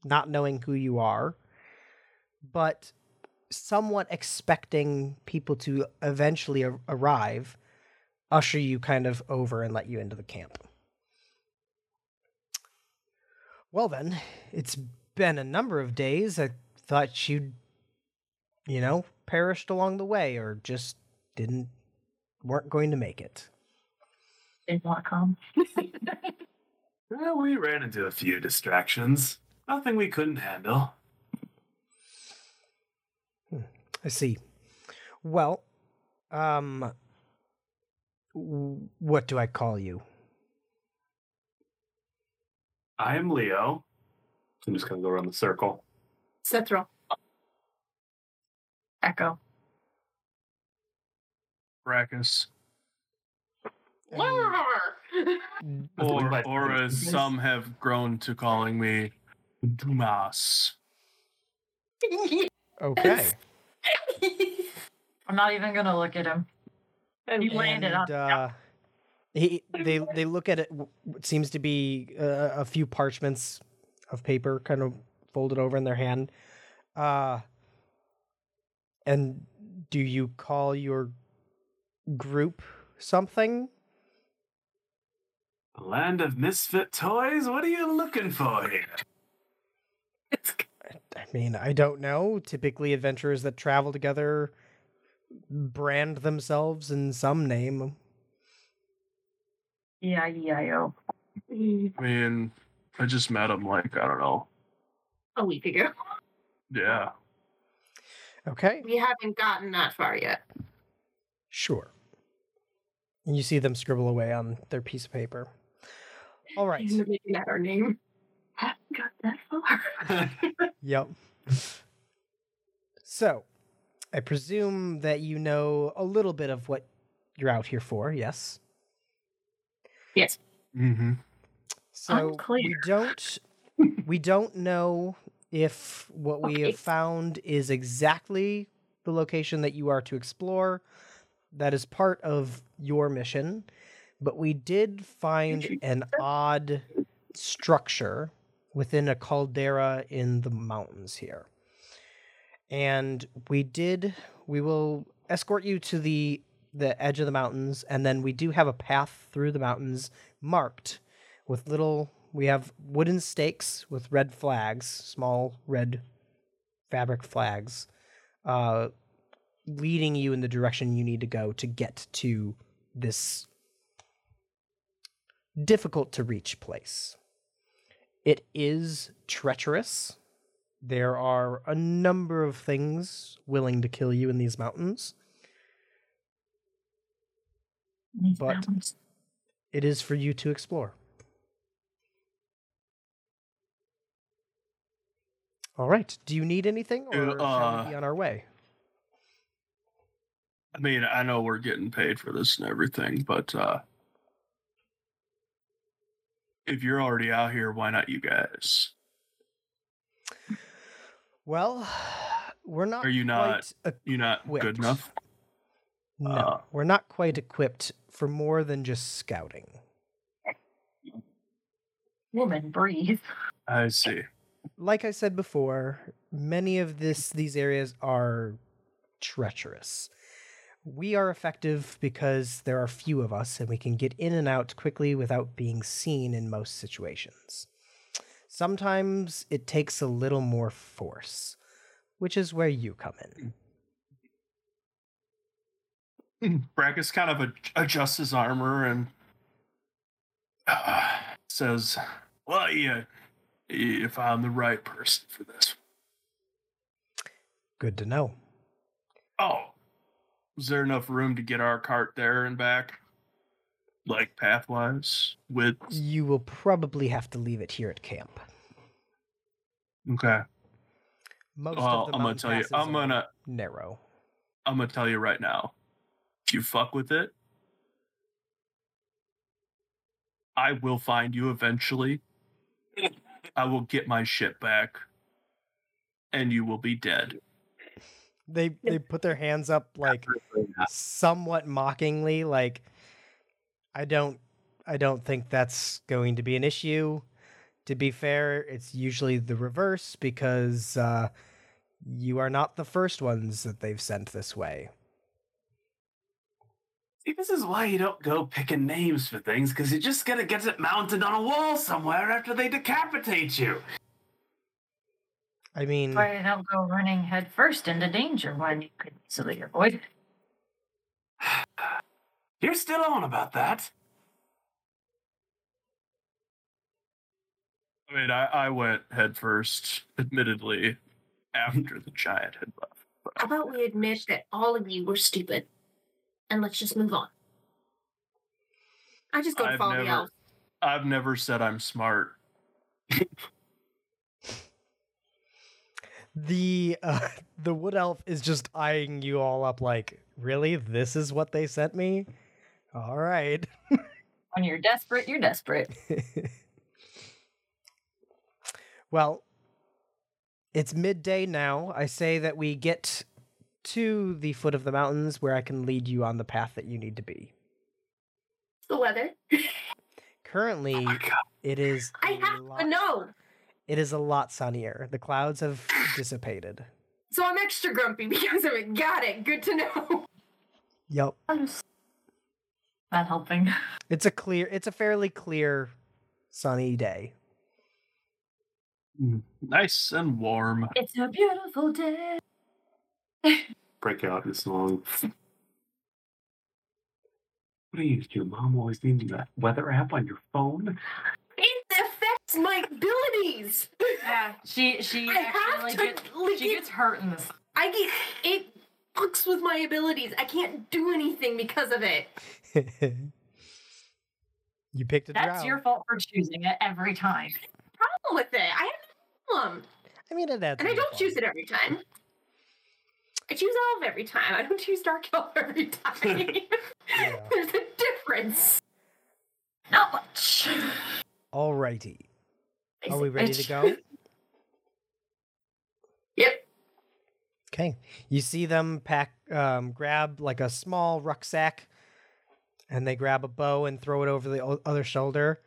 not knowing who you are, but somewhat expecting people to eventually arrive, usher you kind of over and let you into the camp. Well, then, it's been a number of days. I thought you'd, you know, perished along the way or just didn't, weren't going to make it. Did not come. Well, we ran into a few distractions. Nothing we couldn't handle. I see. Well, um, w- what do I call you? I am Leo. I'm just gonna go around the circle. Cithril. Echo. Brackus. And- Or, or as some have grown to calling me Dumas. okay. I'm not even gonna look at him. You landed on. And, uh, he, they they look at it. w- What seems to be uh, a few parchments of paper, kind of folded over in their hand. Uh, and do you call your group something? The land of misfit toys? What are you looking for here? I mean, I don't know. Typically, adventurers that travel together brand themselves in some name. E-I-E-I-O. I mean, I just met him like, I don't know. A week ago. Yeah. Okay, We haven't gotten that far yet. sure. And you see them scribble away on their piece of paper. All right. We're making that our name. Haven't got that far. Yep. So, I presume that you know a little bit of what you're out here for, yes? Yes. Mm-hmm. So we don't we don't know if what we Okay. have found is exactly the location that you are to explore. That is part of your mission, but we did find an odd structure within a caldera in the mountains here. And we did we will escort you to the the edge of the mountains and then we do have a path through the mountains marked with little we have wooden stakes with red flags small red fabric flags uh leading you in the direction you need to go to get to this difficult to reach place. It is treacherous there are a number of things willing to kill you in these mountains These But- mountains. it is for you to explore all right do you need anything or Uh, shall we be on our way I mean, I know we're getting paid for this and everything, but uh if you're already out here, why not you guys? Well we're not Are you not- You not good enough? No, Uh, we're not quite equipped for more than just scouting. Woman, breathe. I see. Like I said before, many of this these areas are treacherous. We are effective because there are few of us and we can get in and out quickly without being seen in most situations. Sometimes it takes a little more force, which is where you come in. Brackus kind of adjusts his armor and uh, says, "Well, yeah, if I'm the right person for this." Good to know. Oh, is there enough room to get our cart there and back, like pathwise? With You will probably have to leave it here at camp. Okay. Most Well, of the I'm gonna tell you. I'm gonna. narrow. I'm gonna tell you right now. If you fuck with it, I will find you eventually. I will get my shit back, and you will be dead. They they put their hands up like somewhat mockingly, like I don't I don't think that's going to be an issue. To be fair, it's usually the reverse because uh, you are not the first ones that they've sent this way. See, this is why you don't go picking names for things, because you just gotta get it mounted on a wall somewhere after they decapitate you. I mean, Why don't go running headfirst into danger when you could easily avoid it? You're still on about that. I mean, I, I went headfirst, admittedly, after the giant had left. How about we admit that all of you were stupid, and let's just move on. I just go to I've follow the never- elf. I've never said I'm smart. the uh, the wood elf is just eyeing you all up like, really? This is what they sent me? All right. When you're desperate, you're desperate. well, it's midday now. I say that we get to the foot of the mountains where I can lead you on the path that you need to be. The weather. Currently, Oh it is. I have lot, to know. It is a lot sunnier. The clouds have dissipated. So I'm extra grumpy because of it. Got it. Good to know. Yep. Not helping. It's a clear it's a fairly clear sunny day. Mm. Nice and warm. It's a beautiful day. Break out in song. What are you, your mom always needs that weather app on your phone? It affects my abilities. Yeah, she she I have actually to gets, like she it- gets hurt in this. I get it fucks with my abilities. I can't do anything because of it. you picked a That's drow. your fault for choosing it every time. Problem with it. I have no problem. I mean it adds And I don't fun. choose it every time. I choose elf every time. I don't choose dark elf every time. There's a difference. Not much. Alrighty. Are we ready to go? Yep. Okay. You see them pack um grab like a small rucksack and they grab a bow and throw it over the other shoulder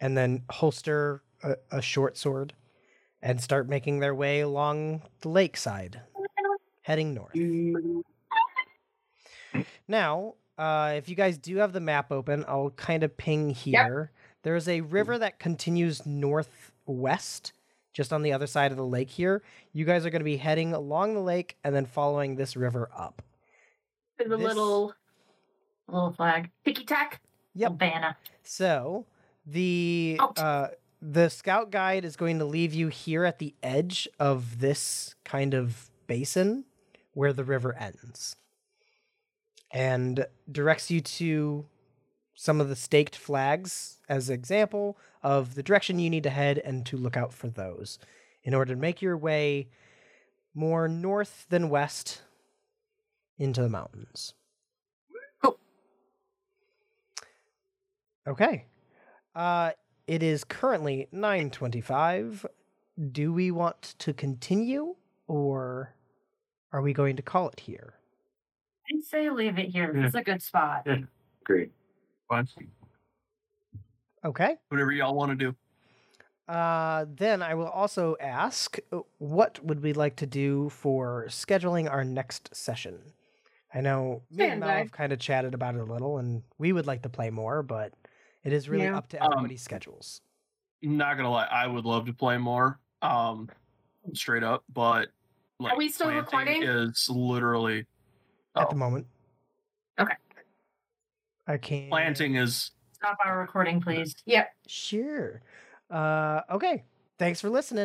and then holster a, a short sword and start making their way along the lakeside heading north. Now, uh, if you guys do have the map open, I'll kind of ping here. There's a river that continues northwest, just on the other side of the lake here. You guys are going to be heading along the lake and then following this river up. There's a This- little Little flag. ticky tack. Yep. Banner. So the Out. uh, the scout guide is going to leave you here at the edge of this kind of basin where the river ends, and directs you to some of the staked flags as an example of the direction you need to head and to look out for those in order to make your way more north than west into the mountains. Okay. Uh it is currently 9:25. Do we want to continue or are we going to call it here? I'd say leave it here. Yeah. It's a good spot. Yeah. Great. Fine. Okay. Whatever y'all want to do. Uh then I will also ask uh, what would we like to do for scheduling our next session? I know me and Mel have kind of chatted about it a little and we would like to play more, but it is really Yeah. up to Um, everybody's schedules. Not gonna lie, I would love to play more. Um, straight up, but like, we still planting recording? Is literally At oh, the moment. Okay. I can't. Planting is Stop our recording, please. Yep. Sure. Uh, okay. Thanks for listening.